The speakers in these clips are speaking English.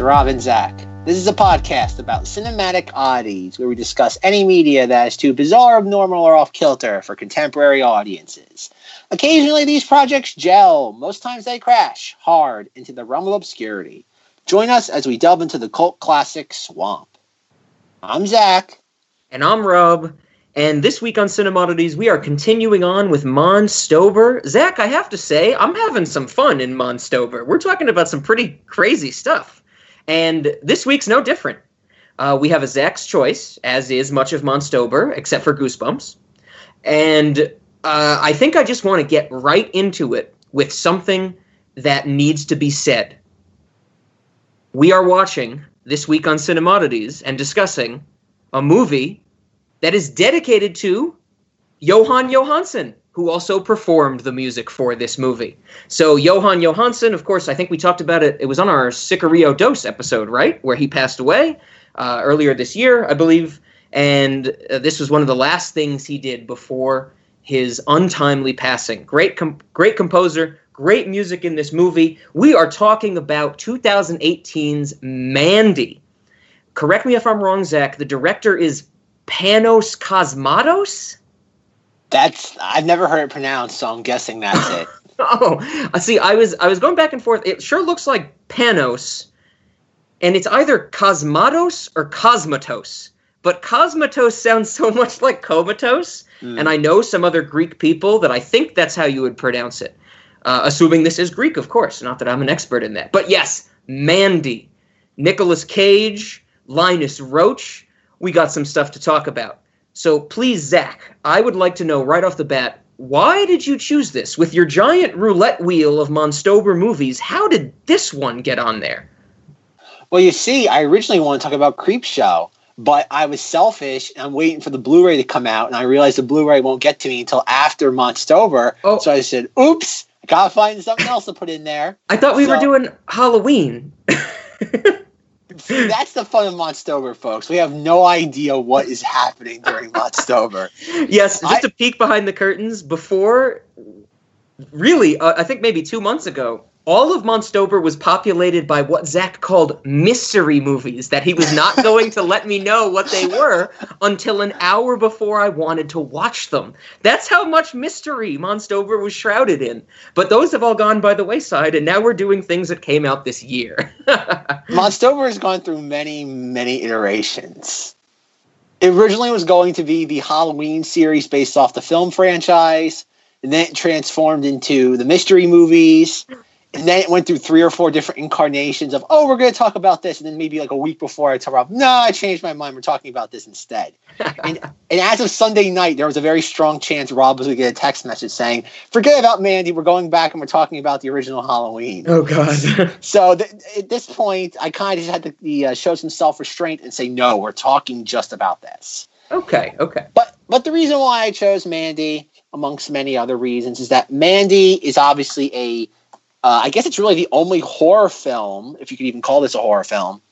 Rob and Zach. This is a podcast about cinematic oddities where we discuss any media that is too bizarre, abnormal, or off kilter for contemporary audiences. Occasionally, these projects gel, most times they crash hard into the realm of obscurity. Join us as we delve into the cult classic Swamp. I'm Zach. And I'm Rob. And this week on Cinemodities, we are continuing on with Monstober. Zach, I have to say, I'm having some fun in Monstober. We're talking about some pretty crazy stuff. And this week's no different. Uh, we have a Zach's choice, as is much of Monstober, except for Goosebumps. And uh, I think I just want to get right into it with something that needs to be said. We are watching this week on Cinemodities and discussing a movie that is dedicated to Jóhann Jóhannsson, who also performed the music for this movie. So Jóhann Jóhannsson, of course, I think we talked about it. It was on our Sicario Dos episode, right, where he passed away uh, earlier this year, I believe. And uh, this was one of the last things he did before his untimely passing. Great, com- great composer, great music in this movie. We are talking about 2018's Mandy. Correct me if I'm wrong, Zach. The director is Panos Cosmatos. That's I've never heard it pronounced, so I'm guessing that's it. oh, I see. I was I was going back and forth. It sure looks like Panos, and it's either Cosmatos or Cosmatos. But Cosmatos sounds so much like comatose, mm. and I know some other Greek people that I think that's how you would pronounce it. Uh, assuming this is Greek, of course. Not that I'm an expert in that, but yes, Mandy, Nicolas Cage, Linus Roach. we got some stuff to talk about. So please, Zach, I would like to know right off the bat why did you choose this? With your giant roulette wheel of Monstober movies, how did this one get on there? Well, you see, I originally wanted to talk about Creepshow, but I was selfish and I'm waiting for the Blu-ray to come out, and I realized the Blu-ray won't get to me until after Monstober. Oh. So I said, "Oops, I gotta find something else to put in there." I thought we so, were doing Halloween. See, that's the fun of Monstober, folks. We have no idea what is happening during Monstober. yes, just I, a peek behind the curtains before. Really, uh, I think maybe two months ago, all of Monstober was populated by what Zach called mystery movies that he was not going to let me know what they were until an hour before I wanted to watch them. That's how much mystery Monstober was shrouded in. But those have all gone by the wayside, and now we're doing things that came out this year. Monstober has gone through many, many iterations. It originally was going to be the Halloween series based off the film franchise, and then it transformed into the mystery movies and then it went through three or four different incarnations of, oh, we're going to talk about this. And then maybe like a week before I tell Rob, no, I changed my mind. We're talking about this instead. and, and as of Sunday night, there was a very strong chance Rob was going to get a text message saying, forget about Mandy. We're going back and we're talking about the original Halloween. Oh, God. so th- at this point, I kind of just had to the, uh, show some self restraint and say, no, we're talking just about this. Okay, okay. But but the reason why I chose Mandy, amongst many other reasons, is that Mandy is obviously a uh, I guess it's really the only horror film, if you could even call this a horror film,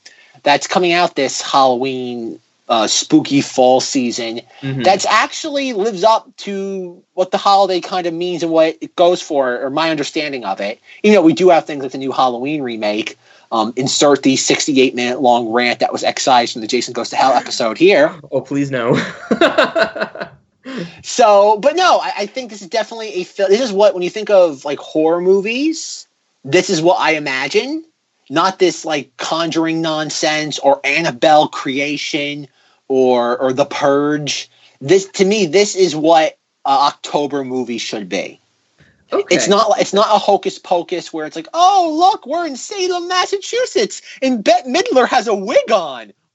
that's coming out this Halloween uh, spooky fall season mm-hmm. that's actually lives up to what the holiday kind of means and what it goes for, or my understanding of it. You know, we do have things like the new Halloween remake. Um, insert the 68 minute long rant that was excised from the Jason Goes to Hell episode here. Oh, please no. so, but no, I, I, think this is definitely a film. This is what when you think of like horror movies, this is what I imagine. Not this like conjuring nonsense or Annabelle creation or or the purge. This to me, this is what uh, October movie should be. Okay. It's not it's not a hocus pocus where it's like, oh look, we're in Salem, Massachusetts, and Bette Midler has a wig on.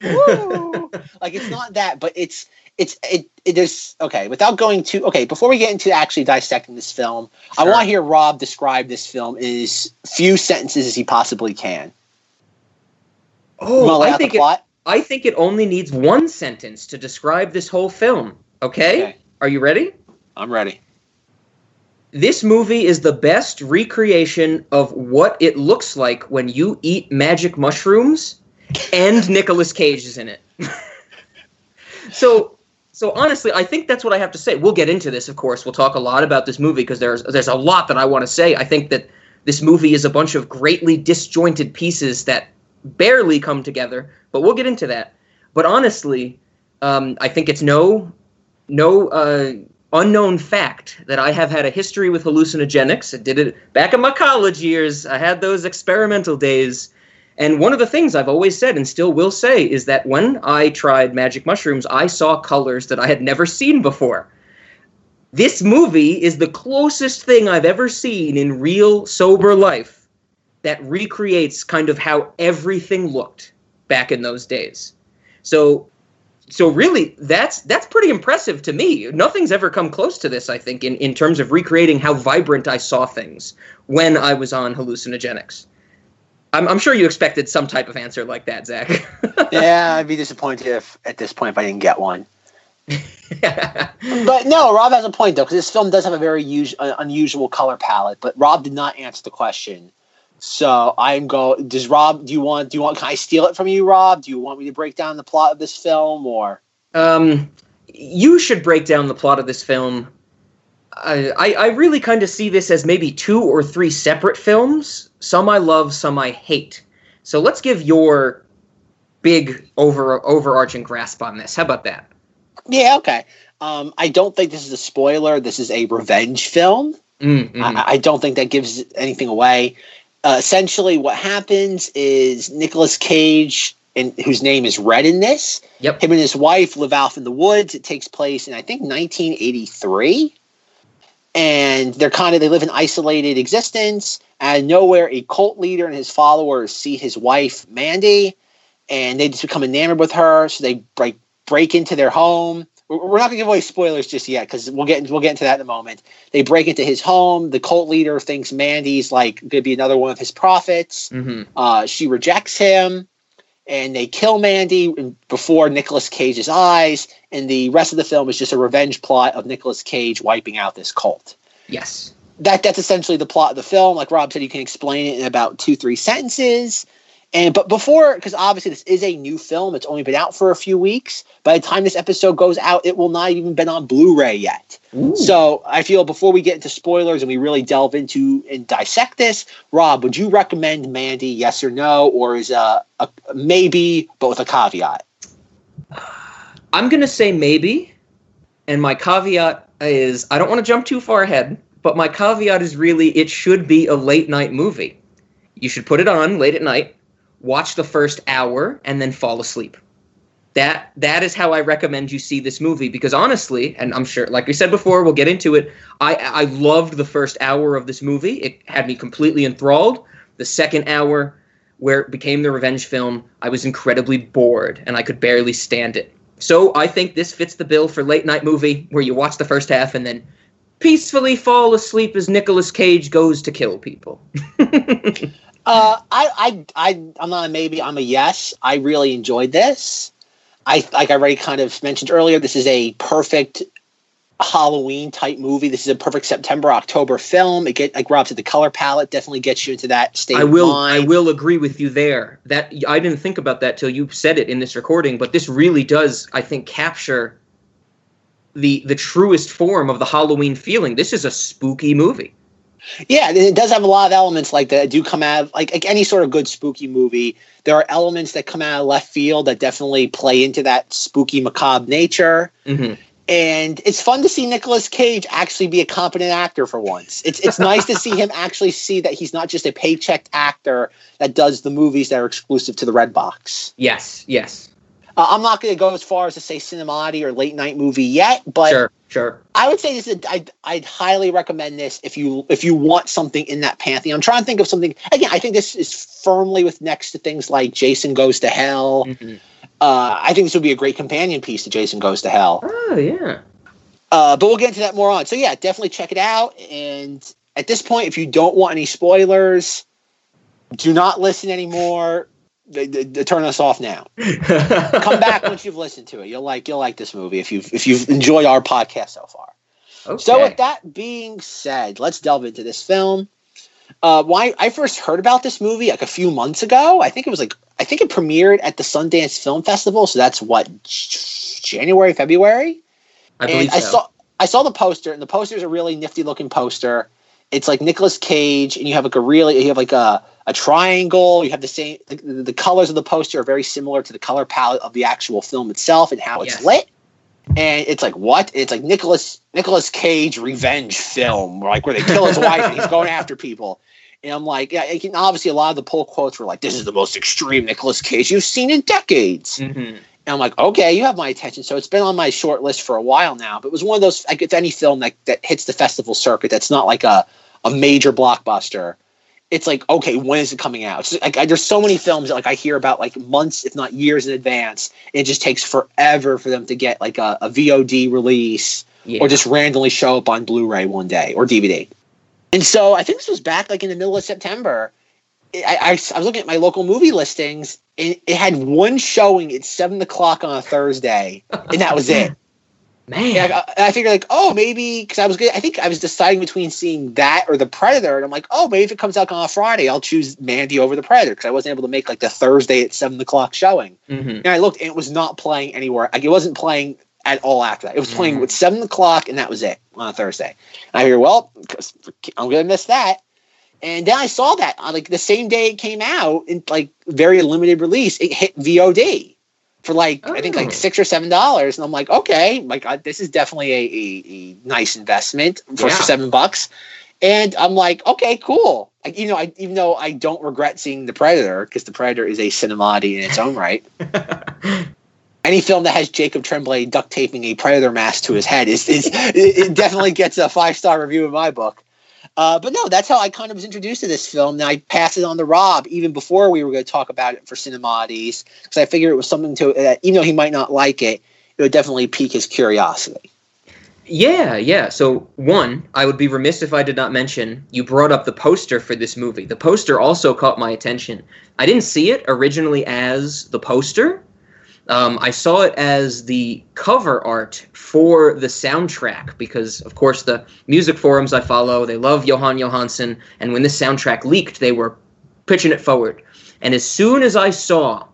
like it's not that, but it's it's it it is okay without going to okay before we get into actually dissecting this film sure. i want to hear rob describe this film in as few sentences as he possibly can oh i think it, i think it only needs one sentence to describe this whole film okay, okay. are you ready i'm ready this movie is the best recreation of what it looks like when you eat magic mushrooms and Nicolas Cage is in it. so so honestly, I think that's what I have to say. We'll get into this, of course. We'll talk a lot about this movie because there's there's a lot that I want to say. I think that this movie is a bunch of greatly disjointed pieces that barely come together. But we'll get into that. But honestly, um, I think it's no no uh, unknown fact that I have had a history with hallucinogenics. I did it back in my college years. I had those experimental days. And one of the things I've always said and still will say is that when I tried magic mushrooms, I saw colors that I had never seen before. This movie is the closest thing I've ever seen in real sober life that recreates kind of how everything looked back in those days. So so really that's that's pretty impressive to me. Nothing's ever come close to this, I think, in, in terms of recreating how vibrant I saw things when I was on hallucinogenics. I'm, I'm sure you expected some type of answer like that, Zach. yeah, I'd be disappointed if at this point if I didn't get one. but no, Rob has a point though, because this film does have a very us- uh, unusual color palette. But Rob did not answer the question, so I'm go. Does Rob? Do you want? Do you want? Can I steal it from you, Rob? Do you want me to break down the plot of this film, or? Um, you should break down the plot of this film. I I, really kind of see this as maybe two or three separate films. Some I love, some I hate. So let's give your big over overarching grasp on this. How about that? Yeah, okay. Um, I don't think this is a spoiler. This is a revenge film. Mm-hmm. I, I, don't think that gives anything away. Uh, essentially, what happens is Nicolas Cage, and whose name is Red in this. Yep. Him and his wife live off in the woods. It takes place in I think 1983, and they're kind of they live an isolated existence. Out of nowhere, a cult leader and his followers see his wife Mandy, and they just become enamored with her. So they break break into their home. We're not gonna give away spoilers just yet because we'll get we'll get into that in a moment. They break into his home. The cult leader thinks Mandy's like gonna be another one of his prophets. Mm-hmm. Uh, she rejects him, and they kill Mandy before Nicolas Cage's eyes. And the rest of the film is just a revenge plot of Nicolas Cage wiping out this cult. Yes. That that's essentially the plot of the film. Like Rob said, you can explain it in about two three sentences. And but before, because obviously this is a new film, it's only been out for a few weeks. By the time this episode goes out, it will not even been on Blu-ray yet. Ooh. So I feel before we get into spoilers and we really delve into and dissect this, Rob, would you recommend Mandy? Yes or no, or is a, a maybe, but with a caveat? I'm gonna say maybe, and my caveat is I don't want to jump too far ahead, but my caveat is really it should be a late night movie. You should put it on late at night watch the first hour and then fall asleep. That that is how i recommend you see this movie because honestly and i'm sure like we said before we'll get into it i i loved the first hour of this movie. It had me completely enthralled. The second hour where it became the revenge film i was incredibly bored and i could barely stand it. So i think this fits the bill for late night movie where you watch the first half and then peacefully fall asleep as Nicolas Cage goes to kill people. Uh, I, I, I, I'm not a maybe. I'm a yes. I really enjoyed this. I, like I already kind of mentioned earlier, this is a perfect Halloween type movie. This is a perfect September October film. It get like Rob said, the color palette definitely gets you into that state. I will. I will agree with you there. That I didn't think about that till you said it in this recording, but this really does, I think, capture the the truest form of the Halloween feeling. This is a spooky movie. Yeah, it does have a lot of elements like that do come out of like, like any sort of good spooky movie. There are elements that come out of left field that definitely play into that spooky macabre nature. Mm-hmm. And it's fun to see Nicolas Cage actually be a competent actor for once. It's it's nice to see him actually see that he's not just a paycheck actor that does the movies that are exclusive to the red box. Yes, yes. Uh, I'm not going to go as far as to say cinemati or late night movie yet, but sure, sure. I would say this is. A, I'd, I'd highly recommend this if you if you want something in that pantheon. I'm trying to think of something. Again, I think this is firmly with next to things like Jason Goes to Hell. Mm-hmm. Uh, I think this would be a great companion piece to Jason Goes to Hell. Oh yeah. Uh, but we'll get into that more on. So yeah, definitely check it out. And at this point, if you don't want any spoilers, do not listen anymore. They, they, they turn us off now. Come back once you've listened to it. You'll like you'll like this movie if you've if you've enjoyed our podcast so far. Okay. So with that being said, let's delve into this film. Uh, why I first heard about this movie like a few months ago. I think it was like I think it premiered at the Sundance Film Festival. So that's what January, February. I believe and I so. saw I saw the poster, and the poster is a really nifty looking poster. it's like Nicolas Cage, and you have like a really you have like a a triangle. You have the same the, the colors of the poster are very similar to the color palette of the actual film itself and how it's Yes. lit. And it's like what? It's like Nicolas Nicolas Cage revenge film, like where they kill his wife and he's going after people. And I'm like, yeah, obviously a lot of the pull quotes were like, "This is the most extreme Nicolas Cage you've seen in decades." Mhm. And I'm like, okay, you have my attention. So it's been on my short list for a while now. But it was one of those, like, it's any film that, that hits the festival circuit that's not like a, a major blockbuster. It's like, okay, when is it coming out? It's like, I, there's so many films that like I hear about like months, if not years in advance. It just takes forever for them to get like a, a VOD release Yeah. or just randomly show up on Blu-ray one day or DVD. And so I think this was back like in the middle of September. I, I, I was looking at my local movie listings, and it had one showing at seven o'clock on a Thursday, and that was it. Man. And I, I figured like, oh, maybe because I was good. I think I was deciding between seeing that or the Predator, and I'm like, oh, maybe if it comes out on a Friday, I'll choose Mandy over the Predator because I wasn't able to make like the Thursday at seven o'clock showing. Mhm. And I looked, and it was not playing anywhere. Like it wasn't playing at all after that. It was playing Mhm. with seven o'clock, and that was it on a Thursday. And I figured, well, I'm gonna miss that. And then I saw that on like the same day it came out in like very limited release. It hit VOD for like I think Oh. like six or seven dollars, and I'm like, okay, like God, this is definitely a, a, a nice investment for, Yeah. seven bucks. And I'm like, okay, cool. Like, you know, I, even though I don't regret seeing the Predator because the Predator is a cinemati in its own right. Any film that has Jacob Tremblay duct taping a predator mask to his head is, is it, it definitely gets a five star review in my book. Uh, but no, that's how I kind of was introduced to this film. Then I passed it on to Rob even before we were going to talk about it for Cinemodities because I figured it was something to that even though he might not like it, it would definitely pique his curiosity. Yeah, yeah. So, one, I would be remiss if I did not mention you brought up the poster for this movie. The poster also caught my attention. I didn't see it originally as the poster. Um, I saw it as the cover art for the soundtrack because, of course, the music forums I follow, they love Jóhann Jóhannsson. And when this soundtrack leaked, they were pitching it forward. And as soon as I saw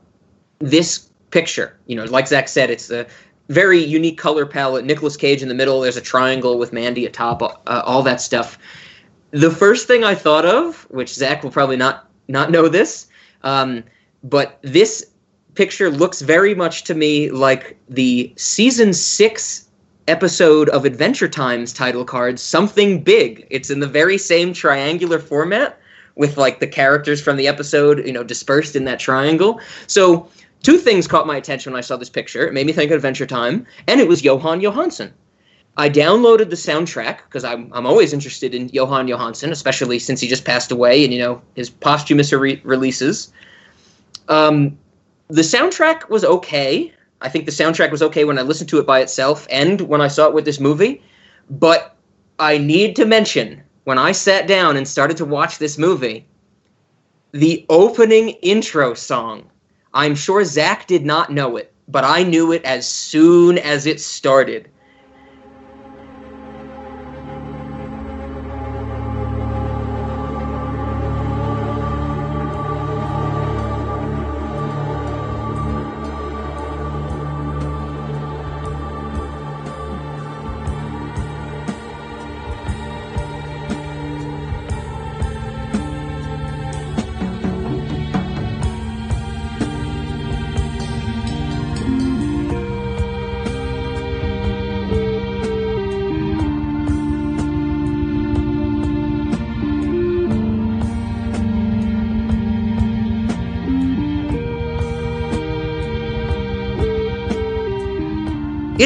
this picture, you know, like Zach said, it's the very unique color palette. Nicolas Cage in the middle. There's a triangle with Mandy atop. Uh, all that stuff. The first thing I thought of, which Zach will probably not not know this, um, but this picture looks very much to me like the season six episode of Adventure Time's title card, Something Big. It's in the very same triangular format with like the characters from the episode, you know, dispersed in that triangle. So two things caught my attention when I saw this picture. It made me think of Adventure Time, and it was Jóhann Jóhannsson. I downloaded the soundtrack because I'm, I'm always interested in Jóhann Jóhannsson, especially since he just passed away and, you know, his posthumous re- releases. Um, the soundtrack was okay. I think the soundtrack was okay when I listened to it by itself and when I saw it with this movie. But I need to mention when I sat down and started to watch this movie, the opening intro song. I'm sure Zach did not know it, but I knew it as soon as it started.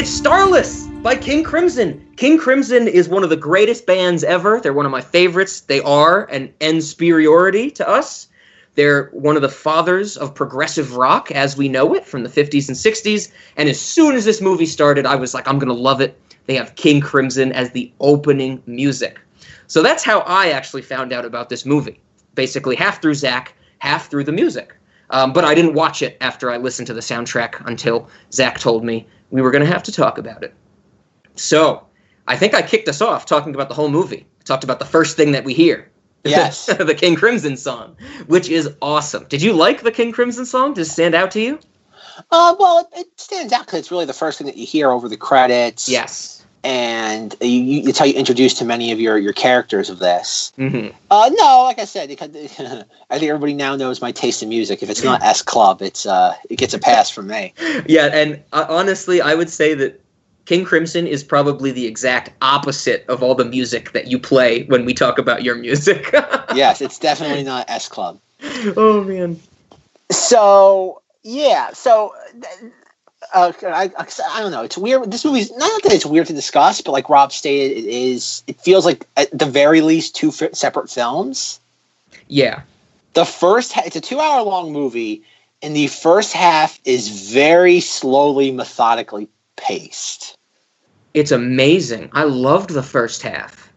It's Starless by King Crimson. King Crimson is one of the greatest bands ever. They're one of my favorites. They are an inferiority to us. They're one of the fathers of progressive rock as we know it from the 50s and 60s. And as soon as this movie started, I was like, I'm going to love it. They have King Crimson as the opening music. So that's how I actually found out about this movie. Basically, half through Zach, half through the music. Um, but I didn't watch it after I listened to the soundtrack until Zach told me we were going to have to talk about it. So I think I kicked us off talking about the whole movie. I talked about the first thing that we hear. Yes. the King Crimson song, which is awesome. Did you like the King Crimson song? Did it stand out to you? Uh, well, it, it stands out because it's really the first thing that you hear over the credits. Yes. And you, you, it's how you introduce to many of your your characters of this. hmm Uh, no, like I said, I think everybody now knows my taste in music. If it's not S Club, it's uh, it gets a pass from me. Yeah, and uh, honestly, I would say that King Crimson is probably the exact opposite of all the music that you play when we talk about your music. yes, it's definitely not S Club. oh man. So yeah, so uh, I, I don't know. It's weird. This movie's not that it's weird to discuss, but like Rob stated, it is. It feels like at the very least two fi- separate films. Yeah. The first, ha- it's a two-hour-long movie, and the first half is very slowly, methodically paced. It's amazing. I loved the first half.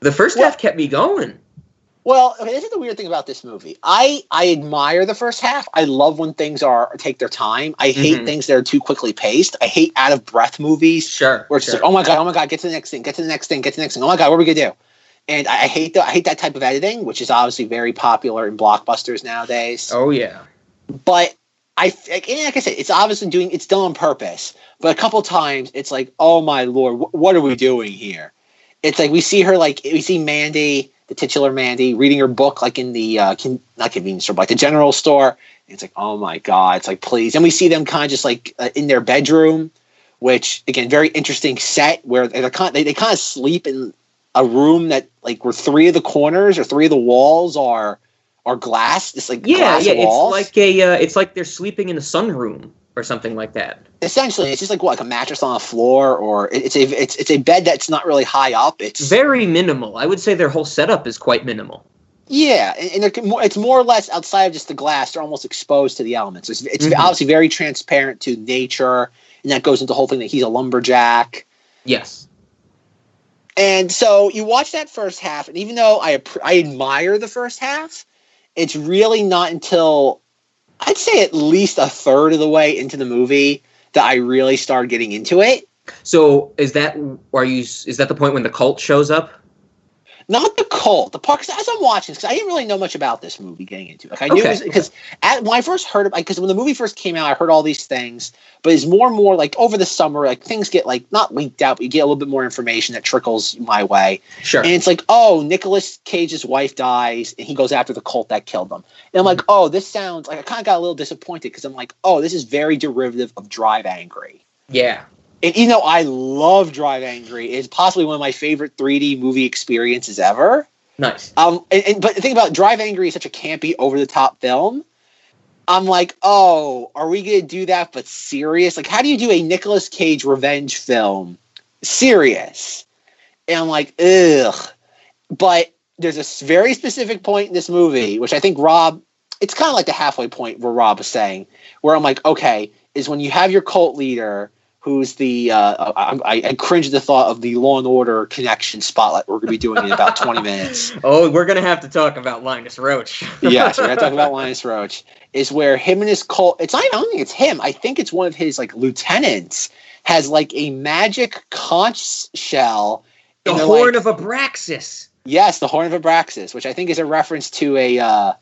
The first half kept me going. Well, okay, this is the weird thing about this movie. I I admire the first half. I love when things are take their time. I hate Mhm. things that are too quickly paced. I hate out of breath movies Sure. where it's sure. like, oh my god, oh my god, get to the next thing, get to the next thing, get to the next thing. Oh my god, what are we gonna do? And I, I hate the, I hate that type of editing, which is obviously very popular in blockbusters nowadays. oh yeah. But I like, like I said, it's obviously doing it's done on purpose. But a couple times, it's like, oh my lord, wh- what are we doing here? It's like we see her like we see Mandy, the titular Mandy, reading her book like in the uh, con- not convenience store, but like the general store. And it's like, oh my god, it's like please. And we see them kind of just like uh, in their bedroom, which again, very interesting set where they're kind they, they kind of sleep in a room that like where three of the corners or three of the walls are are glass. It's like Yeah, glass yeah. walls. It's like a. Uh, it's like they're sleeping in a sunroom or something like that. essentially it's just like what like a mattress on a floor or it's a it's it's a bed that's not really high up it's Very minimal. I would say their whole setup is quite minimal. yeah and, and more, it's more or less outside of just the glass they're almost exposed to the elements it's, it's Mhm. obviously very transparent to nature and that goes into the whole thing that he's a lumberjack Yes. and so you watch that first half and even though i i admire the first half it's really not until i'd say at least a third of the way into the movie that i really started getting into it So is that are you is that the point when the cult shows up? Not the cult. The part 'cause as I'm watching, because I didn't really know much about this movie getting into. it. Like I knew Okay, because at when I first heard it, because when the movie first came out, I heard all these things. But it's more and more like over the summer, like things get like not leaked out, but you get a little bit more information that trickles my way. Sure. And it's like, oh, Nicolas Cage's wife dies, and he goes after the cult that killed them. And I'm like, Mm-hmm. oh, this sounds like I kind of got a little disappointed because I'm like, oh, this is very derivative of Drive Angry. yeah. And you know, I love Drive Angry. It's possibly one of my favorite 3D movie experiences ever. Nice. Um, and, and but the thing about Drive Angry is such a campy, over the top film. I'm like, oh, are we gonna do that but serious? Like, how do you do a Nicolas Cage revenge film serious? And I'm like, ugh. But there's a very specific point in this movie, which I think Rob, it's kind of like the halfway point where Rob was saying, where I'm like, okay, is when you have your cult leader who's the uh, I, I, cringe at the thought of the Law and Order connection spotlight we're going to be doing in about 20 minutes. Oh, we're gonna have to talk about Linus Roach. yes, we're going to talk about Linus Roach. Is where him and his cult. It's not. I don't think it's him. I think it's one of his like lieutenants has like a magic conch shell. the horn like- of Abraxas. Yes, the Horn of Abraxas, which I think is a reference to a. Uh,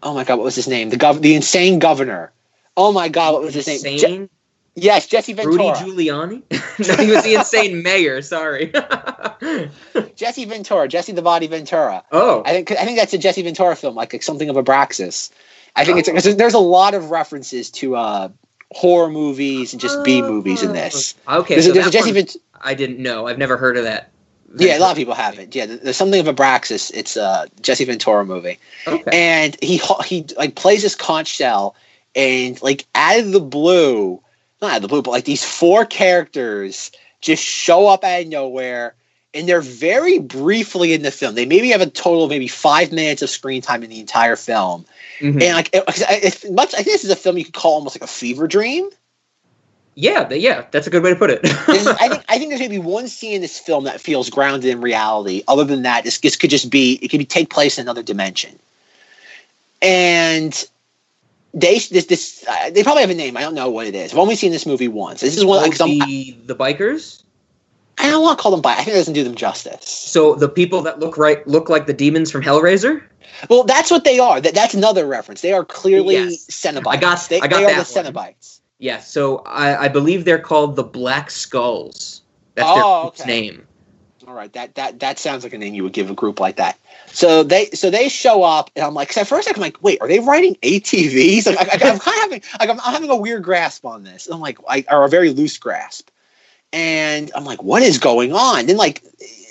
oh my God, what was his name? The gov- the insane governor. Oh my God, what was his name? Yes, Jesse Ventura. Rudy Giuliani. no, he was the insane mayor. Sorry. Jesse Ventura. Jesse the Body Ventura. oh. I think I think that's a Jesse Ventura film, like, like something of Abraxas. I think it's it's there's a lot of references to uh, horror movies and just B movies in this. Okay. There's, so there's Jesse Vent- I didn't know. I've never heard of that. yeah, a lot of people have it. Yeah, there's something of Abraxas. It's a Jesse Ventura movie, Okay. and he he like plays this conch shell, and like out of the blue, not out of the blue, but like these four characters just show up out of nowhere. And they're very briefly in the film. They maybe have a total of maybe five minutes of screen time in the entire film. Mhm. and like it, much i think this is a film you could call almost like a fever dream yeah, yeah, that's a good way to put it. I think i think there's maybe one scene in this film that feels grounded in reality other than that this, this could just be it could be take place in another dimension and they this this uh, they probably have a name i don't know what it is i've only seen this movie once this is one Oh, like, I'm- the the bikers. i don't want to call them bikers. i think it doesn't do them justice So the people that look right look like the demons from Hellraiser. well that's what they are that, that's another reference they are clearly Yes. Cenobites. I got- they, I got they are the one. Cenobites. Yeah. So I, I believe they're called the Black Skulls. That's Oh, their group's okay. name. All right, that that that sounds like a name you would give a group like that. So they so they show up, and I'm like, 'cause at first I'm like, wait, are they writing ATVs? Like, I, am kind of having like I'm, I'm having a weird grasp on this. I'm like, I, or a very loose grasp, and I'm like, what is going on? Then like,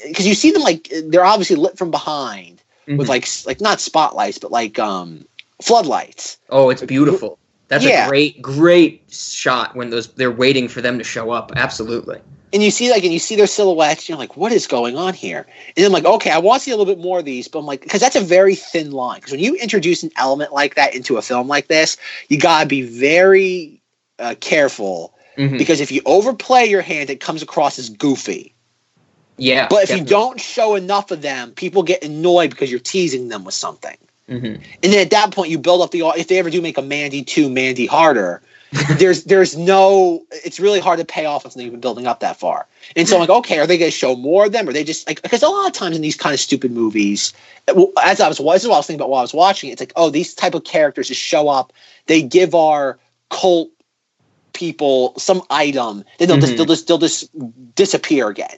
because you see them like they're obviously lit from behind with Mhm. like like not spotlights, but like um floodlights. oh, it's beautiful. That's Yeah. a great, great shot when those they're waiting for them to show up. Absolutely. And you see like and you see their silhouettes you're like what is going on here and i'm like okay i want to see a little bit more of these but i'm like because that's a very thin line because when you introduce an element like that into a film like this you gotta be very uh, careful Mhm. because if you overplay your hand it comes across as goofy Yeah. but if you don't show enough of them people get annoyed because you're teasing them with something Mhm. and then at that point you build up the if they ever do make a mandy 2 mandy harder there's there's no it's really hard to pay off something you've been building up that far and so i'm like okay are they going to show more of them or they just like because a lot of times in these kind of stupid movies as i was is what i was thinking about while i was watching it it's like oh these type of characters just show up they give our cult people some item then they'll just Mhm. they'll just they'll just disappear again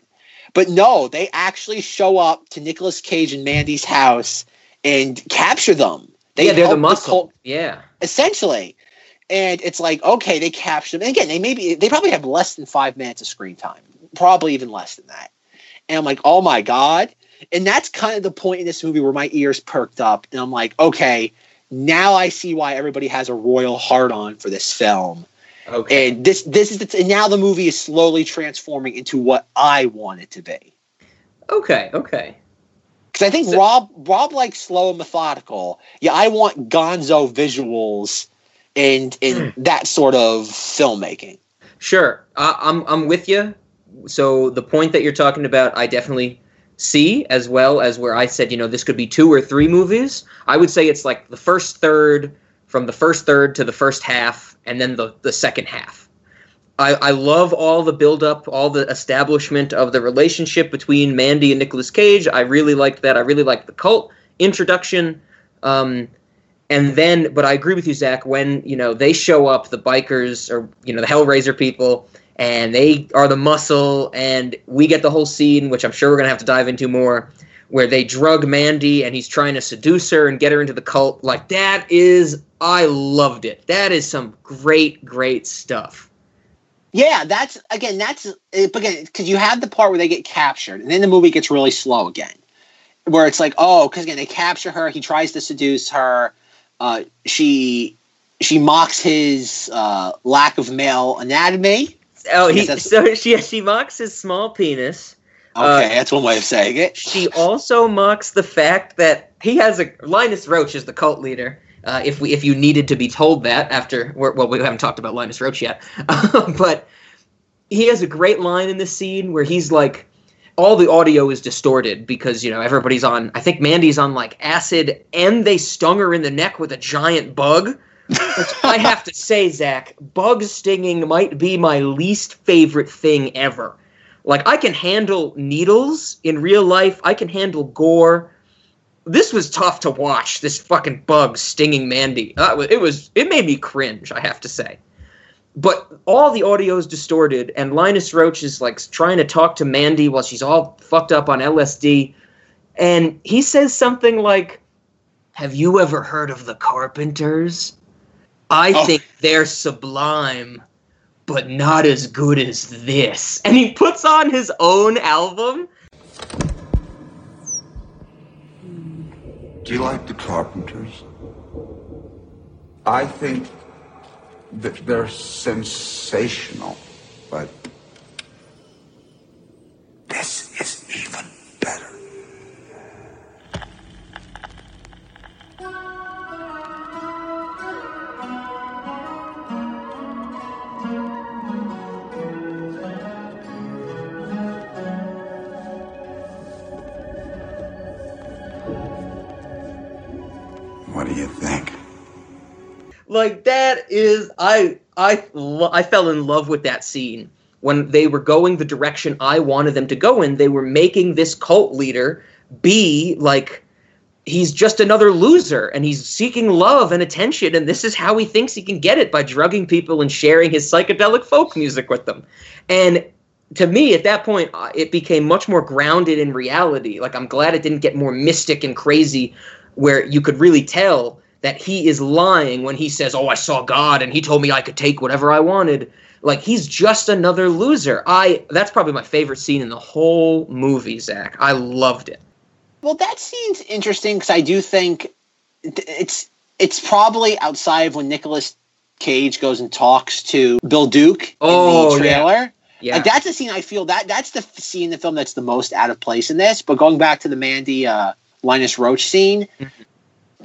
but no they actually show up to Nicolas cage and mandy's house and capture them they yeah, they're the muscle. cult- yeah. essentially. And it's like, okay, they captured them. And again, they maybe they probably have less than five minutes of screen time, probably even less than that. And I'm like, oh my god. And that's kind of the point in this movie where my ears perked up, and I'm like, okay, now I see why everybody has a royal heart on for this film. Okay. And this this is the, and now the movie is slowly transforming into what I want it to be. okay. Okay. Because I think So- Rob Rob likes slow and methodical. Yeah, I want Gonzo visuals and and Hmm. that sort of filmmaking. Sure, uh, I'm I'm with you. So the point that you're talking about, I definitely see, as well as where I said, you know, this could be two or three movies. I would say it's like the first third, from the first third to the first half, and then the the second half. I, I love all the build up, all the establishment of the relationship between Mandy and Nicolas Cage. I really liked that. I really liked the cult introduction. Um, and then, but I agree with you, Zach. When you know they show up, the bikers or you know the Hellraiser people, and they are the muscle, and we get the whole scene, which I'm sure we're gonna have to dive into more, where they drug Mandy and he's trying to seduce her and get her into the cult. Like that is, I loved it. That is some great, great stuff. Yeah, that's again, that's again because you have the part where they get captured, and then the movie gets really slow again, where it's like, oh, because again they capture her, he tries to seduce her, uh, she she mocks his uh, lack of male anatomy. Oh, he so she she mocks his small penis. Okay, Uh, that's one way of saying it. She also mocks the fact that he has a Linus Roach is the cult leader. Uh, if we if you needed to be told that after we're, well we haven't talked about Linus Roach yet, but he has a great line in this scene where he's like all the audio is distorted because you know everybody's on I think Mandy's on like acid and they stung her in the neck with a giant bug. Which I have to say, Zach, bug stinging might be my least favorite thing ever. Like I can handle needles in real life. I can handle gore. This was tough to watch. This fucking bug stinging Mandy. Uh, it was. It made me cringe. I have to say. But all the audio is distorted, and Linus Roach is like trying to talk to Mandy while she's all fucked up on LSD, and he says something like, "Have you ever heard of the Carpenters? I Oh. think they're sublime." but not as good as this. And he puts on his own album. Do you like the Carpenters? I think that they're sensational, but this is even Like that is I I I fell in love with that scene when they were going the direction I wanted them to go in. They were making this cult leader be like he's just another loser and he's seeking love and attention and this is how he thinks he can get it by drugging people and sharing his psychedelic folk music with them. And to me at that point uh, it became much more grounded in reality like i'm glad it didn't get more mystic and crazy where you could really tell that he is lying when he says oh i saw god and he told me i could take whatever i wanted. Like he's just another loser. I that's probably my favorite scene in the whole movie zach. I loved it. Well, that scene's interesting because I do think it's it's probably outside of when Nicolas Cage goes and talks to Bill Duke Oh, in the trailer. yeah. Like that's the scene I feel that that's the scene in the film that's the most out of place in this. But going back to the Mandy uh, Linus Roach scene,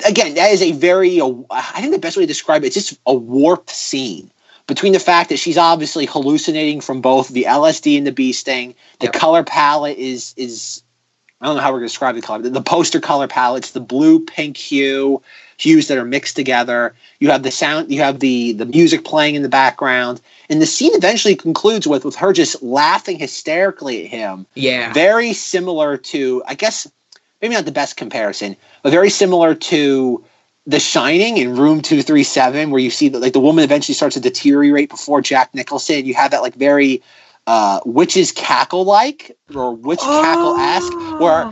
again, that is a very uh, I think the best way to describe it, it's just a warped scene between the fact that she's obviously hallucinating from both the LSD and the bee sting. The Yep. color palette is is I don't know how we're going to describe the color. The, the poster color palette, it's the blue pink hue hues that are mixed together. You have the sound, you have the the music playing in the background, and the scene eventually concludes with with her just laughing hysterically at him. yeah Very similar to, I guess, maybe not the best comparison, but very similar to The Shining in Room Two Three Seven, where you see that like the woman eventually starts to deteriorate before Jack Nicholson. You have that like very uh, witches cackle like or witch cackle esque where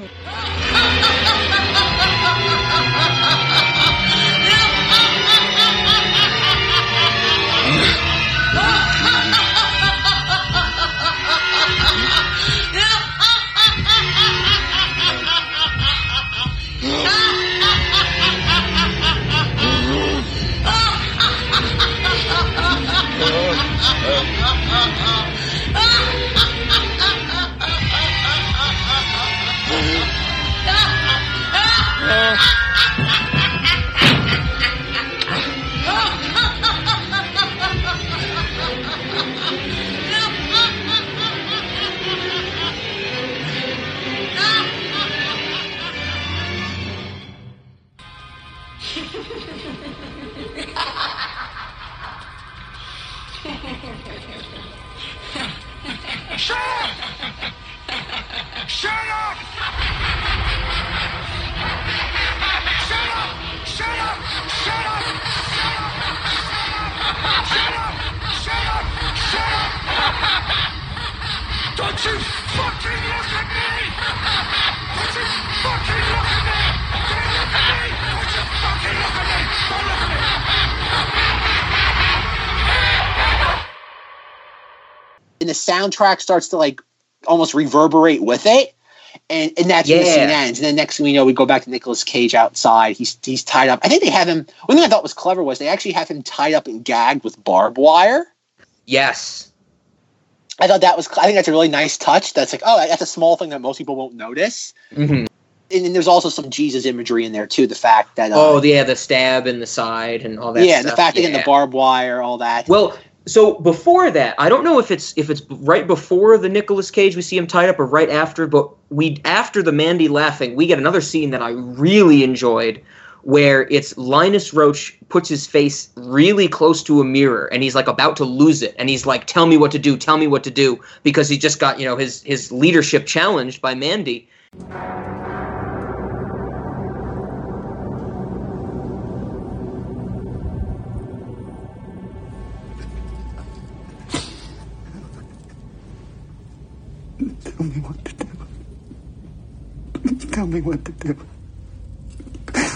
Shut up! Shut up! Shut up! Shut up! Shut up! Shut up! Shut up! Don't you fucking look at me! Don't you fucking look at me! Don't look at me! Don't you fucking look at me! Don't look at me! and the soundtrack starts to like almost reverberate with it. And, and that's when the scene ends. And then next thing we know, we go back to Nicolas Cage outside. He's he's tied up. I think they have him. One thing I thought was clever was they actually have him tied up and gagged with barbed wire. yes I thought that was. I think that's a really nice touch. That's like, oh, that's a small thing that most people won't notice. hmm And then there's also some Jesus imagery in there too. The fact that, uh, oh yeah the stab in the side and all that yeah, the fact that in the barbed wire, all that. Well, so before that, I don't know if it's if it's right before the Nicolas Cage we see him tied up or right after, but we after the Mandy laughing, we get another scene that I really enjoyed where it's Linus Roach puts his face really close to a mirror and he's like about to lose it and he's like tell me what to do, tell me what to do because he just got, you know, his his leadership challenged by Mandy. Tell me what to do. Tell me what to do.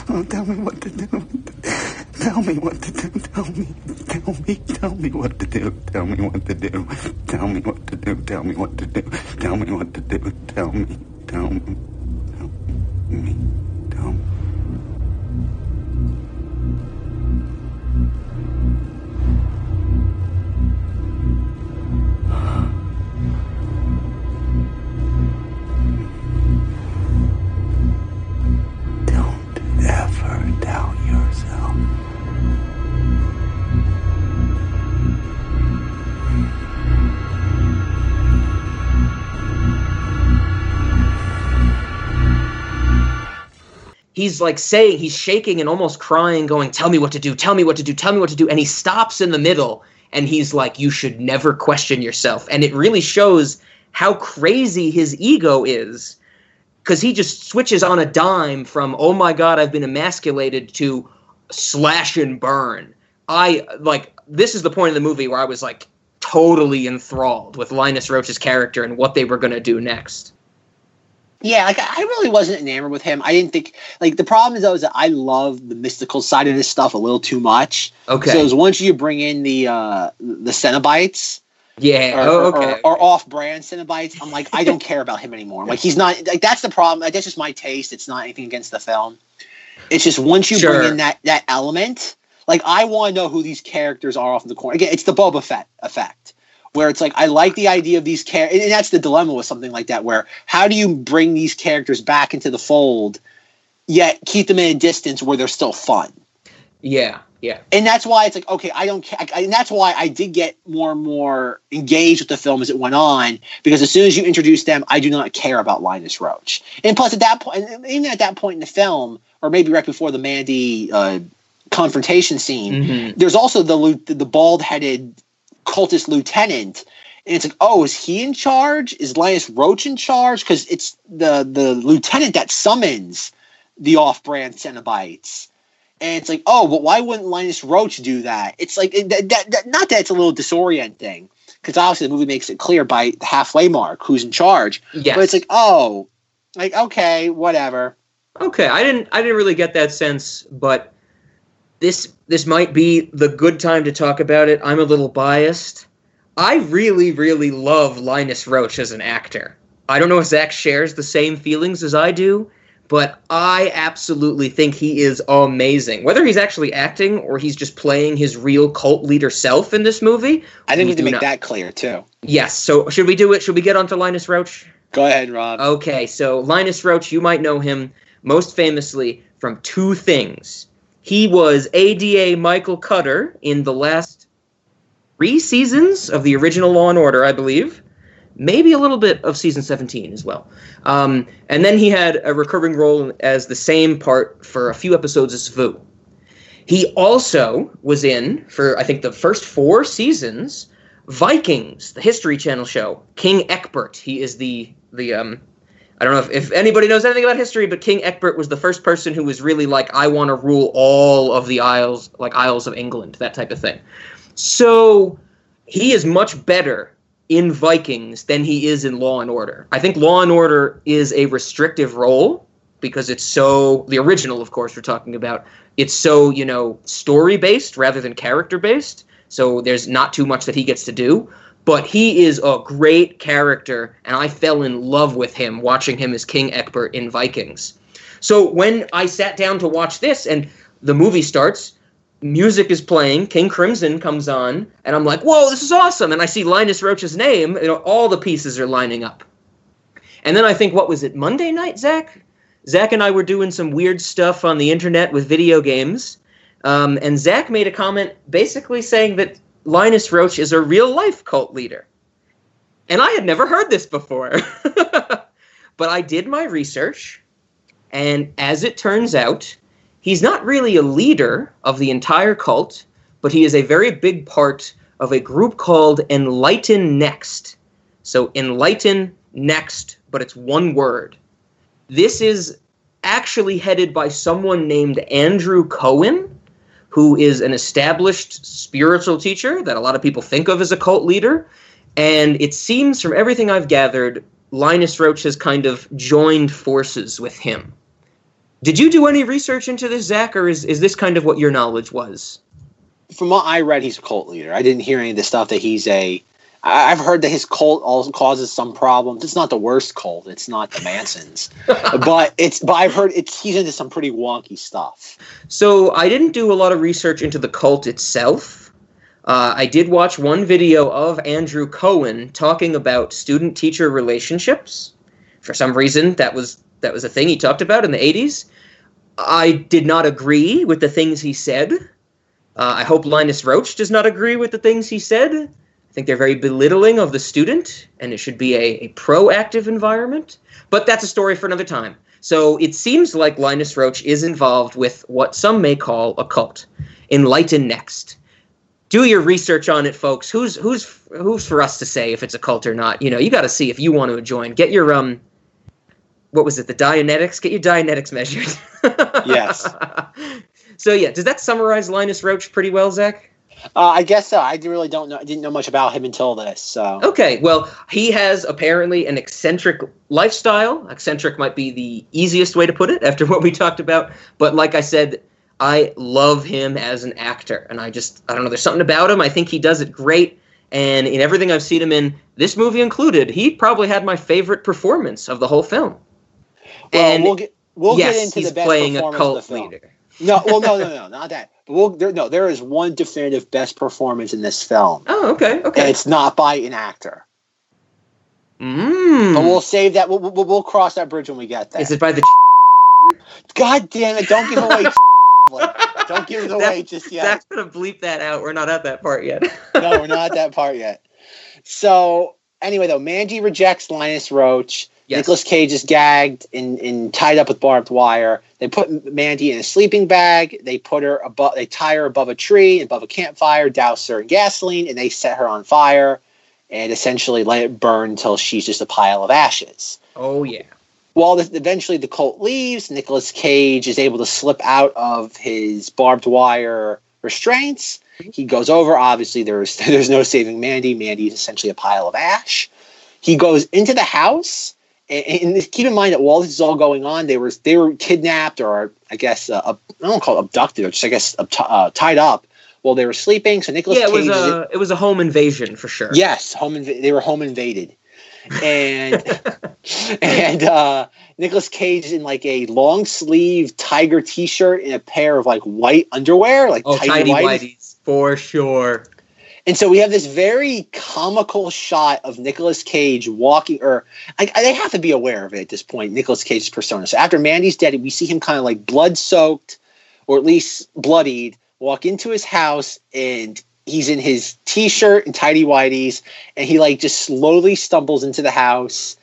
Oh, tell me what to do. Tell me what to do. Tell me. Tell me. Tell me what to do. Tell me what to do. Tell me what to do. Tell me what to do. Tell me what to do. Tell me. Tell me. Tell me. He's like saying he's shaking and almost crying going tell me what to do tell me what to do tell me what to do and he stops in the middle and he's like you should never question yourself and it really shows how crazy his ego is because he just switches on a dime from oh my god i've been emasculated to slash and burn i like this is the point of the movie where i was like totally enthralled with Linus Roach's character and what they were going to do next. Yeah, like I really wasn't enamored with him. I didn't think like the problem is though is that I love the mystical side of this stuff a little too much. Okay. So once you bring in the uh the Cenobites yeah. or, oh, or- okay. or, off-brand Cenobites, I'm like I don't care about him anymore. Like he's not like that's the problem. Like, that's just my taste. It's not anything against the film. It's just once you Sure. bring in that that element, like I want to know who these characters are off in the corner. Again, it's the Boba Fett effect, where it's like I like the idea of these characters, and that's the dilemma with something like that. Where how do you bring these characters back into the fold, yet keep them in a distance where they're still fun? yeah. Yeah. and that's why it's like okay i don't care, and that's why i did get more and more engaged with the film as it went on because as soon as you introduce them i do not care about linus roache and plus at that point even at that point in the film or maybe right before the mandy uh, confrontation scene Mhm. there's also the the bald-headed cultist lieutenant and it's like oh is he in charge is linus roache in charge because it's the the lieutenant that summons the off-brand cenobites and it's like, oh, but why wouldn't Linus Roache do that? It's like that, that, that- not that it's a little disorienting because obviously the movie makes it clear by the halfway mark who's in charge. Yes. But it's like, oh, like okay, whatever. Okay, I didn't I didn't really get that sense, but this this might be the good time to talk about it. I'm a little biased. I really, really love Linus Roache as an actor. I don't know if Zach shares the same feelings as I do, but I absolutely think he is amazing. Whether he's actually acting or he's just playing his real cult leader self in this movie. I think we have to make not- that clear too. Yes, so should we do it? Should we get onto Linus Roache? Go ahead, Rob. Okay, so Linus Roache, you might know him most famously from two things. He was ADA Michael Cutter in the last three seasons of the original Law and Order, I believe. Maybe a little bit of season 17 as well. Um, and then he had a recurring role as the same part for a few episodes of Svu. He also was in, for I think the first four seasons, Vikings, the History Channel show. King Ecbert. He is the the um I don't know if, if anybody knows anything about history, but King Ecbert was the first person who was really like, I want to rule all of the isles, like Isles of England, that type of thing. So he is much better in Vikings than he is in Law and Order. I think Law and Order is a restrictive role because it's so the original, of course, we're talking about. It's so you know story based rather than character based. So there's not too much that he gets to do. But he is a great character, and I fell in love with him watching him as King Ecbert in Vikings. So when I sat down to watch this, and the movie starts, music is playing, King Crimson comes on, and I'm like, "Whoa, this is awesome!" And I see Linus Roache's name, you know, all the pieces are lining up. And then I think, what was it, Monday night, Zach? Zach and I were doing some weird stuff on the internet with video games, um, and Zach made a comment basically saying that Linus Roache is a real life cult leader. And I had never heard this before. but I did my research, and as it turns out, he's not really a leader of the entire cult, but he is a very big part of a group called EnlightenNext. So, Enlighten Next, but it's one word. This is actually headed by someone named Andrew Cohen, who is an established spiritual teacher that a lot of people think of as a cult leader. And it seems from everything I've gathered, Linus Roache has kind of joined forces with him. Did you do any research into this, Zach, or is, is this kind of what your knowledge was? From what I read, he's a cult leader. I didn't hear any of the stuff that he's a. I- I've heard that his cult also causes some problems. It's not the worst cult. It's not the Mansons, but it's. But I've heard it's. He's into some pretty wonky stuff. So I didn't do a lot of research into the cult itself. Uh, I did watch one video of Andrew Cohen talking about student-teacher relationships. For some reason, that was that was a thing he talked about in the '80s. I did not agree with the things he said. Uh, I hope Linus Roache does not agree with the things he said. I think they're very belittling of the student, and it should be a, a proactive environment. But that's a story for another time. So it seems like Linus Roache is involved with what some may call a cult. EnlightenNext. Do your research on it, folks. Who's who's who's for us to say if it's a cult or not? You know, you got to see if you want to join. Get your um, what was it? The Dianetics. Get your Dianetics measured. Yes. so yeah, does that summarize Linus Roache pretty well, Zach? Uh, I guess so. I really don't know. I didn't know much about him until this. So Okay, well, he has apparently an eccentric lifestyle. Eccentric might be the easiest way to put it after what we talked about. But like I said, I love him as an actor. And I just, I don't know, there's something about him. I think he does it great. And in everything I've seen him in, this movie included, he probably had my favorite performance of the whole film. well, and we'll get we'll yes, get into he's the best playing a cult of the film. leader. No, well, no, no, no, not that. But we'll, there, no, there is one definitive best performance in this film, Oh, okay, okay. and it's not by an actor. Mm. But we'll save that. We'll, we'll, we'll cross that bridge when we get there. Is it by the? God damn it! Don't give away. don't give it away just yet. Zach's gonna bleep that out. We're not at that part yet. no, we're not at that part yet. So anyway, though, Mandy rejects Linus Roache. Yes. Nicolas Cage is gagged and, and tied up with barbed wire. They put Mandy in a sleeping bag. They put her above. They tie her above a tree, above a campfire, douse her in gasoline, and they set her on fire, and essentially let it burn until she's just a pile of ashes. Oh yeah. Well, this, eventually the cult leaves. Nicolas Cage is able to slip out of his barbed wire restraints. Mm-hmm. He goes over. Obviously, there's there's no saving Mandy. Mandy is essentially a pile of ash. He goes into the house, and, and keep in mind that while this is all going on, they were they were kidnapped, or I guess uh, I don't call it abducted, or just I guess uh, tied up while they were sleeping. So Nicolas Yeah, it was Cage a it was a home invasion for sure. Yes, home inv- they were home invaded, and and uh, Nicolas Cage in like a long sleeve tiger t shirt and a pair of like white underwear, like Oh, tidy tidy whities for sure. And so we have this very comical shot of Nicolas Cage walking, or I, I- they have to be aware of it at this point. Nicolas Cage's persona. So after Mandy's dead, we see him kind of like blood soaked, or at least bloodied, walk into his house, and he's in his t-shirt and tidy whities, and he like just slowly stumbles into the house,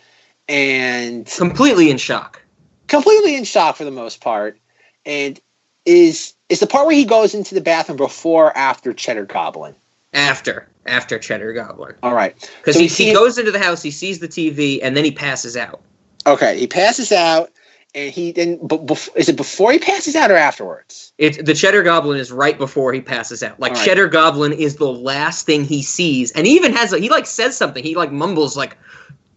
and Completely in shock. completely in shock for the most part, and is is the part where he goes into the bathroom before or after Cheddar Goblin. After after Cheddar Goblin. All right. Because So he, see he goes into the house, he sees the TV, and then he passes out. Okay, he passes out, and he then. But bef- is it before he passes out or afterwards? It the Cheddar Goblin is right before he passes out. Like right. Cheddar Goblin is the last thing he sees, and he even has a, he like says something. He like mumbles like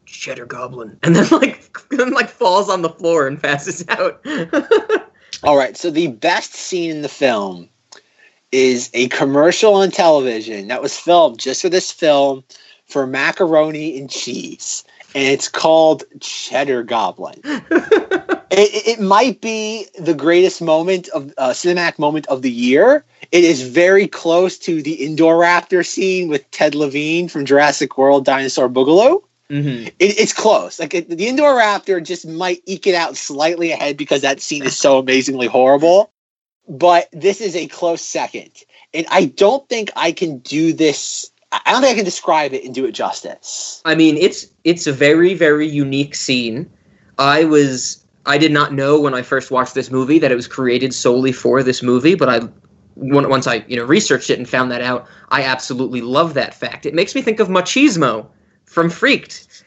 Cheddar Goblin, and then like then like falls on the floor and passes out. All right. So the best scene in the film is a commercial on television that was filmed just for this film for macaroni and cheese, and it's called Cheddar Goblin. it, it- might be the greatest moment of uh, cinematic moment of the year. It is very close to the indoor raptor scene with Ted Levine from Jurassic World Dinosaur Boogaloo. hmm It, it's close. Like it, the indoor raptor just might eke it out slightly ahead because that scene is so amazingly horrible. But this is a close second, and I don't think I can do this. I don't think I can describe it and do it justice. I mean, it's it's a very very unique scene. I was I did not know when I first watched this movie that it was created solely for this movie, but I once I you know researched it and found that out, I absolutely love that fact. It makes me think of Machismo from Freaked,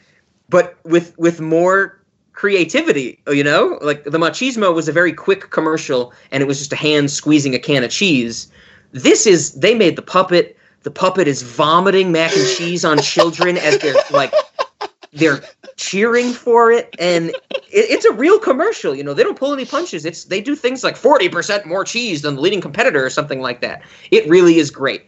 but with with more creativity. You know, like the Machismo was a very quick commercial, and it was just a hand squeezing a can of cheese. This is they made the puppet. The puppet is vomiting mac and cheese on children as they're like they're cheering for it and it, it's a real commercial you know they don't pull any punches it's they do things like 40% more cheese than the leading competitor or something like that it really is great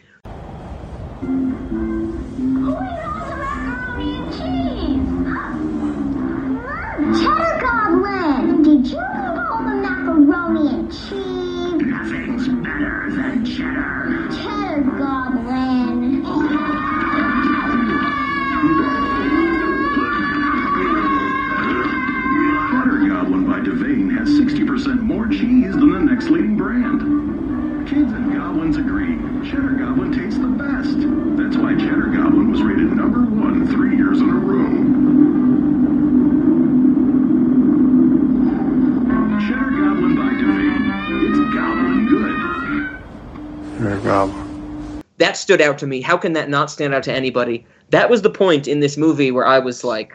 cheddar. Goblin. Cheddar Goblin by Devane has 60% more cheese than the next leading brand. Kids and goblins agree. Cheddar Goblin tastes the best. That's why Cheddar Goblin was rated number one three years in a row. Goblin. that stood out to me how can that not stand out to anybody that was the point in this movie where i was like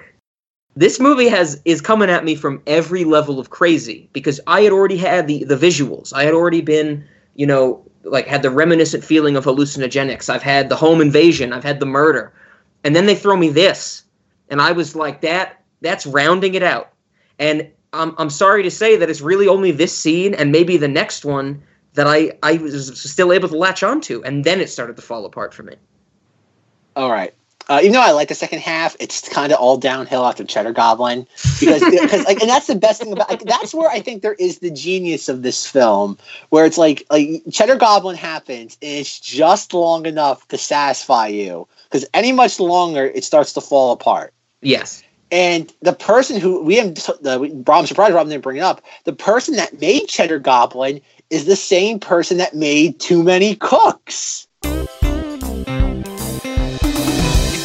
this movie has is coming at me from every level of crazy because i had already had the the visuals i had already been you know like had the reminiscent feeling of hallucinogenics. I've had the home invasion. I've had the murder, and then they throw me this, and I was like, that that's rounding it out. And I'm I'm sorry to say that it's really only this scene and maybe the next one that I I was still able to latch onto, and then it started to fall apart for me. All right. Uh, even though I like the second half, it's kind of all downhill after Cheddar Goblin because because like and that's the best thing about like, that's where I think there is the genius of this film where it's like like Cheddar Goblin happens and it's just long enough to satisfy you because any much longer it starts to fall apart. Yes. And the person who we have the Rob surprised Rob didn't bring it up. The person that made Cheddar Goblin is the same person that made Too Many Cooks. It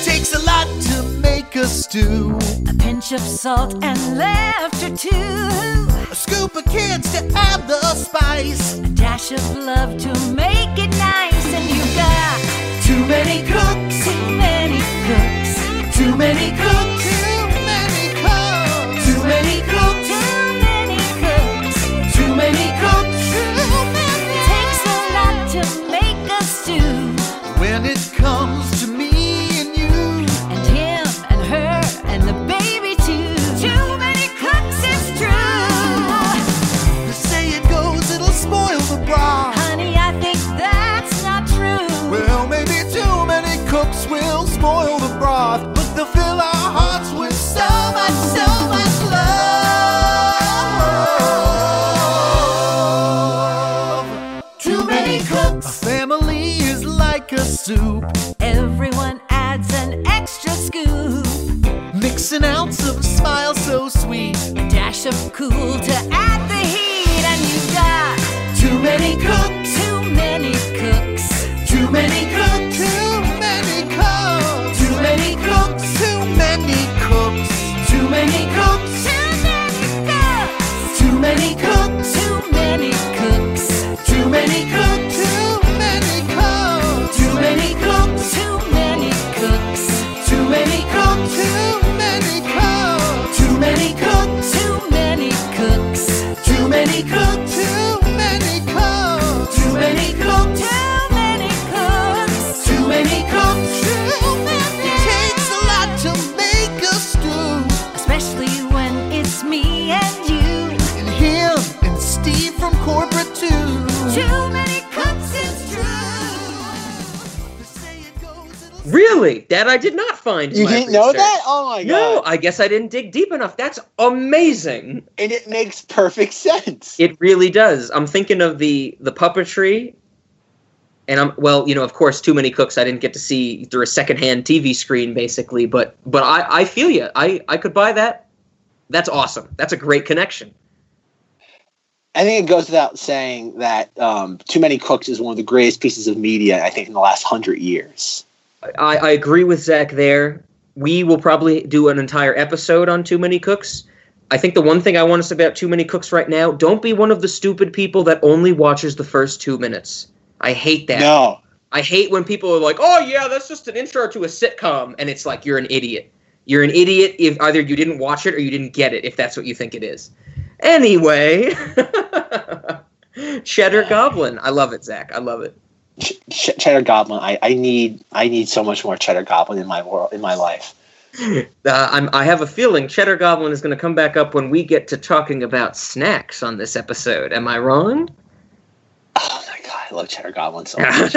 takes a lot to make a stew. A pinch of salt and laughter too. A scoop of kids to add the spice. A dash of love to make it nice. And you got Too many cooks. too many cooks. Too many cooks. Soup. Everyone adds an extra scoop. Mix an ounce of smile so sweet. A dash of cool to add the heat. And you've got Too many cooks. Really? That I did not find. in You didn't know that? Oh my god! No, I guess I didn't dig deep enough. That's amazing. and it makes perfect sense. It really does. I'm thinking of the the puppetry, and I'm well, you know, of course, too many cooks. I didn't get to see through a secondhand TV screen, basically. But but I I feel you. I I could buy that. That's awesome. That's a great connection. I think it goes without saying that um, Too Many Cooks is one of the greatest pieces of media I think in the last hundred years. I, I agree with Zach there. We will probably do an entire episode on Too Many Cooks. I think the one thing I want to say about Too Many Cooks right now, don't be one of the stupid people that only watches the first two minutes. I hate that. No, I hate when people are like, "Oh yeah, that's just an intro to a sitcom," and it's like you're an idiot. You're an idiot if either you didn't watch it or you didn't get it. If that's what you think it is. Anyway, Cheddar Goblin. I love it, Zach. I love it. Ch- Ch- Cheddar Goblin. I, I need I need so much more Cheddar Goblin in my world in my life. Uh, I'm, I have a feeling Cheddar Goblin is going to come back up when we get to talking about snacks on this episode. Am I wrong? Oh my god, I love Cheddar Goblin so much.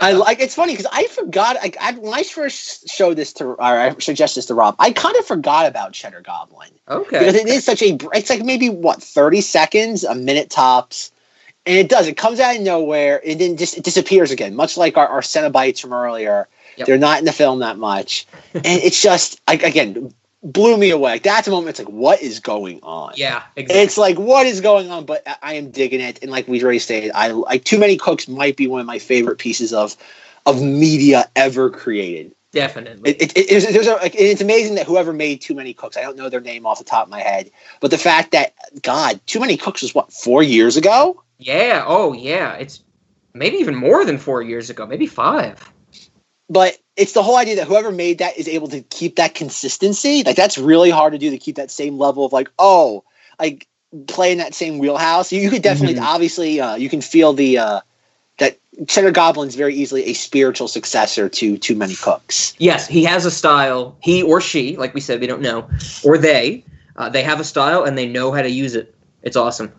I like it's funny because I forgot. I, I when I first showed this to or I suggest this to Rob, I kind of forgot about Cheddar Goblin Okay. because it is such a. It's like maybe what thirty seconds, a minute tops, and it does. It comes out of nowhere and then just it disappears again, much like our, our Cenobites from earlier. Yep. They're not in the film that much, and it's just like again blew me away. Like, that's a moment. It's like what is going on? Yeah, exactly. It's like what is going on, but I- am digging it. And like we already stated, I like Too Many Cooks might be one of my favorite pieces of of media ever created. Definitely. It, it, it, there's, there's a, like, it's amazing that whoever made Too Many Cooks, I don't know their name off the top of my head, but the fact that God, Too Many Cooks was what four years ago. Yeah. Oh, yeah. It's maybe even more than four years ago. Maybe five. But it's the whole idea that whoever made that is able to keep that consistency. Like that's really hard to do to keep that same level of like, oh, like play in that same wheelhouse. You, you could definitely, Mhm. obviously, uh, you can feel the uh, that Cheddar Goblin's very easily a spiritual successor to Too Many Cooks. Yes, he has a style. He or she, like we said, we don't know, or they, uh, they have a style and they know how to use it. It's awesome.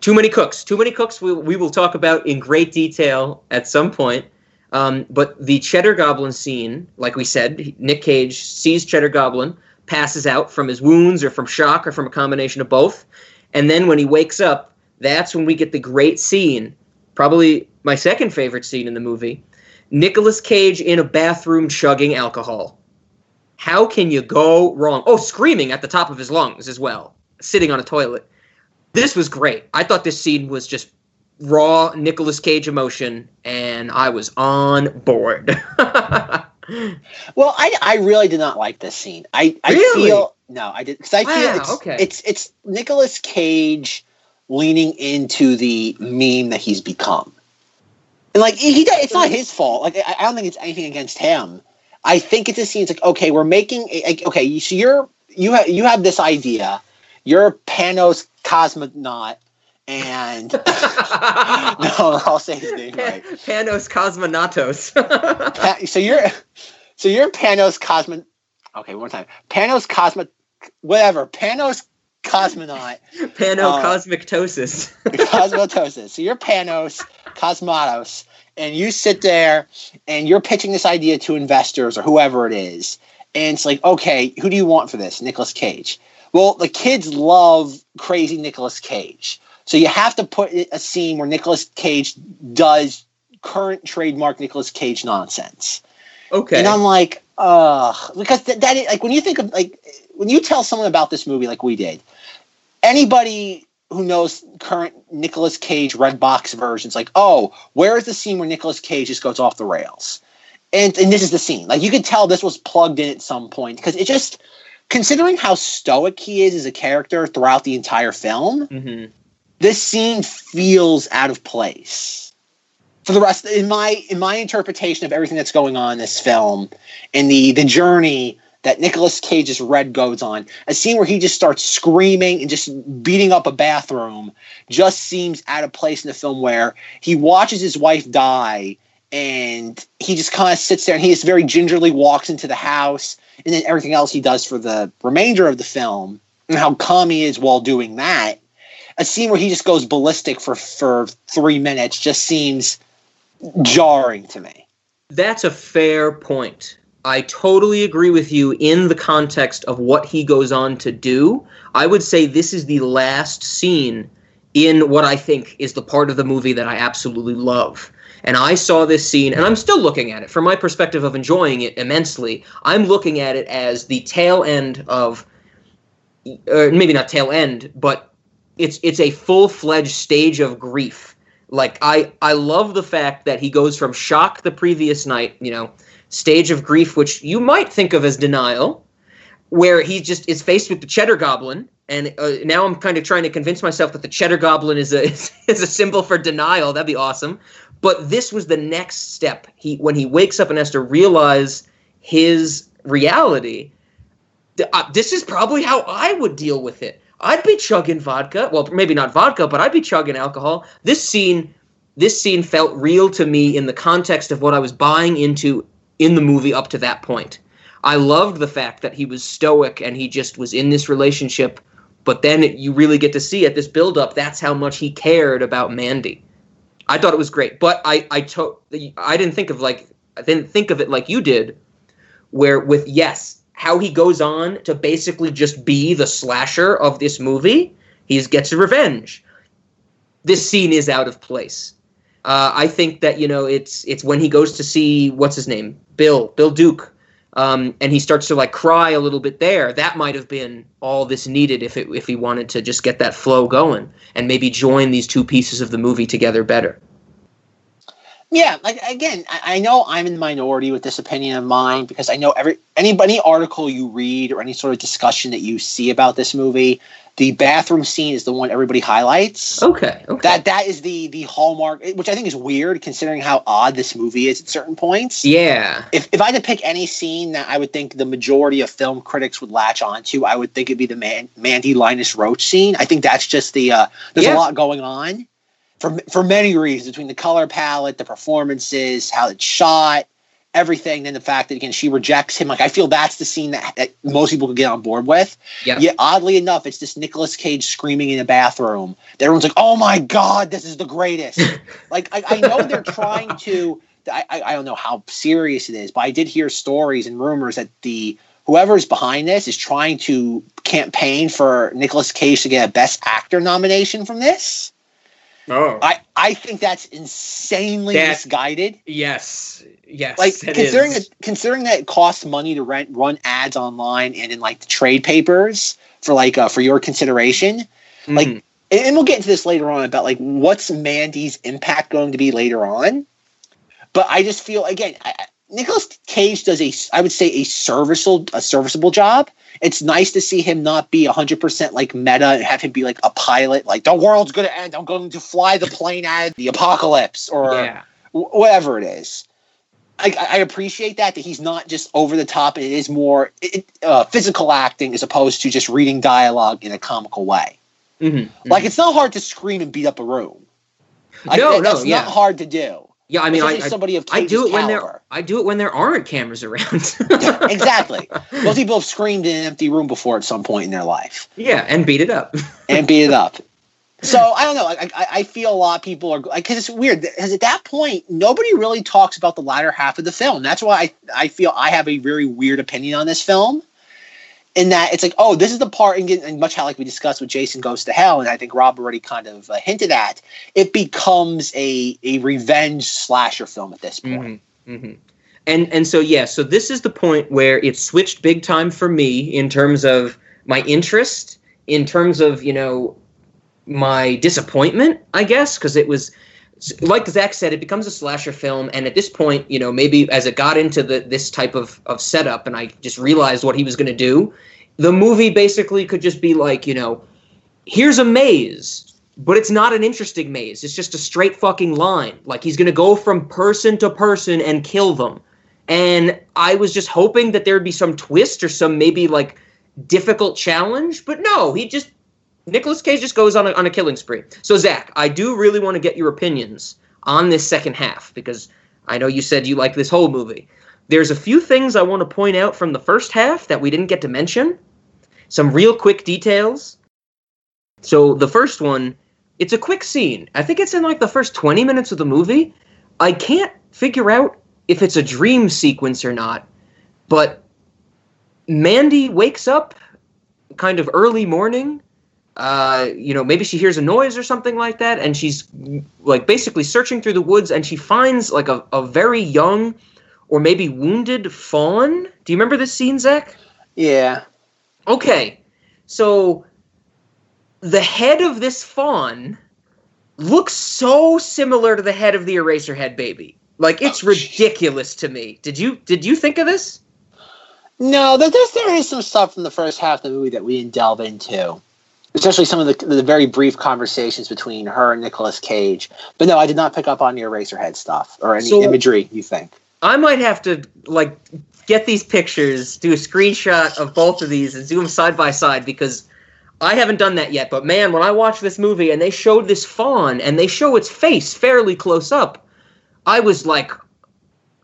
Too many cooks. Too many cooks. We, we will talk about in great detail at some point. Um, but the Cheddar Goblin scene, like we said, Nick Cage sees Cheddar Goblin, passes out from his wounds or from shock or from a combination of both, and then when he wakes up, that's when we get the great scene. Probably my second favorite scene in the movie. Nicolas Cage in a bathroom chugging alcohol. How can you go wrong? Oh, screaming at the top of his lungs as well, sitting on a toilet. This was great. I thought this scene was just raw Nicolas Cage emotion, and I was on board. Well, I, I really did not like this scene. I, I Really? feel no, I did because I feel it's okay. it's it's Nicolas Cage leaning into the meme that he's become, and like he, he it's not his fault. Like I, I don't think it's anything against him. I think it's a scene. It's like okay, we're making a, like, okay. So you're you have you have this idea. You're Panos cosmonaut, and no, I'll say his name right. Panos Cosmonatos. Pa- so you're so you're Panos Cosmo. Okay, one more time. Panos Cosmo, whatever. Panos cosmonaut, Pano Uh, Cosmictosis. cosmotosis. So you're Panos Cosmatos, and you sit there and you're pitching this idea to investors or whoever it is, and it's like, okay, who do you want for this? Nicolas Cage. Well, the kids love crazy Nicolas Cage, so you have to put a scene where Nicolas Cage does current trademark Nicolas Cage nonsense. okay. And I'm like, ugh, because th- that is, like when you think of like when you tell someone about this movie like we did, anybody who knows current Nicolas Cage red box versions, like, oh, where is the scene where Nicolas Cage just goes off the rails? And and this is the scene. Like you could tell this was plugged in at some point because it just considering how stoic he is as a character throughout the entire film, hmm this scene feels out of place. For the rest in my in my interpretation of everything that's going on in this film and the the journey that Nicolas Cage's red goes on a scene where he just starts screaming and just beating up a bathroom just seems out of place in the film where he watches his wife die and he just kind of sits there and he just very gingerly walks into the house and then everything else he does for the remainder of the film and how calm he is while doing that a scene where he just goes ballistic for for three minutes just seems jarring to me. That's a fair point. I totally agree with you in the context of what he goes on to do. I would say this is the last scene in what I think is the part of the movie that I absolutely love. And I saw this scene, and I'm still looking at it from my perspective of enjoying it immensely. I'm looking at it as the tail end of, uh, maybe not tail end, but it's it's a full fledged stage of grief. Like I I love the fact that he goes from shock the previous night, you know, stage of grief, which you might think of as denial, where he just is faced with the Cheddar Goblin, and uh, now I'm kind of trying to convince myself that the Cheddar Goblin is a is a symbol for denial. That'd be awesome. But this was the next step. He when he wakes up and has to realize his reality. uh, This is probably how I would deal with it. I'd be chugging vodka. Well, maybe not vodka, but I'd be chugging alcohol. This scene, this scene felt real to me in the context of what I was buying into in the movie up to that point. I loved the fact that he was stoic and he just was in this relationship, but then you really get to see at this build-up that's how much he cared about Mandy. I thought it was great, but I I to, I didn't think of like I didn't think of it like you did, where with yes, how he goes on to basically just be the slasher of this movie. He gets revenge. This scene is out of place. Uh, I think that you know it's it's when he goes to see what's his name, Bill, Bill Duke, um, and he starts to like cry a little bit there. That might have been all this needed if it if he wanted to just get that flow going and maybe join these two pieces of the movie together better. Yeah, like again, I, I know I'm in the minority with this opinion of mine because I know every any any article you read or any sort of discussion that you see about this movie, the bathroom scene is the one everybody highlights. Okay, okay. That that is the the hallmark, which I think is weird considering how odd this movie is at certain points. yeah, If if I had to pick any scene that I would think the majority of film critics would latch onto, I would think it'd be the Man- Mandy Linus Roache scene. I think that's just the uh, there's Yeah. a lot going on, for for many reasons between the color palette, the performances, how it's shot, everything. Then the fact that again she rejects him. Like I feel that's the scene that, that most people could get on board with. Yeah. Yet oddly enough, it's this Nicolas Cage screaming in a bathroom. Everyone's like, "Oh my god, this is the greatest!" like I, I know they're trying to. I, I I don't know how serious it is, but I did hear stories and rumors that the whoever's behind this is trying to campaign for Nicolas Cage to get a Best Actor nomination from this. Oh. I I think that's insanely That- misguided. yes. Yes. Like considering is. considering that it costs money to rent run ads online and in like the trade papers for like uh, for your consideration. like- Mhm. and, and we'll get into this later on about like what's Mandy's impact going to be later on. But I just feel again, I- Nicolas Cage does a, I would say, a serviceable, a serviceable job. It's nice to see him not be hundred percent like meta and have him be like a pilot, like the world's going to end. I'm going to fly the plane at the apocalypse or yeah. wh- whatever it is. I, I appreciate that that he's not just over the top and it is more it, uh, physical acting as opposed to just reading dialogue in a comical way. Mhm. Like it's not hard to scream and beat up a room. Like, No, no, that's yeah. not hard to do. Yeah, I mean, I, somebody of I do it when there. I do it when there aren't cameras around. exactly. Most people have screamed in an empty room before at some point in their life Yeah, and beat it up. and beat it up. So I don't know. I, I, I feel a lot of people are because it's weird because at that point nobody really talks about the latter half of the film. That's why I, I feel I have a very weird opinion on this film. In that it's like, oh, this is the part, and, much how like we discussed with Jason Goes to Hell, and I think Rob already kind of uh, hinted at, it becomes a a revenge slasher film at this point. hmm hmm And and so yeah, so this is the point where it switched big time for me in terms of my interest, in terms of you know my disappointment, I guess, because it was like Zach said, it becomes a slasher film, and at this point, you know, maybe as it got into the this type of of setup, and I just realized what he was going to do, the movie basically could just be like, you know, here's a maze, but it's not an interesting maze. It's just a straight fucking line. Like he's gonna go from person to person and kill them. And I was just hoping that there'd be some twist or some maybe like difficult challenge, but no, he just Nicolas Cage just goes on a, on a killing spree. So Zach, I do really want to get your opinions on this second half because I know you said you like this whole movie. There's a few things I want to point out from the first half that we didn't get to mention. Some real quick details. So the first one, it's a quick scene. I think it's in like the first 20 minutes of the movie. I can't figure out if it's a dream sequence or not, but Mandy wakes up kind of early morning. Uh, you know, maybe she hears a noise or something like that, and she's like basically searching through the woods, and she finds like a, a very young or maybe wounded fawn. Do you remember this scene, Zach? Yeah. Okay, so the head of this fawn looks so similar to the head of the Eraserhead baby. Like it's Oh, ridiculous to me. Did you did you think of this? No, there, there's, there is some stuff from the first half of the movie that we didn't delve into, especially some of the, the very brief conversations between her and Nicolas Cage. But no, I did not pick up on your Eraserhead stuff or any So- uh, imagery. You think? I might have to like get these pictures, do a screenshot of both of these, and do them side by side because I haven't done that yet. But man, when I watched this movie and they showed this fawn and they show its face fairly close up, I was like,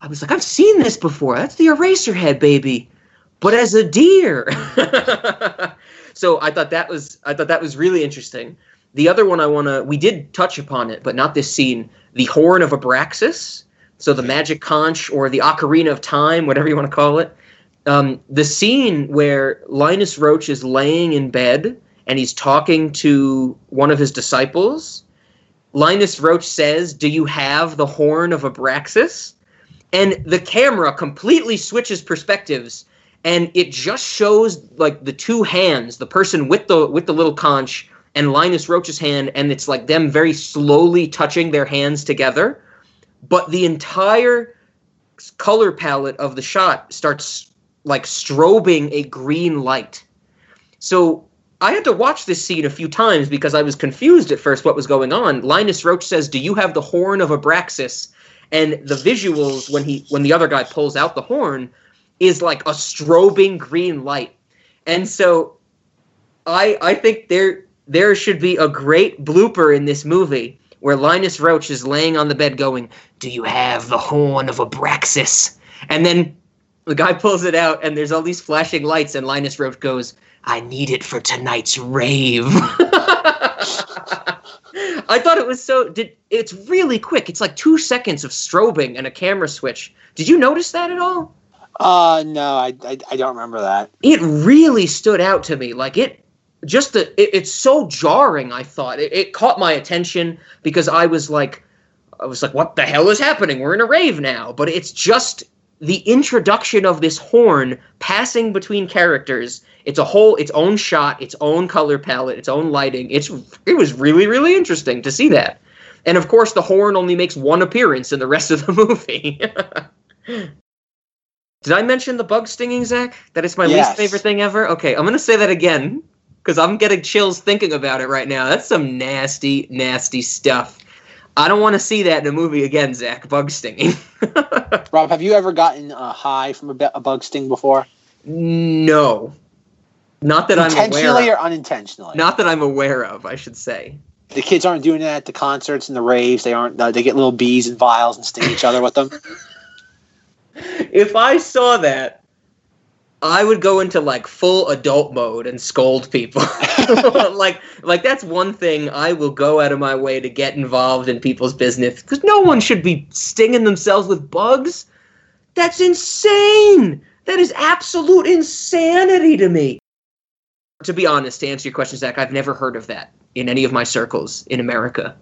I was like, I've seen this before. That's the Eraserhead baby, but as a deer. so I thought that was I thought that was really interesting. The other one I want to we did touch upon it, but not this scene. The horn of Abraxas. So the magic conch or the ocarina of time, whatever you want to call it. Um, the scene where Linus Roache is laying in bed and he's talking to one of his disciples. Linus Roache says, "Do you have the horn of Abraxas?" And the camera completely switches perspectives, and it just shows like the two hands, the person with the with the little conch and Linus Roache's hand, and it's like them very slowly touching their hands together but the entire color palette of the shot starts like strobing a green light. So I had to watch this scene a few times because I was confused at first what was going on. Linus Roach says, "Do you have the horn of Abraxas?" And the visuals when he when the other guy pulls out the horn is like a strobing green light. And so I I think there there should be a great blooper in this movie where Linus Roache is laying on the bed going, Do you have the horn of Abraxas? And then the guy pulls it out, and there's all these flashing lights, and Linus Roache goes, I need it for tonight's rave. I thought it was so. Did it's really quick? It's like two seconds of strobing and a camera switch. Did you notice that at all? Uh, no, I, I, I don't remember that. It really stood out to me. Like it, just the. It, it's so jarring. I thought it, it caught my attention because I was like, I was like, what the hell is happening? We're in a rave now. But it's just the introduction of this horn passing between characters. It's a whole, its own shot, its own color palette, its own lighting. It's it was really really interesting to see that. And of course, the horn only makes one appearance in the rest of the movie. Did I mention the bug stinging, Zach? That it's my Yes. least favorite thing ever? Okay, I'm going to say that again because I'm getting chills thinking about it right now. That's some nasty, nasty stuff. I don't want to see that in a movie again, Zach. Bug stinging. Rob, have you ever gotten uh, high from a, bu- a bug sting before? no. Not that I'm Intentionally or unintentionally? Not that I'm aware of, I should say. The kids aren't doing that at the concerts and the raves. They aren't. Uh, they get little bees and vials and sting each other with them. If I saw that, I would go into like full adult mode and scold people. like like that's one thing I will go out of my way to get involved in people's business cuz no one should be stinging themselves with bugs. That's insane. That is absolute insanity to me. To be honest, to answer your question, Zach, I've never heard of that in any of my circles in America.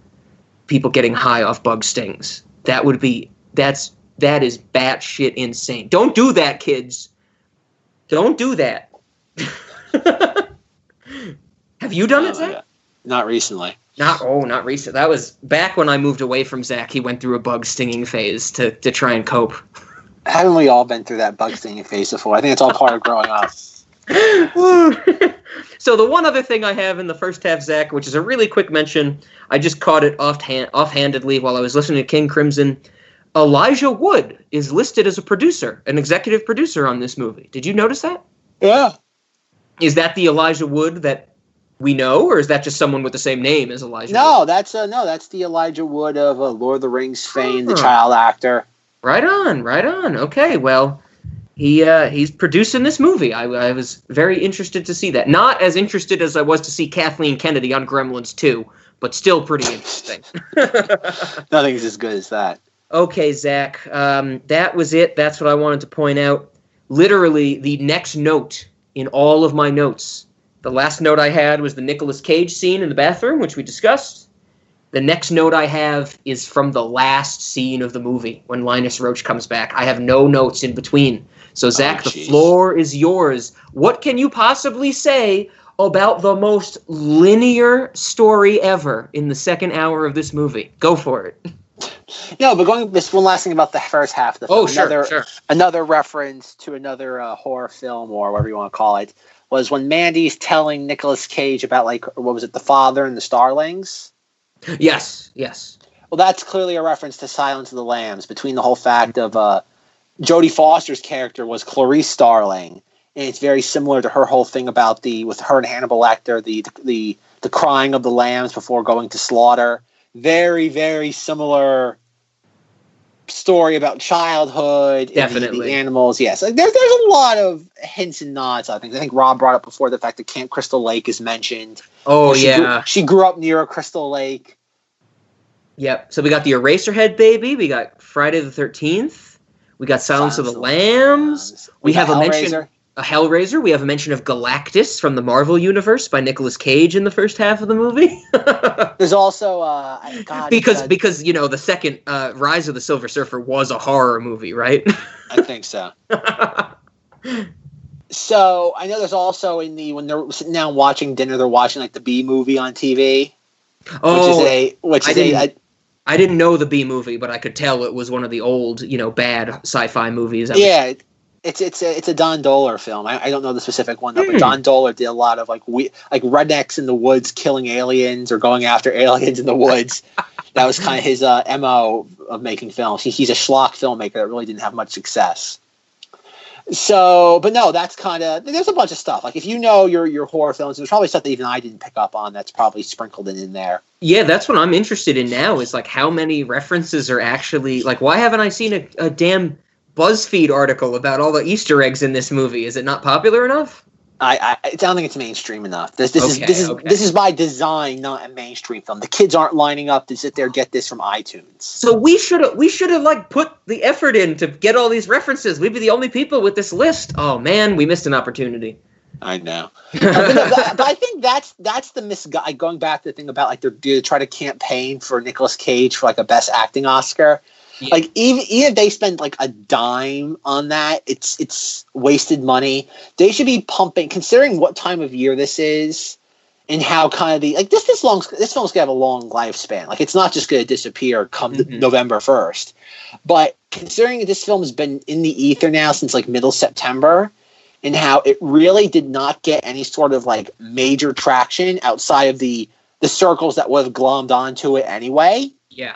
People getting high off bug stings. That would be that's that is batshit insane. Don't do that, kids. Don't do that. Have you done it, Uh, Zach? Not recently. Not oh, not recent. That was back when I moved away from Zach. He went through a bug stinging phase to to try and cope. Haven't we all been through that bug stinging phase before? I think it's all part of growing up. so the one other thing I have in the first half, Zach, which is a really quick mention, I just caught it offhand, offhandedly while I was listening to King Crimson. Elijah Wood is listed as a producer, an executive producer on this movie. Did you notice that? Yeah. Is that the Elijah Wood that we know, or is that just someone with the same name as Elijah? Wood? No, that's uh, no, that's the Elijah Wood of uh, Lord of the Rings fame, the child actor. Right on, right on. Okay, well, he uh, he's producing this movie. I, I was very interested to see that. Not as interested as I was to see Kathleen Kennedy on Gremlins 2, but still pretty interesting. Nothing's as good as that. Okay, Zach, um, that was it. That's what I wanted to point out. Literally, the next note in all of my notes. The last note I had was the Nicolas Cage scene in the bathroom, which we discussed. The next note I have is from the last scene of the movie when Linus Roache comes back. I have no notes in between. So, Zach, the floor is yours. What can you possibly say about the most linear story ever in the second hour of this movie? Go for it. No, but going this one last thing about the first half of the film. Oh, sure, another, sure. Another reference to another uh, horror film or whatever you want to call it was when Mandy's telling Nicolas Cage about like what was it, the father and the starlings. Yes, yes. Well, that's clearly a reference to Silence of the Lambs. Between the whole fact of uh, Jodie Foster's character was Clarice Starling, and it's very similar to her whole thing about the with her and Hannibal Lecter, the the the crying of the lambs before going to slaughter. Very very similar story about childhood, the- Definitely. the, animals. Yes, like, there's there's a lot of hints and nods. I think I think Rob brought up before the fact that Camp Crystal Lake is mentioned. Oh, she yeah. grew, she grew up near a Crystal Lake. Yep. So we got the Eraserhead baby. We got Friday the Thirteenth. We got Silence, of the Lambs. We, have a mention. A Hellraiser. We have a mention of Galactus from the Marvel universe by Nicolas Cage in the first half of the movie. There's also uh, God, because uh, because you know the second uh, Rise of the Silver Surfer was a horror movie, right? I think so. So I know there's also in the when they're sitting down watching dinner, they're watching like the B movie on TV, which oh, is a which I is didn't- a I didn't know the B movie, but I could tell it was one of the old, you know, bad sci-fi movies. that was- yeah. it- It's it's a it's a Don Dohler film. I, I don't know the specific one though, Hmm. but Don Dohler did a lot of like we like rednecks in the woods killing aliens or going after aliens in the woods. that was kind of his uh, mo of making films. He, he's a schlock filmmaker that really didn't have much success. So, but no, that's kind of there's a bunch of stuff. Like if you know your your horror films, there's probably stuff that even I didn't pick up on. That's probably sprinkled in, in there. Yeah, that's what I'm interested in now. Is like how many references are actually like? Why haven't I seen a, a damn BuzzFeed article about all the Easter eggs in this movie? Is it not popular enough? I, I I don't think it's mainstream enough. This this Okay, is this is okay. this is by design, not a mainstream film. The kids aren't lining up to sit there and get this from iTunes. So we should have we should have like put the effort in to get all these references. We'd be the only people with this list. Oh man, we missed an opportunity. I know, but, no, but- but I think that's that's the misguide. Going back to the thing about like they're they try to campaign for Nicolas Cage for like a Best Acting Oscar. Yeah. Like even even if they spend like a dime on that, it's it's wasted money. They should be pumping, considering what time of year this is, and how kind of the like this this long this film's gonna have a long lifespan. Like it's not just gonna disappear come Mhm. November first. But considering that this film has been in the ether now since like middle September, and how it really did not get any sort of like major traction outside of the the circles that would have glommed onto it anyway. yeah.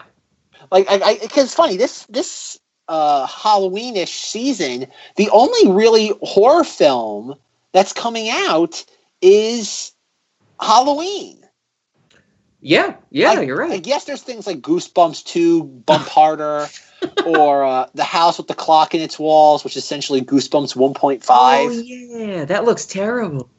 Like, I, because it's funny this this uh, Halloweenish season, the only really horror film that's coming out is Halloween. Yeah, yeah, Like- you're right. Like, yes, there's things like Goosebumps 2, Bump Harder, or uh, The House with the Clock in its Walls, which is essentially Goosebumps 1.5. Oh yeah, that looks terrible.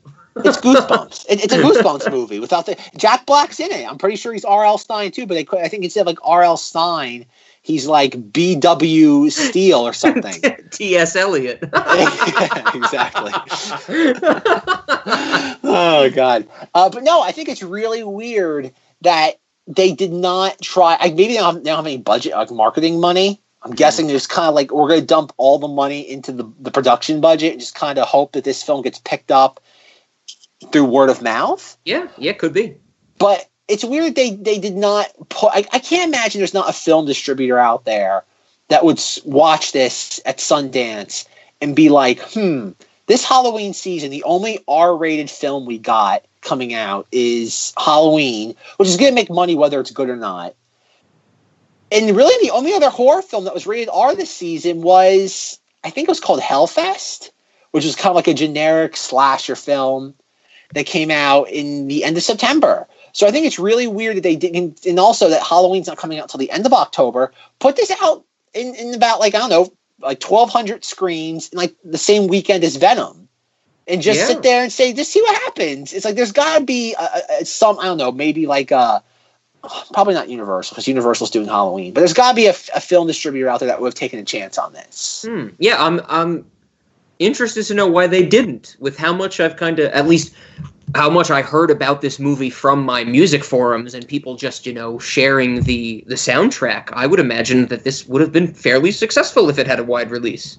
It's Goosebumps. It, it's a Goosebumps movie without the Jack Black's in it. I'm pretty sure he's R.L. Stine too, but they, I think instead of like R.L. Stine, he's like B.W. Steele or something. T.S. Eliot. exactly. oh god. Uh, but no, I think it's really weird that they did not try. I, maybe they don't, have, they don't have any budget, like marketing money. I'm guessing there's kind of like we're going to dump all the money into the, the production budget and just kind of hope that this film gets picked up through word of mouth. yeah, yeah, could be. But it's weird they they did not put. I, I can't imagine there's not a film distributor out there that would watch this at Sundance and be like, hmm, this Halloween season, the only R-rated film we got coming out is Halloween, which is going to make money whether it's good or not. And really, the only other horror film that was rated R this season was, I think it was called Hellfest, which was kind of like a generic slasher film that came out in the end of September. So I think it's really weird that they didn't, and also that Halloween's not coming out till the end of October. Put this out in, in about like I don't know, like twelve hundred screens, in like the same weekend as Venom, and just Yeah. sit there and say, just see what happens. It's like there's got to be a, a, a- some I don't know, maybe like uh probably not Universal because Universal's doing Halloween, but there's got to be a film distributor out there that would have taken a chance on this. Hmm. Yeah, I'm I'm interested to know why they didn't. With how much I've kind of, at least, how much I heard about this movie from my music forums and people just you know sharing the the soundtrack. I would imagine that this would have been fairly successful if it had a wide release.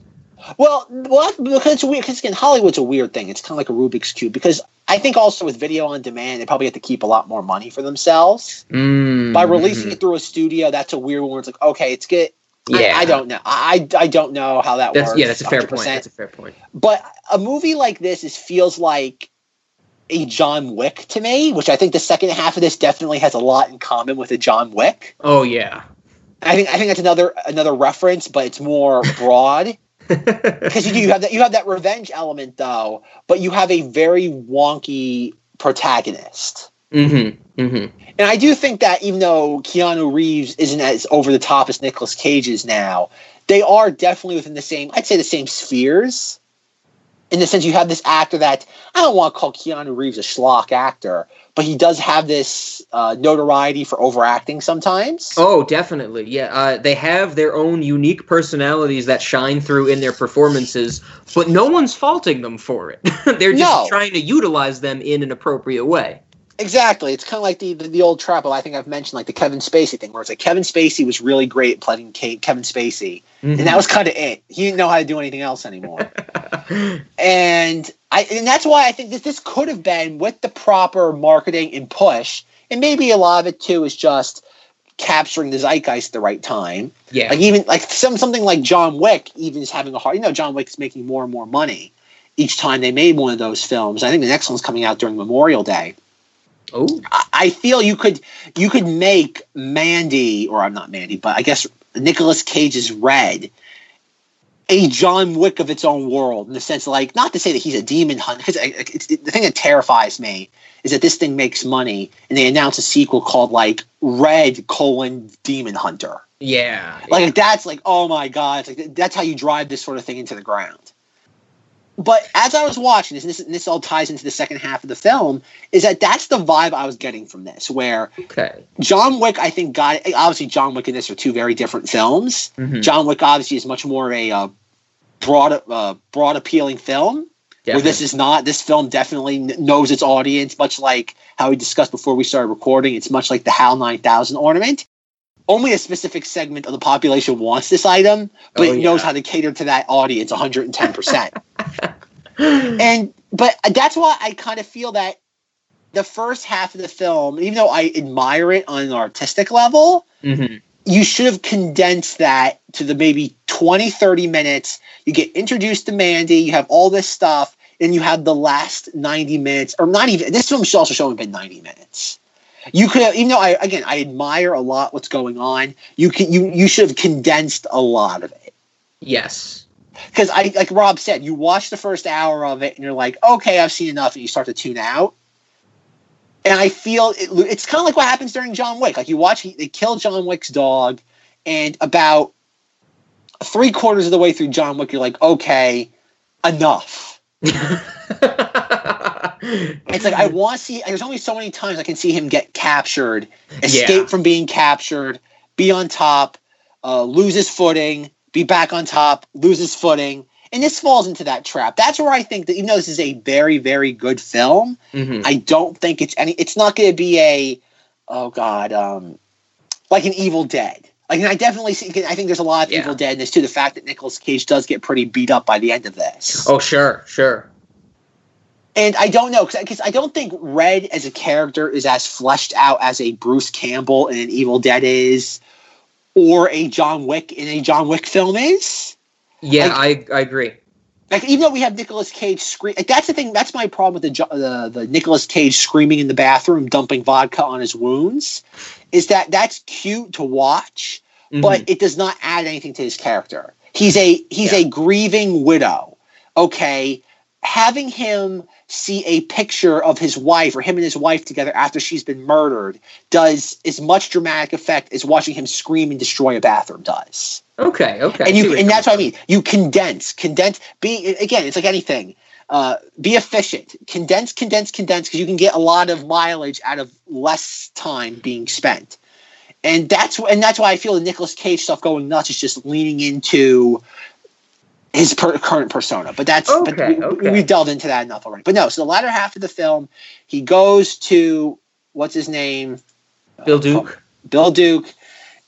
Well, well, because it's weird. Because again, Hollywood's a weird thing. It's kind of like a Rubik's cube. Because I think also with video on demand, they probably have to keep a lot more money for themselves Mm, by releasing it through a studio. That's a weird one. Where it's like, okay, it's good. Yeah, I, I don't know. I, I don't know how that That's works. yeah, that's a fair point. 100%. That's a fair point. But a movie like this is feels like a John Wick to me, which I think the second half of this definitely has a lot in common with a John Wick. Oh yeah. I think I think that's another another reference, but it's more broad. because you do you have that you have that revenge element though, but you have a very wonky protagonist. Mm-hmm. Mm-hmm. And I do think that even though Keanu Reeves isn't as over the top as Nicolas Cage is now, they are definitely within the same I'd say the same spheres. In the sense you have this actor that I don't want to call Keanu Reeves a schlock actor, but he does have this uh, notoriety for overacting sometimes. Oh, definitely. Yeah, uh, they have their own unique personalities that shine through in their performances, but no one's faulting them for it. They're just No. trying to utilize them in an appropriate way. Exactly. It's kind of like the, the the old trap. I think I've mentioned like the Kevin Spacey thing, where it's like Kevin Spacey was really great at playing Ke- Kevin Spacey, and that mm-hmm. was kind of it. He didn't know how to do anything else anymore. and I and that's why I think that this could have been with the proper marketing and push, and maybe a lot of it too is just capturing the zeitgeist at the right time. yeah. Like even like some something like John Wick, even is having a hard. You know, John Wick's making more and more money each time they made one of those films. I think the next one's coming out during Memorial Day. Oh, I- feel you could you could make Mandy or I'm not Mandy, but I guess Nicolas Cage's Red a John Wick of its own world in the sense, like, not to say that he's a demon hunter, because the thing that terrifies me is that this thing makes money, and they announce a sequel called like Red colon Demon Hunter. Yeah. Like that's like, oh my god, it's like that's how you drive this sort of thing into the ground. But as I was watching this, and this, and this all ties into the second half of the film, is that that's the vibe I was getting from this, where okay. John Wick, I think, got obviously John Wick and this are two very different films. Mhm. John Wick obviously is much more a uh, broad, uh, broad appealing film. Where this is not. This film definitely kn- knows its audience, much like how we discussed before we started recording. It's much like the HAL 9000 ornament. Only a specific segment of the population wants this item, but Oh, it knows how to cater to that audience 110%. and but that's why I kind of feel that the first half of the film, even though I admire it on an artistic level, hmm you should have condensed that to the maybe 20, 30 minutes. You get introduced to Mandy, you have all this stuff, and you have the last 90 minutes, or not even, this film should also show have been 90 minutes. You could have, even though I, again, I admire a lot what's going on, you can, you, you should have condensed a lot of it. Yes. Because I, like Rob said, you watch the first hour of it and you're like, okay, I've seen enough, and you start to tune out. And I feel it, it's kind of like what happens during John Wick. Like you watch, he, they kill John Wick's dog, and about three quarters of the way through John Wick, you're like, okay, enough. It's like I want to see. There's only so many times I can see him get captured, escape Yeah. from being captured, be on top, uh, lose his footing, be back on top, lose his footing, and this falls into that trap. That's where I think that even though this is a very, very good film, Mhm. I don't think it's any. It's not going to be a, oh god, um, like an Evil Dead. Like, and I definitely see. I think there's a lot of Yeah. Evil Dead in this too. The fact that Nicolas Cage does get pretty beat up by the end of this. Oh, sure, sure. And I don't know because I don't think Red as a character is as fleshed out as a Bruce Campbell in an Evil Dead is, or a John Wick in a John Wick film is. Yeah, I, I agree. Like even though we have Nicolas Cage scream, like, that's the thing. That's my problem with the the the Nicolas Cage screaming in the bathroom, dumping vodka on his wounds, is that that's cute to watch, mm-hmm. but it does not add anything to his character. He's a he's a grieving widow. Okay, having him see a picture of his wife or him and his wife together after she's been murdered does as much dramatic effect as watching him scream and destroy a bathroom does Okay, okay. and you and that's what I mean. You condense, condense. Be again, it's like anything. Uh, be efficient. Condense, condense, condense, because you can get a lot of mileage out of less time being spent. And that's and that's why I feel the Nicolas Cage stuff going nuts is just leaning into his per- current persona. But that's but Okay, we, okay. we've delved into that enough already. But no, so the latter half of the film, he goes to what's his name, Bill Duke Bill Duke,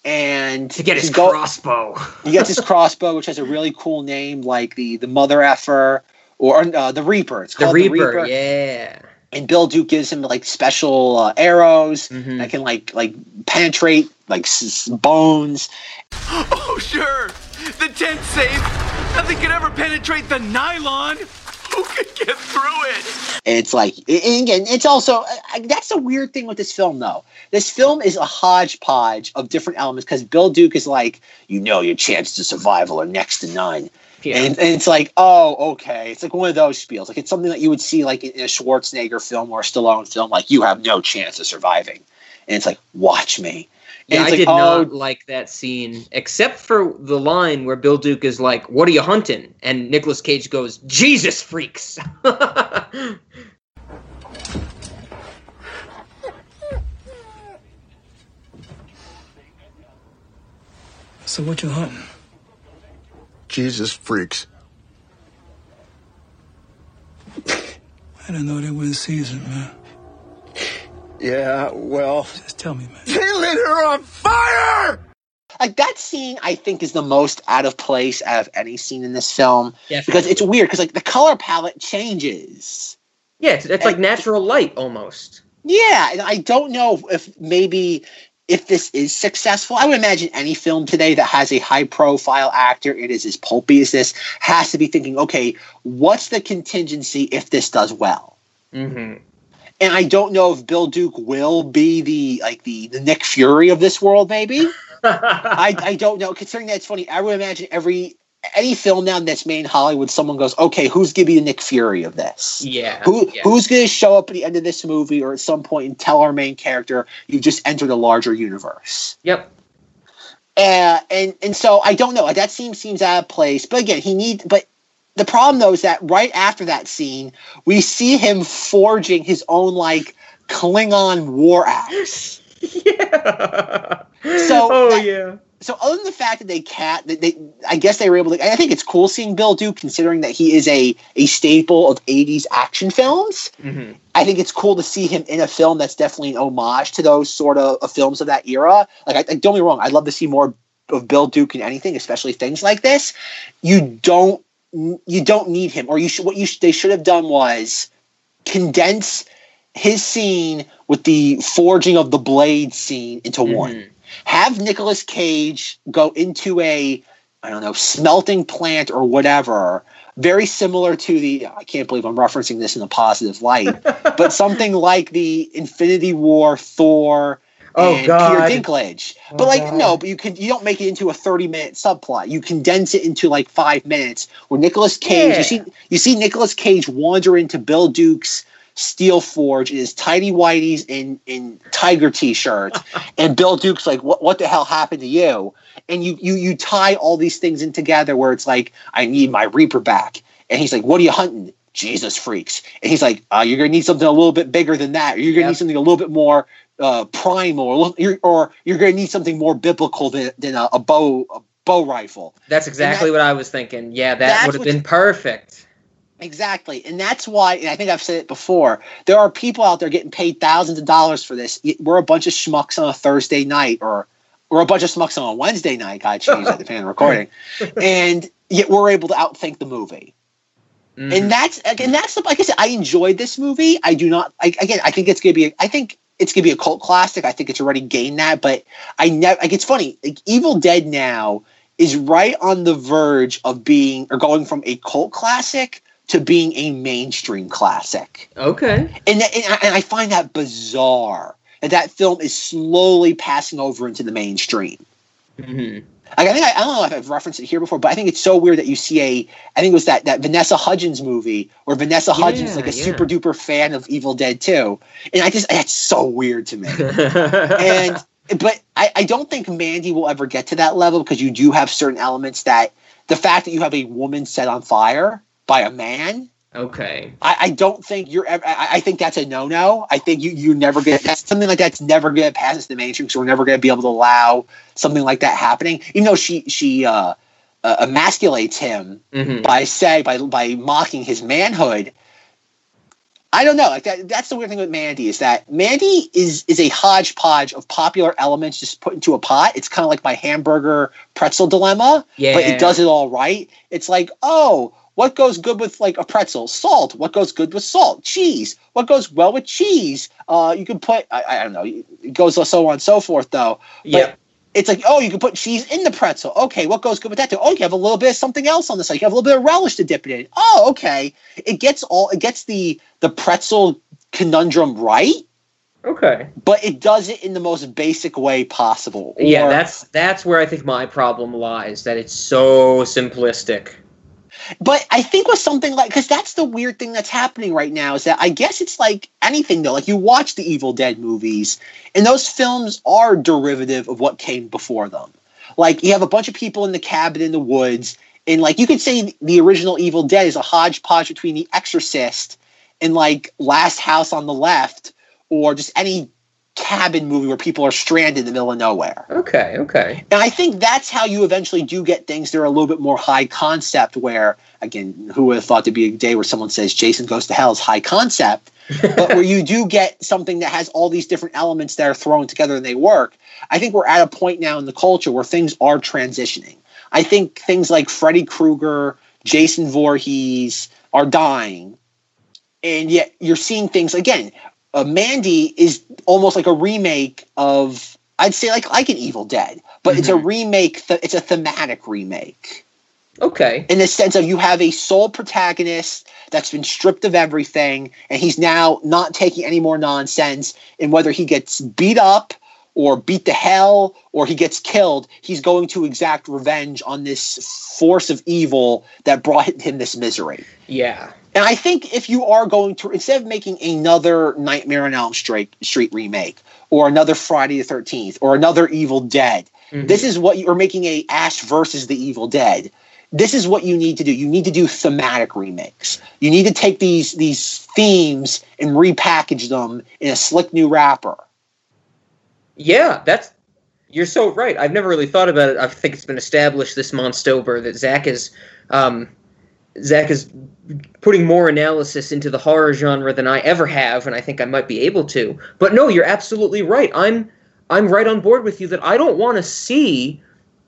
and to get his go- crossbow. he gets his crossbow, which has a really cool name, like the the Mother Effer or uh, the Reaper. It's The called Reaper, yeah. And Bill Duke gives him like special uh, arrows Mhm. that can like like penetrate like s- s- bones. Oh, sure. The tent's safe. Nothing could ever penetrate the nylon. Who could get through it? It's like and again, it's also uh, that's the weird thing with this film though. This film is a hodgepodge of different elements because Bill Duke is like, you know, your chances of survival are next to none. Yeah. And, and it's like, oh, okay. It's like one of those spiels. Like it's something that you would see like in a Schwarzenegger film or a Stallone film. Like you have no chance of surviving, and it's like, watch me. And Yeah, I like, did oh, not like that scene, except for the line where Bill Duke is like, "What are you hunting?" and Nicolas Cage goes, "Jesus freaks." So what you hunting? Jesus freaks. I didn't know they were in season, man. Yeah, well, Just tell me, man. they lit her on fire! like that scene. I think is the most out of place out of any scene in this film because it's weird because like the color palette changes. yeah, it's, it's like natural light almost. Yeah, and I don't know if maybe if this is successful. I would imagine any film today that has a high profile actor, it is as pulpy as this, has to be thinking, okay, what's the contingency if this does well? hmm And I don't know if Bill Duke will be the like the, the Nick Fury of this world, maybe. I, I don't know. Considering that it's funny, I would imagine every any film now that's made in Hollywood, someone goes, okay, who's gonna be the Nick Fury of this? Yeah. Who yeah. who's going to show up at the end of this movie or at some point and tell our main character you just entered a larger universe? Yep. Uh, and and so I don't know. That seems seems out of place. But again, he need. But the problem though is that right after that scene, we see him forging his own like Klingon war axe. yeah. So oh that- yeah. So other than the fact that they cat, that they, I guess they were able to. I think it's cool seeing Bill Duke, considering that he is a a staple of '80s action films. hmm I think it's cool to see him in a film that's definitely an homage to those sort of, of films of that era. Like, I, I- don't get me wrong, I'd love to see more of Bill Duke in anything, especially things like this. You don't you don't need him, or you should. What you sh- they should have done was condense his scene with the forging of the blade scene into one. Mhm. Have Nicolas Cage go into a I don't know smelting plant or whatever. Very similar to the I can't believe I'm referencing this in a positive light, but something like the Infinity War Thor Oh, and God. Peter Dinklage. Oh, but like God. no, but you can you don't make it into a 30 minute subplot. You condense it into like five minutes where Nicolas Cage Yeah. you see you see Nicolas Cage wander into Bill Duke's Steel Forge in his tidy whities and in tiger t-shirt and Bill Duke's like what what the hell happened to you? And you you you tie all these things in together where it's like I need my Reaper back. And he's like what are you hunting? Jesus freaks. And he's like uh, you're going to need something a little bit bigger than that. Or you're going to Yep. need something a little bit more uh, primal or, you're, or you're going to need something more biblical than, than a, a bow a bow rifle. That's exactly what I was thinking. Yeah, that would have been perfect. Exactly. And that's why, and I think I've said it before, there are people out there getting paid thousands of dollars for this. We're a bunch of schmucks on a Thursday night, or we're a bunch of schmucks on a Wednesday night, God change that depending on recording. And yet we're able to outthink the movie. Mhm. And that's again, that's the, like I said, I enjoyed this movie. I do not I, again. I think it's gonna be. I think it's gonna be a cult classic. I think it's already gained that. But I never. Like it's funny. Like Evil Dead now is right on the verge of being or going from a cult classic to being a mainstream classic. okay. And that, and, I, and I find that bizarre that that film is slowly passing over into the mainstream. hmm Like I think I, I don't know if I've referenced it here before, but I think it's so weird that you see a I think it was that that Vanessa Hudgens movie where Vanessa Hudgens is like a yeah. super duper fan of Evil Dead 2. And I just that's so weird to me. and but I, I don't think Mandy will ever get to that level because you do have certain elements that the fact that you have a woman set on fire by a man okay. I, I don't think you're ever. I, I think that's a no no. I think you you never get that's something like that's never going to pass into the mainstream. So we're never going to be able to allow something like that happening. Even though she she uh, uh, emasculates him hmm by say by by mocking his manhood. I don't know. Like that. That's the weird thing with Mandy is that Mandy is is a hodgepodge of popular elements just put into a pot. It's kind of like my hamburger pretzel dilemma Yeah. but it does it all right. It's like, oh, what goes good with like a pretzel? Salt. What goes good with salt? Cheese. What goes well with cheese? Uh, you can put I, I don't know. It goes so on and so forth though. But Yep. it's like, oh, you can put cheese in the pretzel. Okay, what goes good with that? Too? Oh, you have a little bit of something else on the side. You have a little bit of relish to dip it in. Oh, okay. It gets all it gets the the pretzel conundrum right, Okay. but it does it in the most basic way possible. Yeah, that's that's where I think my problem lies. That it's so simplistic. But I think with something like because that's the weird thing that's happening right now is that I guess it's like anything though. Like you watch the Evil Dead movies, and those films are derivative of what came before them. Like you have a bunch of people in the cabin in the woods, and like you could say the original Evil Dead is a hodgepodge between The Exorcist and like Last House on the Left, or just any cabin movie where people are stranded in the middle of nowhere. Okay. Okay. And I think that's how you eventually do get things that are a little bit more high concept. Where again, who would have thought to be a day where someone says Jason Goes to Hell is high concept, but where you do get something that has all these different elements that are thrown together and they work. I think we're at a point now in the culture where things are transitioning. I think things like Freddy Krueger, Jason Voorhees are dying, and yet you're seeing things again. Uh, Mandy is almost like a remake of I'd say like like an Evil Dead, but it's a remake. Th- it's a thematic remake Okay. in the sense of you have a sole protagonist that's been stripped of everything, and he's now not taking any more nonsense. And whether he gets beat up or beat the hell or he gets killed, he's going to exact revenge on this force of evil that brought him this misery. Yeah. And I think if you are going to, instead of making another Nightmare on Elm Street, Street remake, or another Friday the 13th, or another Evil Dead, Mhm. this is what you're making a Ash versus the Evil Dead. This is what you need to do. You need to do thematic remakes. You need to take these these themes and repackage them in a slick new wrapper. Yeah, that's you're so right. I've never really thought about it. I think it's been established this Monstober that Zach is um, Zach is putting more analysis into the horror genre than I ever have, and I think I might be able to. But no, you're absolutely right. I'm I'm right on board with you that I don't want to see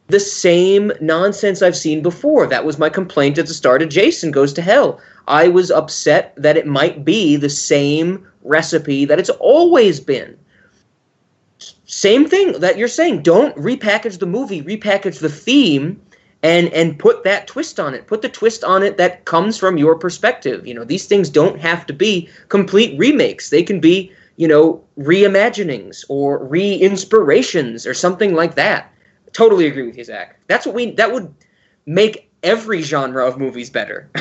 the same nonsense I've seen before. That was my complaint at the start of Jason Goes to Hell. I was upset that it might be the same recipe that it's always been same thing that you're saying don't repackage the movie repackage the theme and and put that twist on it. Put the twist on it that comes from your perspective. You know these things don't have to be complete remakes. They can be you know reimaginings or re-inspirations or something like that. Totally agree with you zach. That's what we that would make every genre of movies better.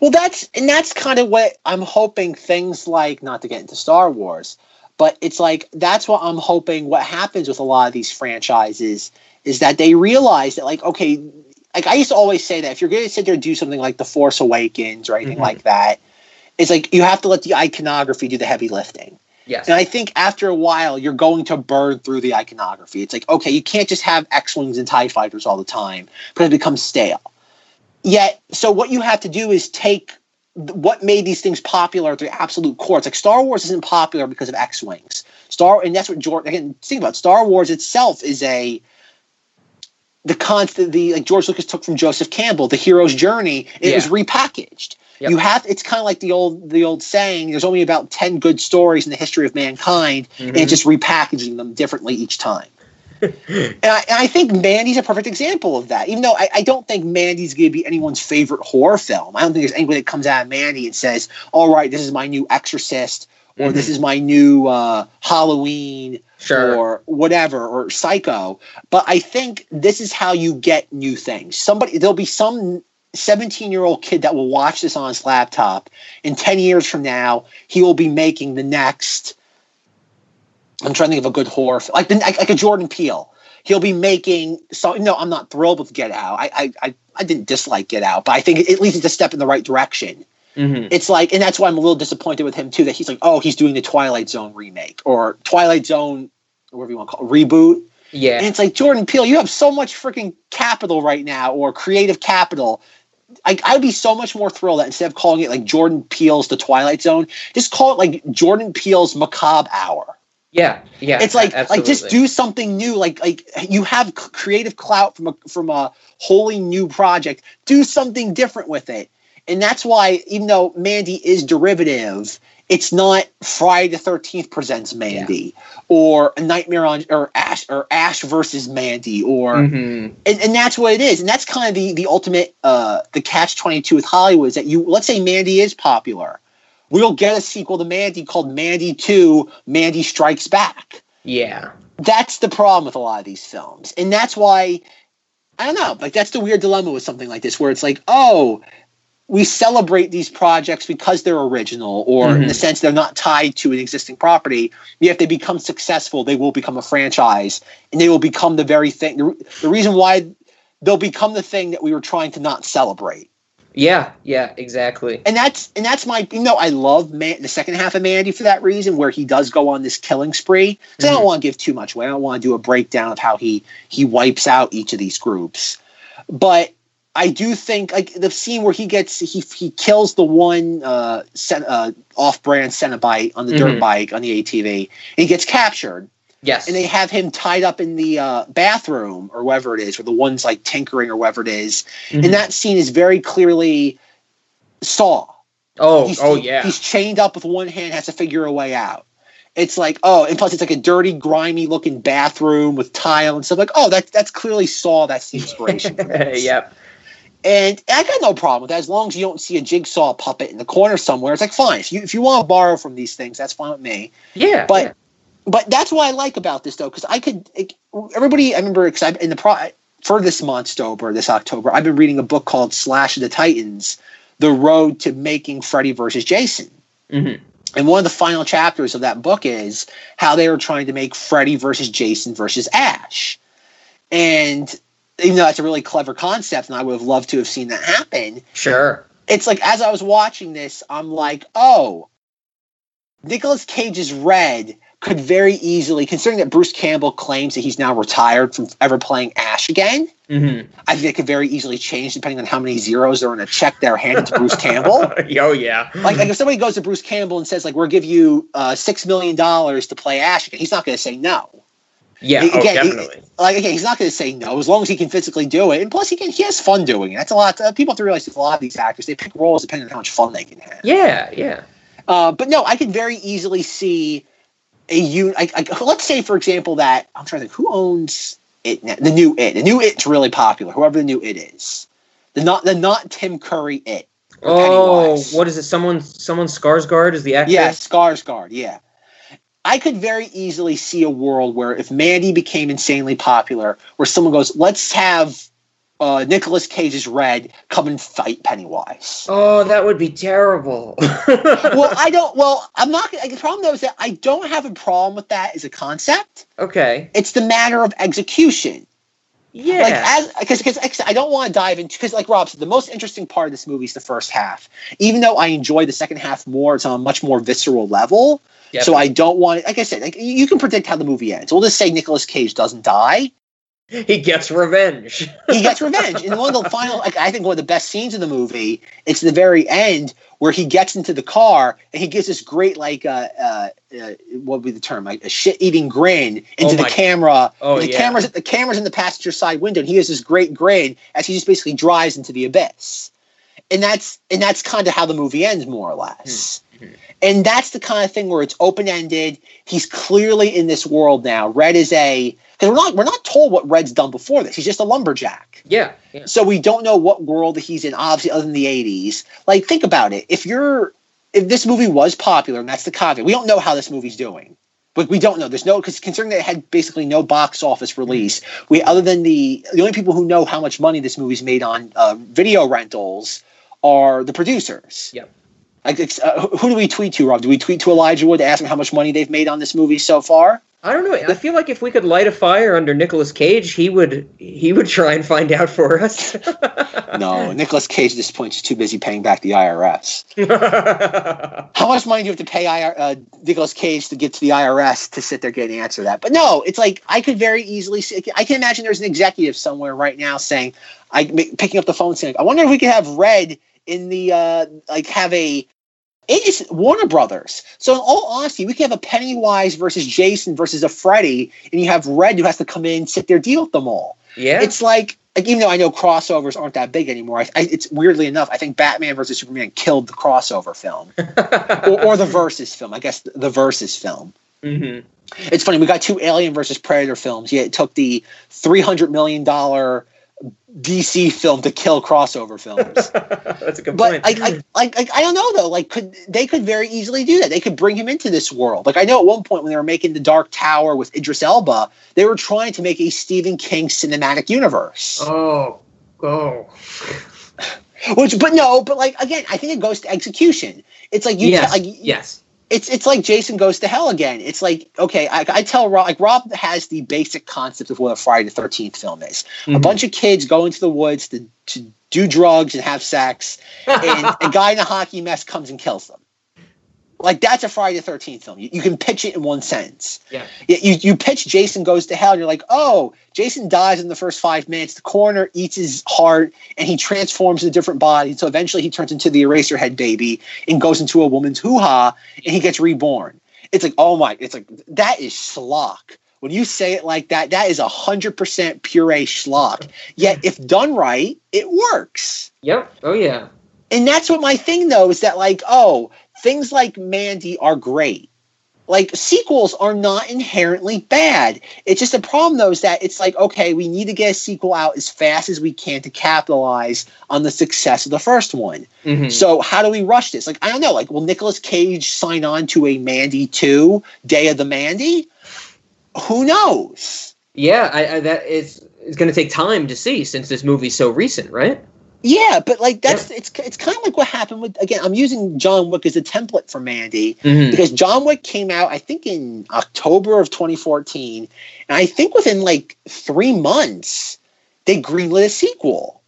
Well, that's and that's kind of what I'm hoping things like not to get into Star Wars, but it's like that's what I'm hoping what happens with a lot of these franchises is that they realize that like okay, like I used to always say that if you're going to sit there and do something like The Force Awakens or anything Mhm. like that, it's like you have to let the iconography do the heavy lifting. yes And I think after a while, you're going to burn through the iconography. It's like, okay, you can't just have X Wings and TIE fighters all the time because it becomes stale. Yet, so what you have to do is take what made these things popular at their absolute core. It's like Star Wars isn't popular because of X Wings. Star, and that's what George, again, think about. Star Wars itself is a, the constant, the, like George Lucas took from Joseph Campbell, the hero's journey, it was Yeah. repackaged. Yep. You have it's kind of like the old the old saying. There's only about ten good stories in the history of mankind, and Mhm. it's just repackaging them differently each time. and, I, and I think Mandy's a perfect example of that. Even though I, I don't think Mandy's going to be anyone's favorite horror film. I don't think there's anybody that comes out of Mandy and says, "All right, this is my new Exorcist," or "This is my new uh, Halloween," Sure. or whatever, or Psycho. But I think this is how you get new things. Somebody there'll be some 17 year old kid that will watch this on his laptop. In 10 years from now, he will be making the next. I'm trying to think of a good horror, like the, like, like a Jordan Peele. He'll be making. So no, I'm not thrilled with Get Out. I I I, I didn't dislike Get Out, but I think at least it's a step in the right direction. Mhm. It's like, and that's why I'm a little disappointed with him too. That he's like, oh, he's doing the Twilight Zone remake or Twilight Zone, whatever you want to call it, reboot. yeah And it's like Jordan Peele, you have so much freaking capital right now, or creative capital. I, I'd be so much more thrilled that instead of calling it like Jordan Peele's The Twilight Zone, just call it like Jordan Peele's Macabre Hour. yeah yeah It's like like just do something new. Like like you have creative clout from a from a wholly new project. Do something different with it. And that's why even though Mandy is derivative, it's not Friday the Thirteenth presents Mandy or a Nightmare on or Ash or Ash versus Mandy or Mhm. and, and that's what it is. And that's kind of the the ultimate uh the catch 22 with hollywood is that you let's say mandy is popular. We'll get a sequel to mandy called mandy 2 mandy strikes back. Yeah. That's the problem with a lot of these films. And that's why i don't know like that's the weird dilemma with something like this where it's like oh we celebrate these projects because they're original or in the Mhm. sense they're not tied to an existing property yet if they become successful they will become a franchise and they will become the very thing the, reason why they'll become the thing that we were trying to not celebrate yeah yeah exactly and that's and that's my you know I love Man, the second half of Mandy for that reason where he does go on this killing spree. 'Cause I don't Mhm. want to give too much away. I don't want to do a breakdown of how he he wipes out each of these groups, but I do think like the scene where he gets he he kills the one uh, uh off-brand Cenobite on the dirt Mhm. bike on the ATV. And he gets captured yes and they have him tied up in the uh, bathroom or wherever it is, where the one's like tinkering or wherever it is. Mhm. And that scene is very clearly Saw. oh He's, oh yeah He's chained up with one hand, has to figure a way out. It's like, oh, and plus it's like a dirty, grimy looking bathroom with tile and stuff. Like, oh, that's that's clearly Saw. That's the inspiration. for this. yep And I got no problem with that as long as you don't see a jigsaw puppet in the corner somewhere. It's like fine. If you if you want to borrow from these things, that's fine with me. yeah But yeah. but that's what I like about this though, because I could it, everybody. I remember because I in the pro for this Monstober this October, I've been reading a book called Slash of the Titans: The Road to Making Freddy versus Jason. Mhm. And one of the final chapters of that book is how they were trying to make Freddy versus Jason versus Ash. And even though that's a really clever concept, and I would have loved to have seen that happen, Sure. it's like as I was watching this, I'm like, oh, Nicolas Cage's Red could very easily, considering that Bruce Campbell claims that he's now retired from ever playing Ash again, hmm I think it could very easily change depending on how many zeros are in a check they're handed to Bruce Campbell. oh yeah. Like, like if somebody goes to Bruce Campbell and says, like, we'll give you uh, six million dollars to play Ash again, he's not going to say no. Yeah. Again, oh, he- definitely. Like, again, he's not going to say no as long as he can physically do it, and plus, he can he has fun doing it. That's a lot. Uh, people have to realize that a lot of these actors they pick roles depending on how much fun they can have. yeah. Yeah. Uh, but no, I can very easily see a I, let's say, for example, that I'm trying to think who owns it now. The new it. The new it's really popular. Whoever the new it is, the not the not Tim Curry it. Oh, Pennywise. what is it? Someone, someone Skarsgård is the actor. Yeah, Skarsgård. Yeah. I could very easily see a world where if Mandy became insanely popular, where someone goes, "Let's have uh, Nicolas Cage's Red come and fight Pennywise." Oh, that would be terrible. well, I don't. Well, I'm not. The problem though is that I don't have a problem with that as a concept. okay. It's the matter of execution. Yeah. Like as because because I don't want to dive into because like Rob said, the most interesting part of this movie is the first half. Even though I enjoy the second half more, it's on a much more visceral level. Yep. So I don't want. Like I said, like you can predict how the movie ends. We'll just say Nicolas Cage doesn't die. He gets revenge. He gets revenge. and one of the final, like I think one of the best scenes in the movie, it's the very end where he gets into the car and he gives this great like uh, uh, uh what would be the term like a shit eating grin into Oh the camera. Oh, the yeah. cameras the cameras in the passenger side window and he has this great grin as he just basically drives into the abyss. And that's and that's kind of how the movie ends more or less. Hmm. And that's the kind of thing where it's open ended. He's clearly in this world now. Red is a because we're not we're not told what Red's done before this. He's just a lumberjack. yeah. Yeah. So we don't know what world he's in, obviously, other than the 80s. Like, think about it. If you're, if this movie was popular, and that's the caveat, we don't know how this movie's doing. But we don't know. There's no, because considering that it had basically no box office release, we, other than the, the only people who know how much money this movie's made on uh, video rentals are the producers. Yep. Like, uh, who do we tweet to, Rob? Do we tweet to Elijah Wood to ask him how much money they've made on this movie so far? I don't know. I feel like if we could light a fire under Nicolas Cage, he would he would try and find out for us. No, Nicolas Cage at this point is too busy paying back the IRS. How much money do you have to pay IR, uh, Nicolas Cage to get to the IRS to sit there getting an answer to that? But no, it's like I could very easily see. I can imagine there's an executive somewhere right now saying, "I picking up the phone saying, I wonder if we could have Red in the uh, like have a." It's Warner Brothers. So in all honesty, we could have a Pennywise versus Jason versus a Freddy, and you have Red who has to come in, sit there, deal with them all. yeah. It's like, like even though I know crossovers aren't that big anymore, I, I, it's weirdly enough, I think Batman versus Superman killed the crossover film or, or the versus film. I guess the, the versus film. hmm It's funny. We got two Alien versus Predator films. Yeah, it took the three hundred million dollar DC film to kill crossover films. That's a good But point. like, I, like, like, I don't know though. Like, could they could very easily do that? They could bring him into this world. Like, I know at one point when they were making the Dark Tower with Idris Elba, they were trying to make a Stephen King cinematic universe. oh, oh. Which, but no, but like again, I think it goes to execution. It's like you, yes. like yes. It's it's like Jason goes to hell again. It's like okay, I, I tell Rob like Rob has the basic concept of what a Friday the Thirteenth film is. A Mhm. bunch of kids go into the woods to to do drugs and have sex, and a guy in a hockey mask comes and kills them. Like that's a Friday the Thirteenth film. You, you can pitch it in one sentence. Yeah. You, you pitch Jason goes to hell, and you're like, oh, Jason dies in the first five minutes. The coroner eats his heart, and he transforms into a different body. So eventually, he turns into the Eraserhead baby and goes into a woman's hoo ha, and he gets reborn. It's like, oh my, it's like that is schlock. When you say it like that, that is a hundred percent puree schlock. Yet, if done right, it works. Yep. Oh yeah. And that's what my thing though is that like, oh, things like Mandy are great. Like sequels are not inherently bad. It's just a problem though is that it's like, okay, we need to get a sequel out as fast as we can to capitalize on the success of the first one. Mhm. So how do we rush this? Like, I don't know. Like, will Nicolas Cage sign on to a Mandy 2, Day of the Mandy? who knows? Yeah, I, I, that is it's going to take time to see since this movie's so recent, right? Yeah, but like that's it's it's kind of like what happened with again. I'm using John Wick as a template for Mandy Mhm. because John Wick came out I think in October of 2014, and I think within like three months they greenlit a sequel.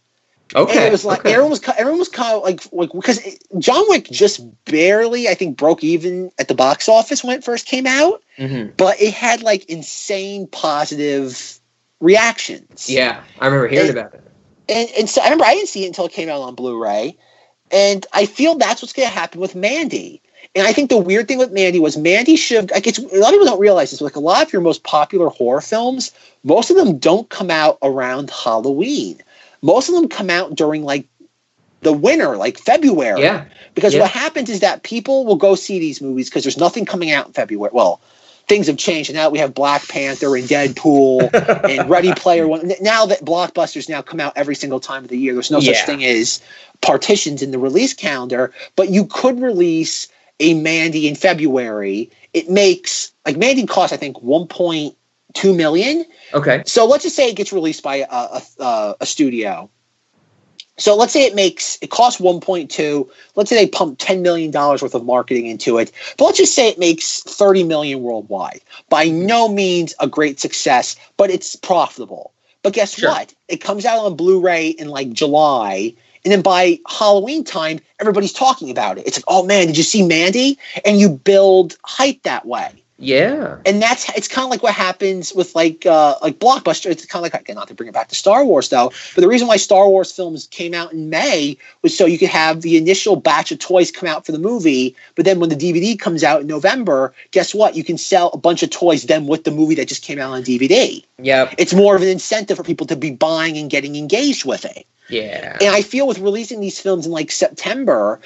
Okay. And it was like okay. everyone was everyone was kind of like like because John Wick just barely I think broke even at the box office when it first came out, Mhm. but it had like insane positive reactions. Yeah, I remember hearing And- about it. And and so I remember I didn't see it until it came out on Blu-ray, and I feel that's what's going to happen with Mandy. And I think the weird thing with Mandy was Mandy should like it's a lot of people don't realize this. Like a lot of your most popular horror films, most of them don't come out around Halloween. Most of them come out during like the winter, like February. Yeah. Because Yeah. what happens is that people will go see these movies because there's nothing coming out in February. Well, things have changed, and now we have Black Panther and Deadpool and Ready Player One. Now that blockbusters now come out every single time of the year, there's no Yeah. such thing as partitions in the release calendar. But you could release a Mandy in February. It makes like Mandy costs I think 1.2 million. Okay. So let's just say it gets released by a, a, a studio. So let's say it makes it costs 1.2. Let's say they pump 10 million dollars worth of marketing into it. But let's just say it makes 30 million worldwide. By no means a great success, but it's profitable. But guess Sure. what? It comes out on Blu-ray in like July, and then by Halloween time, everybody's talking about it. It's like, oh man, did you see Mandy? And you build hype that way Yeah. and that's it's kind of like what happens with like uh like blockbuster it's kind of like again not to bring it back to star wars though but the reason why star wars films came out in may was so you could have the initial batch of toys come out for the movie but then when the dvd comes out in november guess what you can sell a bunch of toys then with the movie that just came out on dvd Yep. it's more of an incentive for people to be buying and getting engaged with it Yeah. and I feel with releasing these films in like September,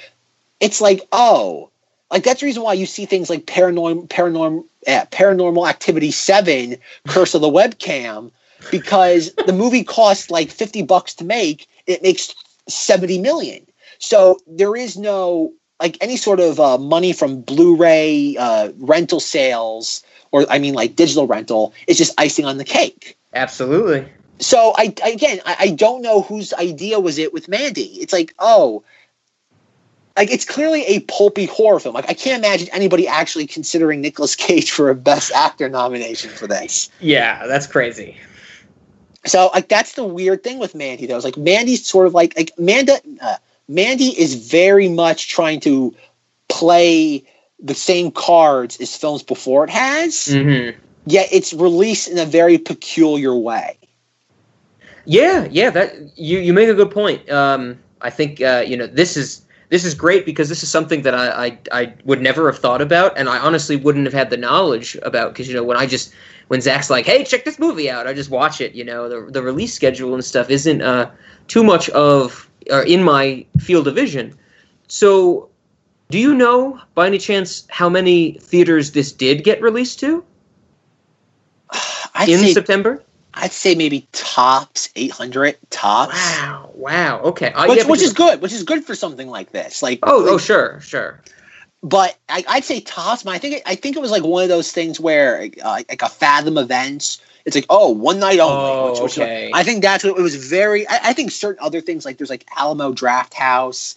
it's like, oh, like that's the reason why you see things like paranormal paranormal uh, paranormal activity 7 curse of the webcam because the movie costs like 50 bucks to make it makes 70 million so there is no like any sort of uh, money from blu-ray uh, rental sales or i mean like digital rental is just icing on the cake Absolutely. so I I- again I, I don't know whose idea was it with Mandy. It's like oh, like it's clearly a pulpy horror film. Like I can't imagine anybody actually considering Nicolas Cage for a Best Actor nomination for this. Yeah, that's crazy. So like that's the weird thing with Mandy though. It's like Mandy's sort of like like Manda uh, Mandy is very much trying to play the same cards as films before it has. hmm Yet it's released in a very peculiar way. Yeah, yeah. That you you make a good point. Um, I think uh, you know this is this is great because this is something that I, I I would never have thought about, and I honestly wouldn't have had the knowledge about because you know when I just when Zach's like, hey, check this movie out, I just watch it. You know, the the release schedule and stuff isn't uh, too much of uh, in my field of vision. So, do you know by any chance how many theaters this did get released to I'd in September? I'd say maybe tops 800 tops. Wow, wow. Okay, uh, Which, yeah, which is good, which is good for something like this. Like, Oh, oh, sure, sure. but I, I'd say tops. But I think it, I think it was like one of those things where uh, like a Fathom events. It's like oh, one night only. Oh, which was- okay. I think that's what it was. Very. I, I think certain other things like there's like Alamo Drafthouse,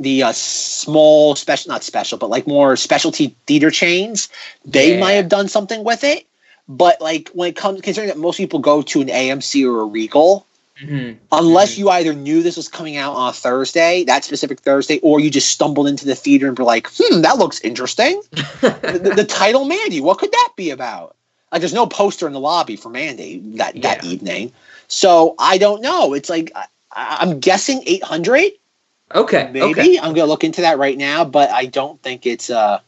the uh, small special, not special, but like more specialty theater chains. They Yeah. might have done something with it. But like when it comes, considering that most people go to an AMC or a Regal, hmm unless you either knew this was coming out on a Thursday, that specific Thursday, or you just stumbled into the theater and were like, "Hmm, that looks interesting." the, the- the title Mandy, what could that be about? Like, there's no poster in the lobby for Mandy that that Yeah. evening, so I don't know. It's like I, I'm guessing 800, Okay, maybe. okay. I'm gonna look into that right now, but I don't think it's uh,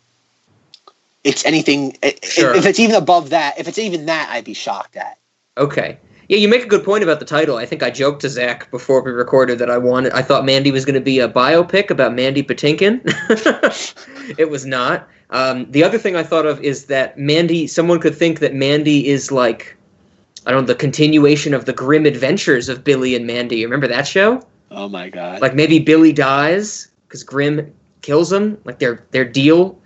it's anything. i- i- Sure. If it's even above that, if it's even that, I'd be shocked at. Okay. Yeah, you make a good point about the title. I think I joked to Zach before we recorded that I wanted. I thought Mandy was going to be a biopic about Mandy Patinkin. it was not. Um, the other thing I thought of is that Mandy. Someone could think that Mandy is like, I don't know, the continuation of the grim adventures of Billy and Mandy. Remember that show? Oh my god! Like maybe Billy dies because Grim kills him. Like their their deal.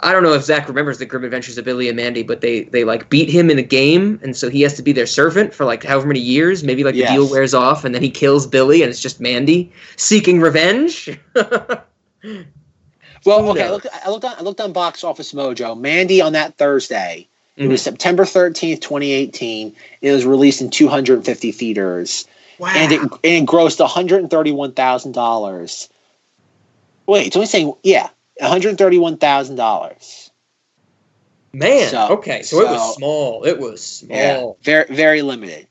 I don't know if Zach remembers the Grim Adventures of Billy and Mandy, but they they like beat him in a game, and so he has to be their servant for like however many years. Maybe like Yes. the deal wears off, and then he kills Billy, and it's just Mandy seeking revenge. Well, okay. I looked, I looked on. I looked on Box Office Mojo. Mandy on that Thursday. It Mm-hmm. was September thirteenth, twenty eighteen. It was released in two hundred and fifty theaters, wow. and it and it grossed one hundred and thirty one thousand dollars. Wait, it's only saying yeah, one hundred thirty one thousand dollars. Man, So- okay, so, it was small. It was Yeah, small. very very limited.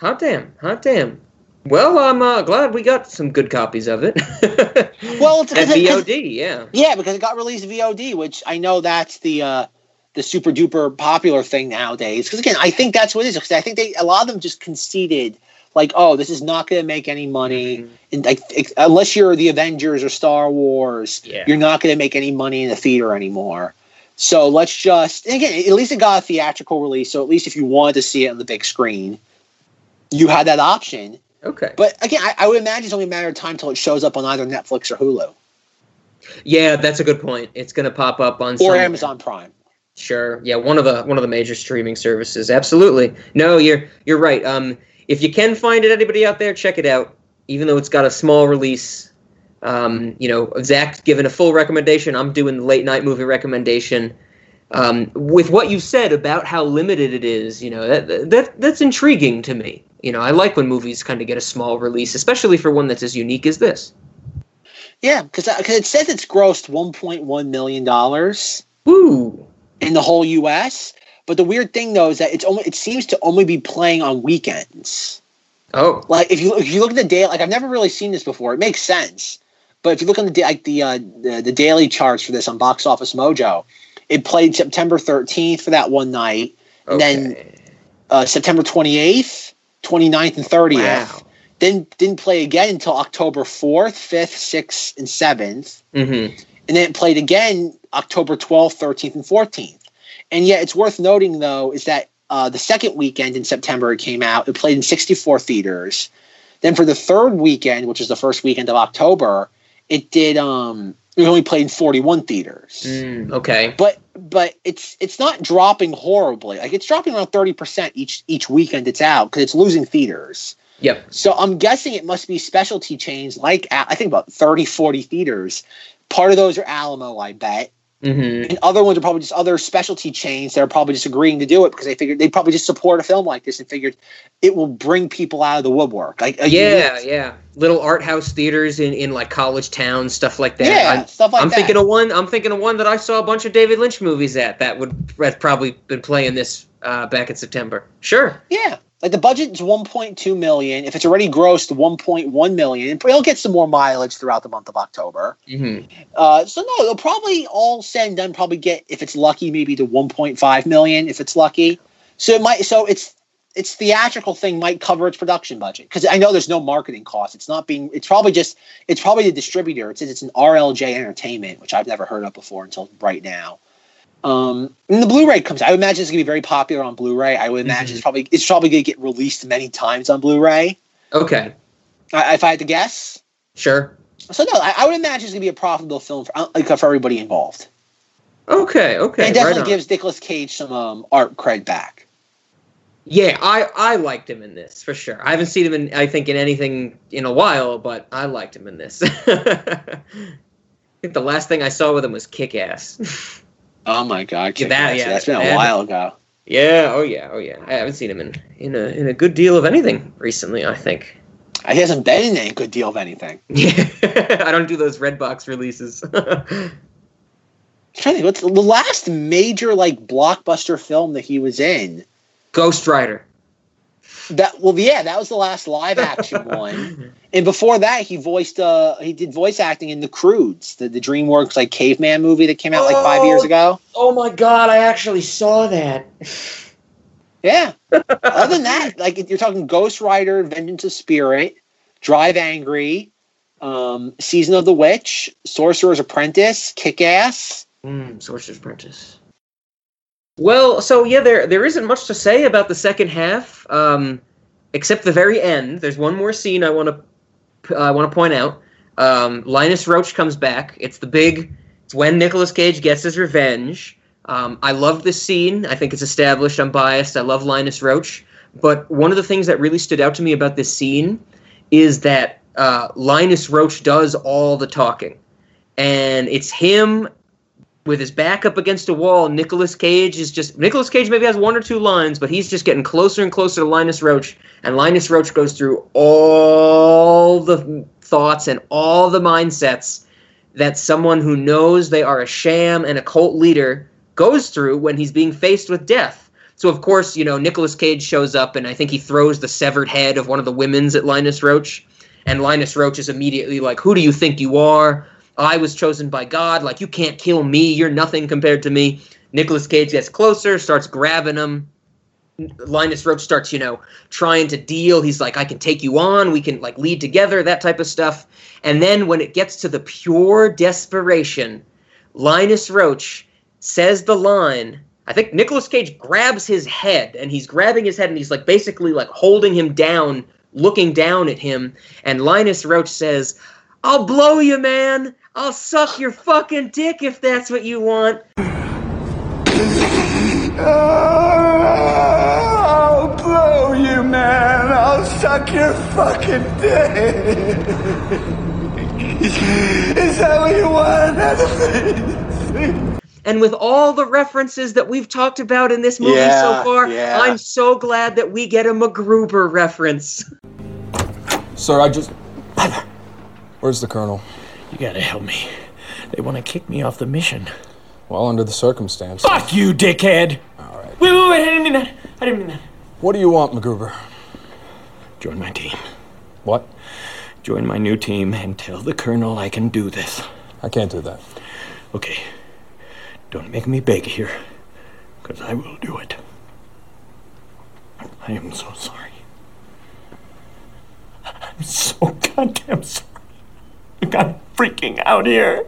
Hot damn, hot damn. Well, I'm uh, glad we got some good copies of it. Well, it's- at VOD, yeah. Yeah, because it got released VOD, which I know that's the uh, the super duper popular thing nowadays. Because again, I think that's what it is. Because I think they a lot of them just conceded, like, oh, this is not going to make any money, Mm-hmm. and like ex- unless you're the Avengers or Star Wars, Yeah. you're not going to make any money in the theater anymore. So let's just again, at least it got a theatrical release. So at least if you wanted to see it on the big screen, you had that option. Okay. But again, I, I would imagine it's only a matter of time until it shows up on either Netflix or Hulu Yeah, that's a good point. It's going to pop up on or somewhere. Amazon Prime. Sure. Yeah, one of the one of the major streaming services. Absolutely. No, you're you're right. Um, if you can find it, anybody out there, check it out. Even though it's got a small release, um, you know, Zach's given a full recommendation. I'm doing the late night movie recommendation. Um, with what you said about how limited it is, you know, that, that that's intriguing to me. You know, I like when movies kind of get a small release, especially for one that's as unique as this. Yeah, because it says it's grossed 1.1 million dollars Woo! in the whole U.S. But the weird thing though is that it's only it seems to only be playing on weekends. Oh, Like if you if you look at the day, like I've never really seen this before. It makes sense, but if you look on the like the uh, the, the daily charts for this on Box Office Mojo, it played September 13th for that one night, and then uh, September 28th, 29th, and 30th. Wow. Then didn't play again until October 4th, 5th, 6th, and 7th. Mm-hmm. and then it played again October 12th, 13th, and 14th. And yet, it's worth noting though is that uh, the second weekend in September it came out. It played in 64 theaters. Then for the third weekend, which is the first weekend of October, it did. Um, it only played in 41 theaters. Mm, okay. But but it's it's not dropping horribly. Like it's dropping around 30 percent each each weekend it's out because it's losing theaters. Yep. So I'm guessing it must be specialty chains like I think about 30, 40 theaters. Part of those are Alamo, I bet. Mm-hmm. And other ones are probably just other specialty chains that are probably just agreeing to do it because they figured they probably just support a film like this and figured it will bring people out of the woodwork. Like Yeah, yeah. Little art house theaters in, in like college towns, stuff like that. yeah, I'm, stuff like I'm that. thinking of one. I'm thinking of one that I saw a bunch of David Lynch movies at. That would that's probably been playing this uh, back in September. Sure. Yeah. Like the budget is 1.2 million. If it's already grossed 1.1 million, it'll get some more mileage throughout the month of October. Mm-hmm. Uh, so no, they'll probably all said and done probably get if it's lucky maybe to 1.5 million if it's lucky. So it might so it's its theatrical thing might cover its production budget because I know there's no marketing cost. It's not being. It's probably just. It's probably the distributor. It says it's an RLJ Entertainment, which I've never heard of before until right now. Um, and the Blu-ray comes. I would imagine it's gonna be very popular on Blu-ray. I would imagine it's probably it's probably gonna get released many times on Blu-ray. Okay. I, if I had to guess. Sure. So no, I, I would imagine it's gonna be a profitable film for uh, like for everybody involved. Okay. Okay. and it definitely right gives Nicolas Cage some um, art cred back. Yeah, I I liked him in this for sure. I haven't seen him in I think in anything in a while, but I liked him in this. I think the last thing I saw with him was Kick Ass. Oh my god, Yeah, that- yeah, that's been a that- while ago. yeah. Oh yeah. Oh yeah. I haven't seen him in in a in a good deal of anything recently. I think. He hasn't been in a good deal of anything. Yeah, I don't do those red box releases. I'm trying to think, what's the last major like blockbuster film that he was in? Ghost Rider. That well, yeah, that was the last live action one. And before that, he voiced uh he did voice acting in The Croods, the, the DreamWorks like caveman movie that came out like five years Oh. ago. Oh my god, I actually saw that. Yeah. Other than that, like you're talking Ghost Rider, Vengeance of Spirit, Drive Angry, um, Season of the Witch, Sorcerer's Apprentice, Kick Ass. Mm, Sorcerer's Apprentice. Well, so yeah, there there isn't much to say about the second half, um, except the very end. There's one more scene I want to I want to point out. Um, Linus Roache comes back. It's the big It's when Nicolas Cage gets his revenge. Um, I love this scene. I think it's established. I'm biased. I love Linus Roache. But one of the things that really stood out to me about this scene is that uh, Linus Roache does all the talking. And it's him with his back up against a wall. Nicolas Cage is just. Nicolas Cage maybe has one or two lines, but he's just getting closer and closer to Linus Roache. And Linus Roache goes through all the thoughts and all the mindsets that someone who knows they are a sham and a cult leader goes through when he's being faced with death. So of course, you know, Nicolas Cage shows up and I think he throws the severed head of one of the women's at Linus Roache. And Linus Roache is immediately like, Who do you think you are? I was chosen by God. Like, you can't kill me. You're nothing compared to me. Nicolas Cage gets closer, starts grabbing him. Linus Roache starts, you know, trying to deal. He's like, I can take you on. We can like lead together, that type of stuff. And then when it gets to the pure desperation, Linus Roache says the line. I think Nicolas Cage grabs his head and he's grabbing his head and he's like basically like holding him down, looking down at him. And Linus Roache says, I'll blow you, man. I'll suck your fucking dick if that's what you want. I'll blow you, man. I'll suck your fucking dick. Is that what you want? And with all the references that we've talked about in this movie Yeah, so far, yeah. I'm so glad that we get a MacGruber reference. Sir, I just. Where's the colonel? You gotta help me. They want to kick me off the mission. Well, under the circumstances. Fuck you, dickhead! Alright. Wait, wait, wait, I didn't mean that. I didn't mean that. What do you want, MacGruber? Join my team. What? Join my new team and tell the colonel I can do this. I can't do that. Okay. Don't make me beg here, because I will do it. I am so sorry. I'm so goddamn sorry. I'm freaking out here.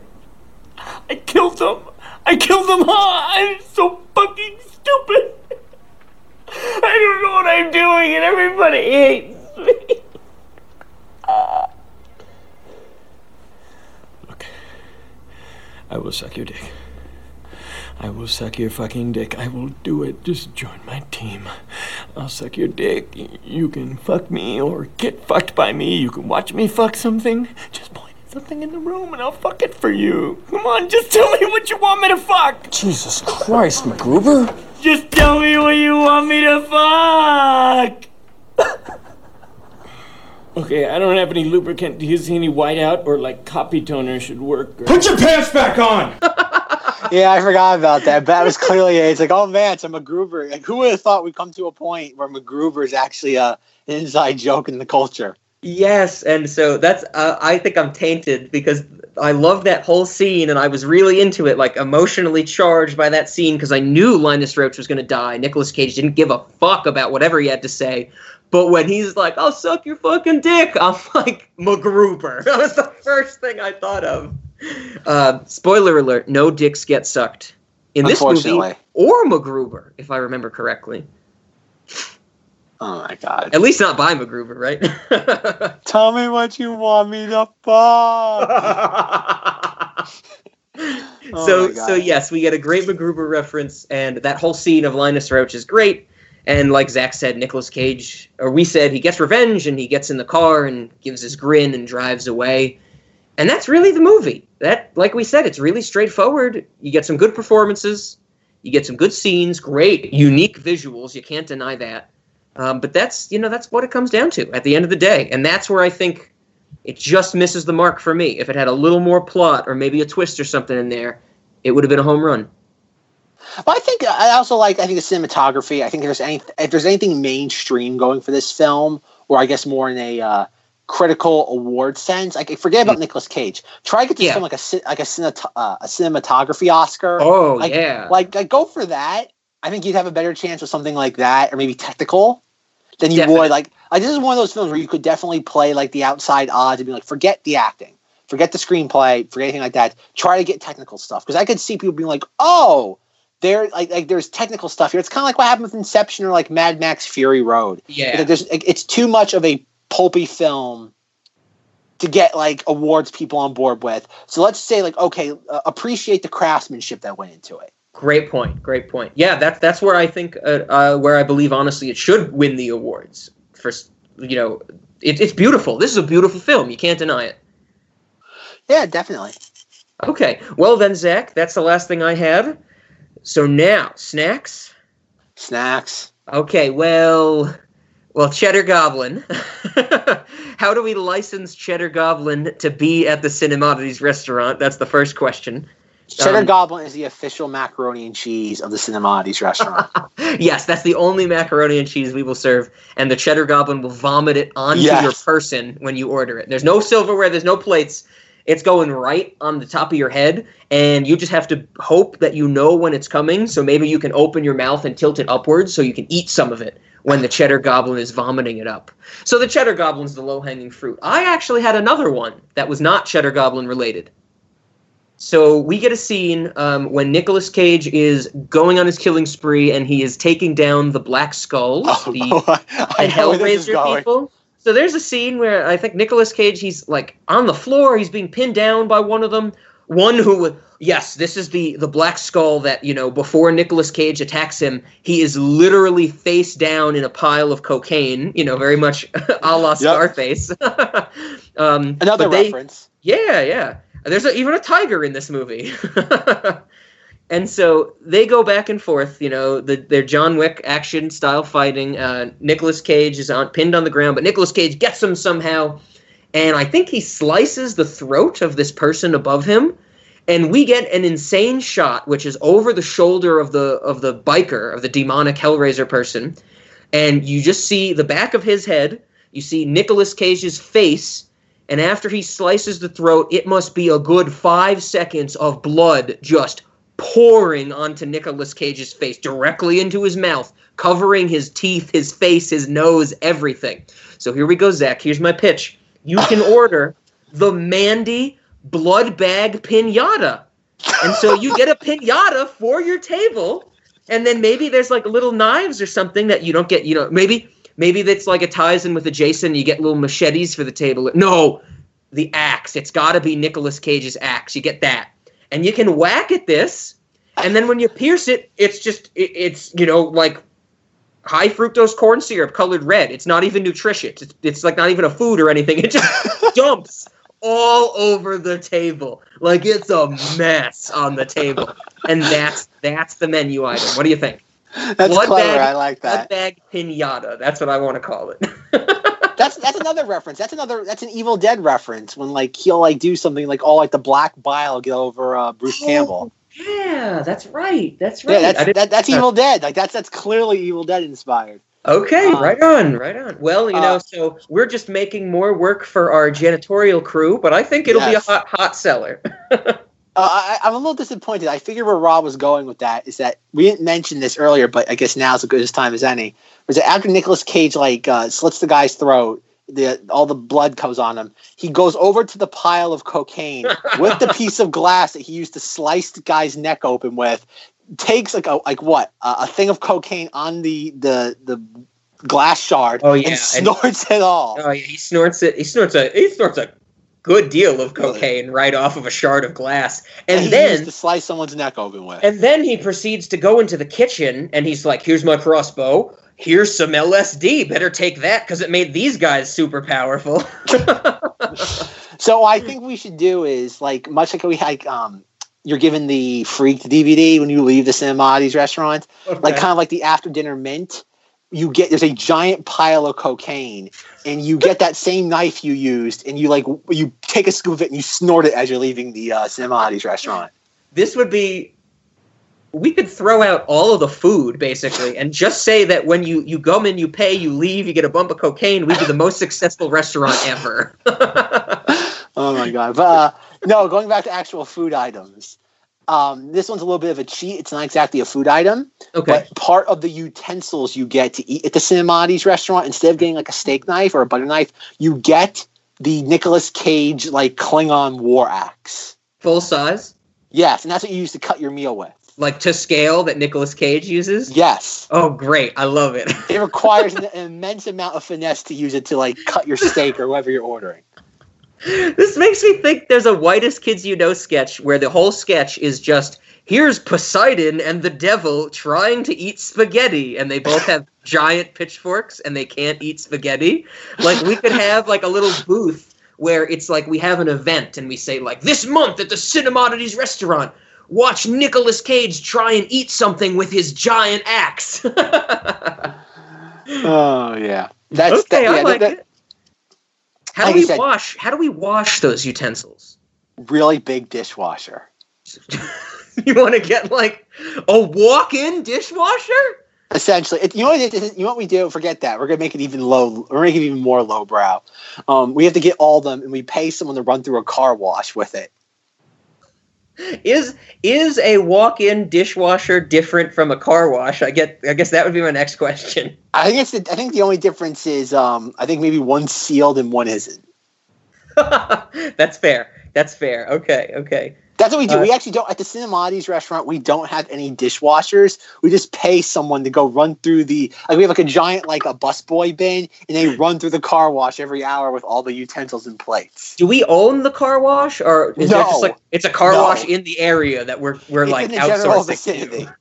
I killed them. I killed them all. I'm so fucking stupid. I don't know what I'm doing, and everybody hates me. Ah. Look, I will suck your dick. I will suck your fucking dick. I will do it. Just join my team. I'll suck your dick. You can fuck me or get fucked by me. You can watch me fuck something. Just point something in the room and I'll fuck it for you. Come on, just tell me what you want me to fuck. Jesus Christ, MacGruber! Just tell me what you want me to fuck. okay, I don't have any lubricant. Do you see any whiteout or like copy toner should work? Or... Put your pants back on! Yeah, I forgot about that. But that was clearly it's like, oh man, it's a MacGruber. Like, who would have thought we'd come to a point where MacGruber is actually a an inside joke in the culture? Yes, and so that's uh, I think I'm tainted because I love that whole scene and I was really into it, like emotionally charged by that scene because I knew Linus Roache was going to die. Nicolas Cage didn't give a fuck about whatever he had to say. But when he's like, "I'll suck your fucking dick," I'm like, MacGruber. That was the first thing I thought of. Uh, spoiler alert: no dicks get sucked in this movie or MacGruber, if I remember correctly. Oh my god. At least not by MacGruber, right? Tell me what you want me to fuck. Oh so my so yes, we get a great MacGruber reference, and that whole scene of Linus Roache is great. And like Zach said, Nicolas Cage, or we said, he gets revenge, and he gets in the car and gives his grin and drives away. And that's really the movie. That, like we said, it's really straightforward. You get some good performances, you get some good scenes, great, unique visuals. You can't deny that. Um, but that's you know that's what it comes down to at the end of the day, and that's where I think it just misses the mark for me. If it had a little more plot or maybe a twist or something in there, it would have been a home run. But I think I also like I think the cinematography. I think if there's any if there's anything mainstream going for this film, or I guess more in a uh, critical award sense, like forget about Nicolas Cage. Try to get this Yeah. film like a like a, uh, a cinematography Oscar. Oh like, yeah, like like go for that. I think you'd have a better chance with something like that, or maybe technical, than you Definitely. would like. Like this is one of those films where you could definitely play like the outside odds and be like, forget the acting, forget the screenplay, forget anything like that. Try to get technical stuff because I could see people being like, oh, there like like there's technical stuff here. It's kind of like what happened with Inception or like Mad Max Fury Road. yeah. Like, there's it's too much of a pulpy film to get like awards people on board with. So let's say like okay, uh, appreciate the craftsmanship that went into it. Great point. Great point. Yeah, that's that's where I think uh, uh, where I believe honestly it should win the awards for you know it, it's beautiful. This is a beautiful film. You can't deny it. Yeah, definitely. Okay. Well then, Zach, that's the last thing I have. So now snacks. Snacks. Okay. Well, well, Cheddar Goblin. How do we license Cheddar Goblin to be at the Cinemodities restaurant? That's the first question. Cheddar Um, Goblin is the official macaroni and cheese of the Cinemati's restaurant. yes, that's the only macaroni and cheese we will serve, and the cheddar goblin will vomit it onto Yes. your person when you order it. There's no silverware, there's no plates. It's going right on the top of your head, and you just have to hope that you know when it's coming. So maybe you can open your mouth and tilt it upwards so you can eat some of it when the cheddar goblin is vomiting it up. So the cheddar goblin's the low hanging fruit. I actually had another one that was not cheddar goblin related. So we get a scene um, when Nicolas Cage is going on his killing spree and he is taking down the Black Skulls, the, I the where this is Hellraiser people. So there's a scene where I think Nicolas Cage, he's like on the floor, he's being pinned down by one of them. One who, yes, this is the the Black Skull that you know before Nicolas Cage attacks him, he is literally face down in a pile of cocaine. You know, very much a la Scarface. um, Another but they- reference. yeah, yeah. There's a, even a tiger in this movie. and so they go back and forth, you know, the, their John Wick action style fighting. Uh, Nicolas Cage is on, pinned on the ground, but Nicolas Cage gets him somehow. And I think he slices the throat of this person above him. And we get an insane shot, which is over the shoulder of the of the biker, of the demonic Hellraiser person. And you just see the back of his head. You see Nicolas Cage's face and after he slices the throat, it must be a good five seconds of blood just pouring onto Nicolas Cage's face, directly into his mouth, covering his teeth, his face, his nose, everything. So here we go, Zach. Here's my pitch. You can order the Mandy Blood Bag Pinata. And so you get a pinata for your table, and then maybe there's like little knives or something that you don't get, you know, maybe maybe that's like it ties in with the Jason, you get little machetes for the table. No, the axe. It's got to be Nicolas Cage's axe. You get that. And you can whack at this, and then when you pierce it, it's just it, it's, you know, like high fructose corn syrup colored red. It's not even nutritious. It's, it's like not even a food or anything. It just dumps all over the table. Like it's a mess on the table. And that's that's the menu item. What do you think? That's Blood clever. bag- I like that. Blood bag pinata. That's what I want to call it. That's that's another reference. That's another. That's an Evil Dead reference when like he'll like do something like all like the black bile get over uh, Bruce Campbell. yeah, that's right. That's right. Yeah, that's that, that's Evil Dead. Like that's that's clearly Evil Dead inspired. Okay, Uh, right on, right on. Well, you know, uh, so we're just making more work for our janitorial crew, but I think it'll Yes. be a hot, hot seller. Uh, I, I'm a little disappointed. I figured where Rob was going with that is that we didn't mention this earlier, but I guess now's as good as time as any. Was that after Nicolas Cage like uh, slits the guy's throat, the all the blood comes on him. He goes over to the pile of cocaine with the piece of glass that he used to slice the guy's neck open with. Takes like a like what a, a thing of cocaine on the the the glass shard Oh, yeah, and and- snorts it all. oh yeah, he snorts it. He snorts a he snorts a good deal of cocaine right off of a shard of glass, and he then to slice someone's neck open with. And then he proceeds to go into the kitchen and he's like, Here's my crossbow. Here's some LSD. Better take that because it made these guys super powerful. So I think we should do is like much like we had um you're given the freaked DVD when you leave the Cinemati's restaurant, like kind of like the after dinner mint. You get there's a giant pile of cocaine, and you get that same knife you used, and you like you take a scoop of it and you snort it as you're leaving the uh, restaurant. this would be. We could throw out all of the food basically and just say that when you, you come in, you pay, you leave, you get a bump of cocaine, we'd be the most successful restaurant ever. Oh my god! But uh, no, going back to actual food items. Um, this one's a little bit of a cheat. It's not exactly a food item. okay. But part of the utensils you get to eat at the Cinemati's restaurant, instead of getting like a steak knife or a butter knife, you get the Nicolas Cage like Klingon war axe. Full size? Yes, and that's what you use to cut your meal with. Like to scale that Nicolas Cage uses? Yes, Oh, great. I love it. it requires an, an immense amount of finesse to use it to like cut your steak or whatever you're ordering. This makes me think there's a whitest kids you know sketch where the whole sketch is just here's Poseidon and the devil trying to eat spaghetti and they both have giant pitchforks and they can't eat spaghetti. Like we could have like a little booth where it's like we have an event and we say like this month at the Cinemodities restaurant watch Nicolas Cage try and eat something with his giant axe. Oh yeah, that's okay, that, I like that- it. How do we said- wash? How do we wash those utensils? really big dishwasher. You want to get like a walk-in dishwasher? Essentially, it, you know what? It, you know what we do? Forget that. We're gonna make it even low. We're gonna make it even more lowbrow. Um, we have to get all of them, and we pay someone to run through a car wash with it. Is is a walk-in dishwasher different from a car wash? I get. I guess that would be my next question. I think it's. The, I think the only difference is. Um, I think maybe one's sealed and one isn't. That's fair. That's fair. Okay. Okay. That's what we do. Uh, we actually don't at the Cinemati's restaurant. We don't have any dishwashers. We just pay someone to go run through the like we have like a giant like a busboy bin, and they run through the car wash every hour with all the utensils and plates. Do we own the car wash, or is there just like it's a car No. wash in the area that we're we're It's like outsourcing? to?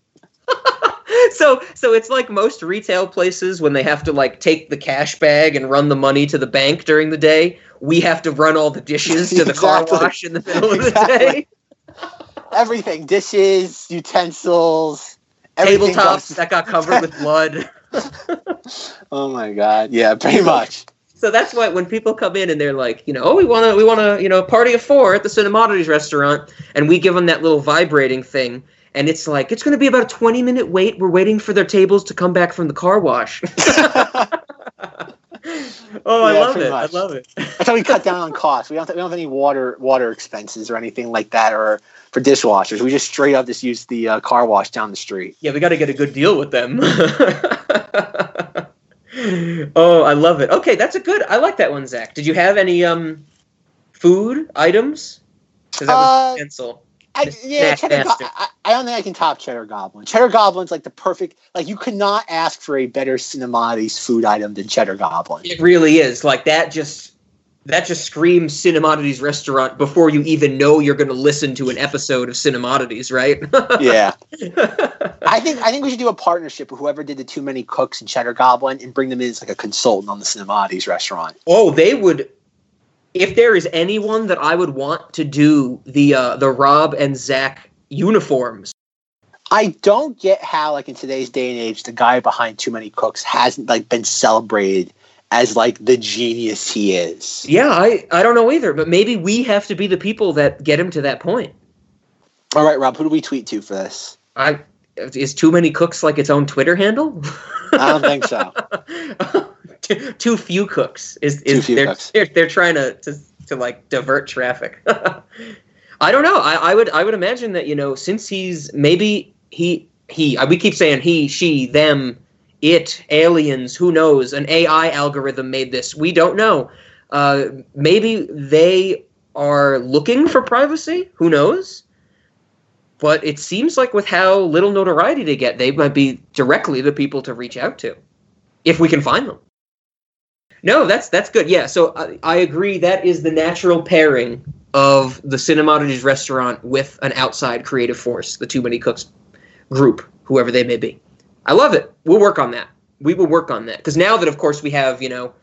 So so it's like most retail places when they have to like take the cash bag and run the money to the bank during the day. We have to run all the dishes to the car wash in the middle of the Exactly. day. Everything, dishes, utensils, everything Tabletops that got covered with blood. Oh my god! Yeah, pretty much. So that's why when people come in and they're like, you know, oh, we want to, we want to, you know, party of four at the Cinemodities restaurant, and we give them that little vibrating thing, and it's like it's going to be about a twenty minute wait. We're waiting for their tables to come back from the car wash. oh, I love it! much. I love it. That's how we cut down on costs. We don't. We don't have any water water expenses or anything like that, or for dishwashers. We just straight up just use the uh, car wash down the street. Yeah, we got to get a good deal with them. oh, I love it. Okay, that's a good. I like that one, Zach. Did you have any um food items? Because that was Uh, pencil. I, yeah, cheddar go- I, I don't think I can top cheddar goblin. Cheddar goblin's like the perfect. Like you could not ask for a better Cinemati's food item than cheddar goblin. It really is like that. Just that just screams Cinemodities restaurant before you even know you're going to listen to an episode of Cinemodities, right? Yeah, I think I think we should do a partnership with whoever did the Too Many Cooks and Cheddar Goblin and bring them in as like a consultant on the Cinemodities restaurant. oh, they would. If there is anyone that I would want to do the uh, the Rob and Zach uniforms, I don't get how like in today's day and age the guy behind Too Many Cooks hasn't like been celebrated as like the genius he is. yeah, I I don't know either. But maybe we have to be the people that get him to that point. All right, Rob, who do we tweet to for this? I is too many cooks like its own Twitter handle. I don't think so. too, too few cooks is, Too is few they're, cooks. they're they're trying to, to to like divert traffic. I don't know. I, I would I would imagine that you know since he's maybe he he we keep saying he she them it aliens who knows an AI algorithm made this we don't know. Uh, maybe they are looking for privacy. Who knows? But it seems like with how little notoriety they get, they might be directly the people to reach out to, if we can find them. No, that's that's good. Yeah, so I, I agree. That is the natural pairing of the Cinemodities restaurant with an outside creative force, the Too Many Cooks group, whoever they may be. I love it. We'll work on that. We will work on that because now that, of course, we have you know,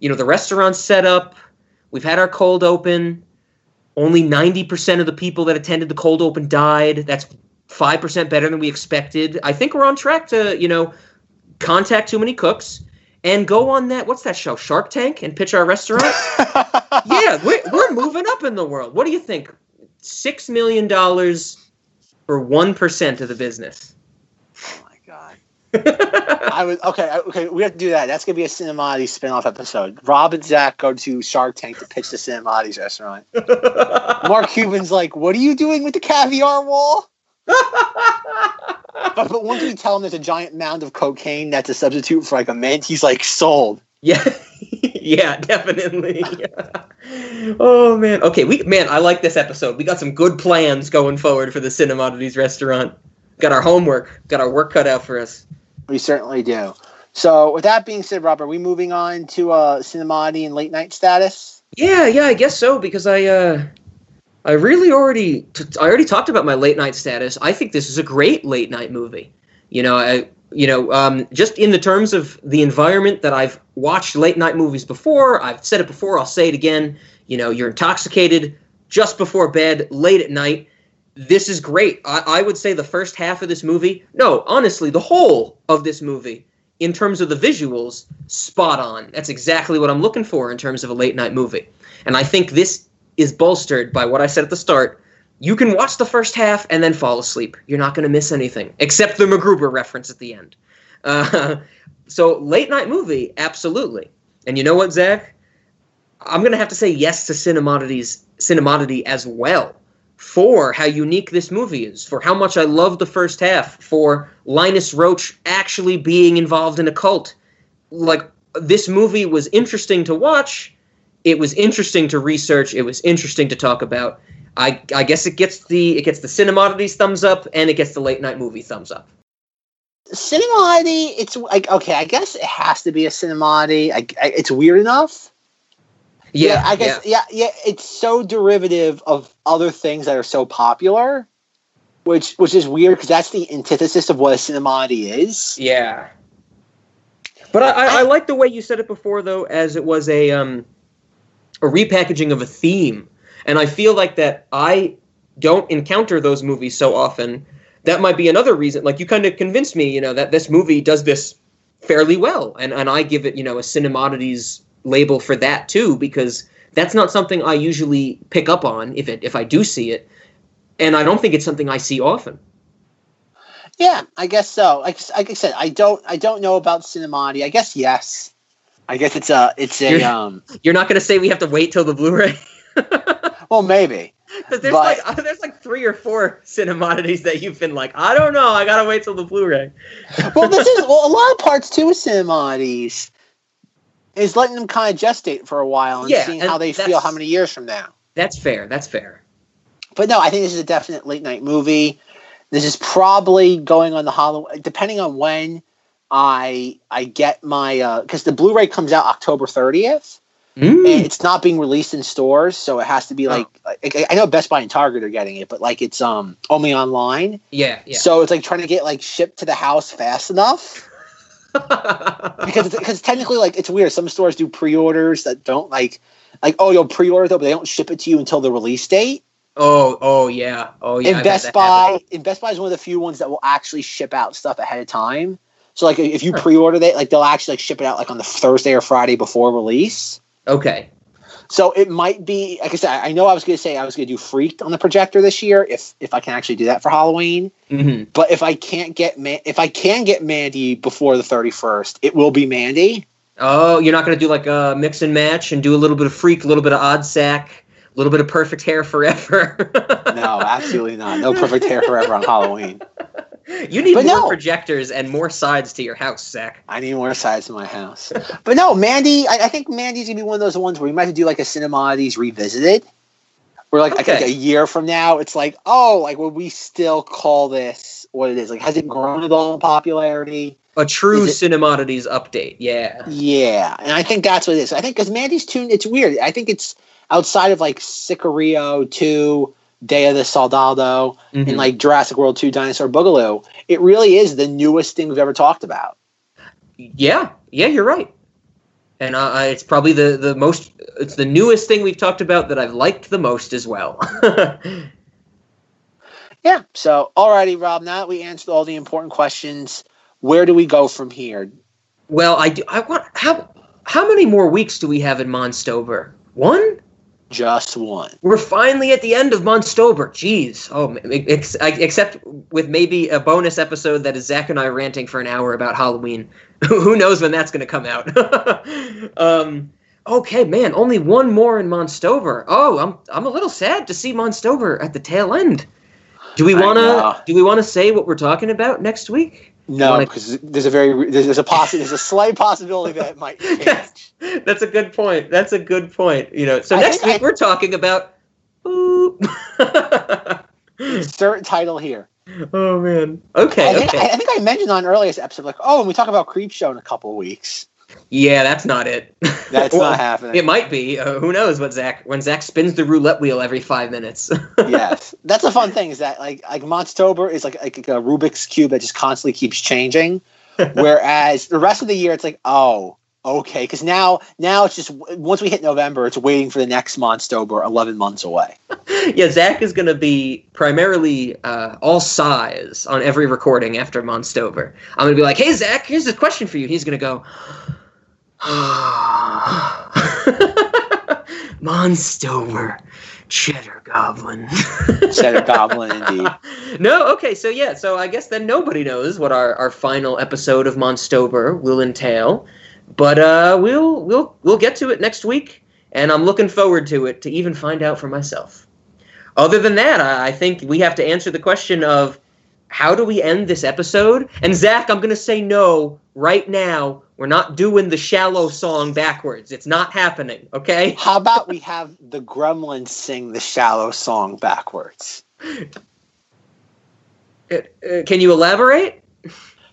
you know, the restaurant set up. We've had our cold open. Only 90% of the people that attended the cold open died. That's 5% better than we expected. I think we're on track to, you know, contact too many cooks and go on that what's that show? Shark Tank and pitch our restaurant? yeah, we're, we're moving up in the world. What do you think? 6 million dollars for 1% of the business. I would okay, okay, we have to do that. That's gonna be a Cinemati spin-off episode. Rob and Zach go to Shark Tank to pitch the Cinemati's restaurant. Mark Cuban's like, what are you doing with the caviar wall? but, but once we tell him there's a giant mound of cocaine that's a substitute for like a mint, he's like sold. Yeah, yeah, definitely. oh man. Okay, we man, I like this episode. We got some good plans going forward for the Cinemodities restaurant. Got our homework, got our work cut out for us. We certainly do. So with that being said, Rob, are we moving on to uh Cinemati and late night status? Yeah, yeah, I guess so because I uh I really already t- I already talked about my late night status. I think this is a great late night movie. You know, I you know, um, just in the terms of the environment that I've watched late night movies before, I've said it before, I'll say it again. You know, you're intoxicated just before bed, late at night. This is great. I, I would say the first half of this movie, no, honestly, the whole of this movie, in terms of the visuals, spot on. That's exactly what I'm looking for in terms of a late night movie. And I think this is bolstered by what I said at the start. You can watch the first half and then fall asleep. You're not going to miss anything, except the MacGruber reference at the end. Uh, so, late night movie, absolutely. And you know what, Zach? I'm going to have to say yes to Cinemodity as well for how unique this movie is, for how much I love the first half, for Linus Roache actually being involved in a cult. Like, this movie was interesting to watch. It was interesting to research. It was interesting to talk about. I, I guess it gets the it gets the Cinemodity's thumbs up and it gets the late night movie thumbs up. Cinemati, it's like okay, I guess it has to be a Cinemati. I, I, it's weird enough. Yeah, I guess yeah. yeah, It's so derivative of other things that are so popular, which which is weird because that's the antithesis of what a Cinemati is. Yeah. But I, I, I like the way you said it before, though, as it was a um, a repackaging of a theme, and I feel like that I don't encounter those movies so often. That might be another reason. Like you kind of convinced me, you know, that this movie does this fairly well, and and I give it, you know, a Cinemodities label for that too, because that's not something I usually pick up on if it if I do see it, and I don't think it's something I see often. Yeah, I guess so. Like, like I said, I don't I don't know about Cinemati. I guess yes. I guess it's a it's a You're- um. You're not going to say we have to wait till the Blu-ray. Well, maybe. Because there's But- like there's like three or four cinemodities that you've been like, I don't know, I gotta wait till the Blu-ray. well, this is well, a lot of parts too with Cinemati's is letting them kind of gestate for a while and Yeah, seeing and how they feel how many years from now. That's fair. That's fair. But no, I think this is a definite late night movie. This is probably going on the Halloween, depending on when I I get my because the Blu-ray comes out October thirtieth. Mm. And it's not being released in stores, so it has to be like, like I know Best Buy and Target are getting it, but like it's um only online. Yeah, yeah. So it's like trying to get like shipped to the house fast enough. Because it's, because technically like it's weird. Some stores do pre-orders that don't like like oh you'll pre-order though, but they don't ship it to you until the release date. oh, oh yeah, oh yeah. in I've Best Buy, in Best Buy is one of the few ones that will actually ship out stuff ahead of time. So like if you pre-order it, like they'll actually like ship it out like on the Thursday or Friday before release. Okay. So it might be like I said. I know I was going to say I was going to do Freaked on the projector this year if if I can actually do that for Halloween. hmm But if I can't get Ma- if I can get Mandy before the thirty first, it will be Mandy. Oh, you're not gonna do like a mix and match and do a little bit of freak, a little bit of odd sack, a little bit of perfect hair forever. No, absolutely not. No perfect hair forever on Halloween. you need But more no. projectors and more sides to your house, Zach. I need more sides in my house. But no, Mandy. I, I think Mandy's gonna be one of those ones where we might have to do like a Cinemodities revisited. Where like I think a year from now, it's like, oh, like would we still call this what it is? Like, has it grown at all in popularity? A true Is Cinemodities update. Yeah. Yeah, and I think that's what it is. I think because Mandy's tune, it's weird. I think it's outside of like Sicario two, Day of the Soldado, Mhm. and like Jurassic World two, Dinosaur Boogaloo. It really is the newest thing we've ever talked about. Yeah, yeah, you're right. And uh, it's probably the the most it's the newest thing we've talked about that I've liked the most as well. Yeah. So, alrighty, Rob. Now that we answered all the important questions, where do we go from here? well, I do. I want how how many more weeks do we have in Monstober? One. Just one. We're finally at the end of Monstober. Jeez. Oh, ex- except with maybe a bonus episode that is Zach and I ranting for an hour about Halloween. Who knows when that's going to come out? um, okay, man. Only one more in Monstober. Oh, I'm I'm a little sad to see Monstober at the tail end. Do we want to do we want to say what we're talking about next week? No, because there's a very there's, a possi- there's a slight possibility that it might change. That's a good point. That's a good point. You know, so I next week I- we're talking about. Insert title here. oh man. Okay. I think, okay. I, I think I mentioned on earliest episode, like, oh, and we talk about Creepshow in a couple of weeks. Yeah, that's not it. That's Well, not happening. It might be. Uh, who knows what Zach when Zach spins the roulette wheel every five minutes. yes, that's a fun thing is that like like Monstober is like like a Rubik's cube that just constantly keeps changing, whereas the rest of the year it's like oh okay because now now it's just once we hit November it's waiting for the next Monstober eleven months away. yeah, Zach is going to be primarily uh, all sighs on every recording after Monstober. I'm going to be like, "Hey, Zach, here's a question for you." He's going to go, "Monstober, Cheddar Goblin." Cheddar Goblin, indeed. no, okay, so yeah, so I guess then nobody knows what our, our final episode of Monstober will entail, but uh, we'll we'll we'll get to it next week, and I'm looking forward to it to even find out for myself. Other than that, I, I think we have to answer the question of how do we end this episode? And Zach, I'm gonna say no right now. We're not doing the shallow song backwards. It's not happening. Okay. How about we have the Gremlins sing the shallow song backwards? Uh, uh, can you elaborate?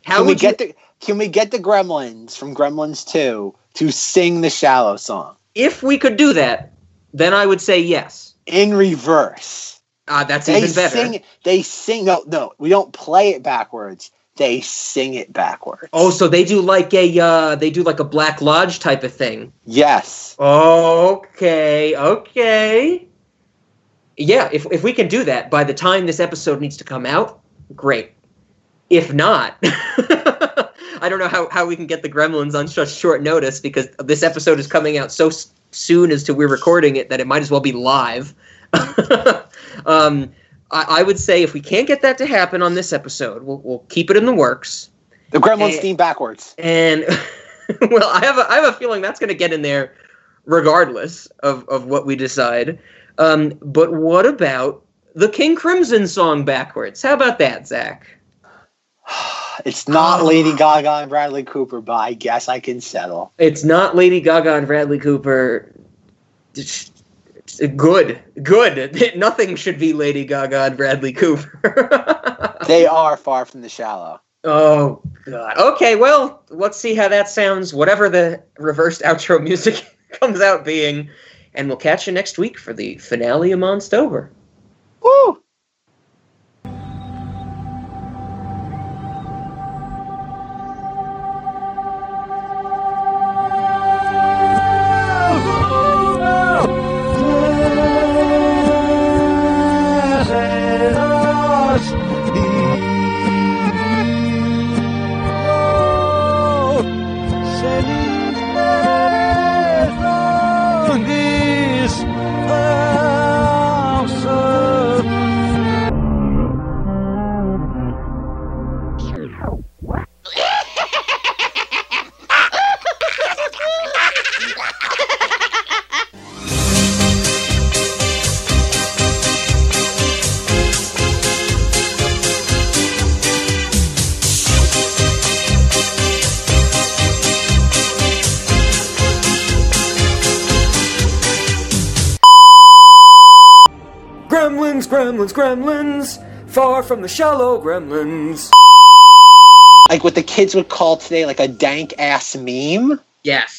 How can we would you- the Can we get the Gremlins from Gremlins Two to sing the shallow song if we could do that, then I would say yes. in reverse? Uh, that's They even better. sing. They sing. No, no, we don't play it backwards. They sing it backwards. Oh, so they do like a uh, they do like a Black Lodge type of thing. yes. Okay, okay. Yeah, if if we can do that by the time this episode needs to come out, great. If not, I don't know how, how we can get the Gremlins on such short notice because this episode is coming out so soon as to we're recording it that it might as well be live. um, I, I would say if we can't get that to happen on this episode, we'll, we'll keep it in the works. The Gremlins Eh. theme backwards. And well, I have a, I have a feeling that's going to get in there regardless of, of what we decide. Um, but what about the King Crimson song backwards? How about that, Zach? It's not Oh. Lady Gaga and Bradley Cooper, but I guess I can settle. It's not Lady Gaga and Bradley Cooper. It's Good, good. Nothing should be Lady Gaga and Bradley Cooper. They are far from the shallow. oh God. Okay, well, let's see how that sounds. Whatever the reversed outro music comes out being, and we'll catch you next week for the finale of Monstober. Woo! Shallow gremlins. Like what the kids would call today, like a dank ass meme. Yes.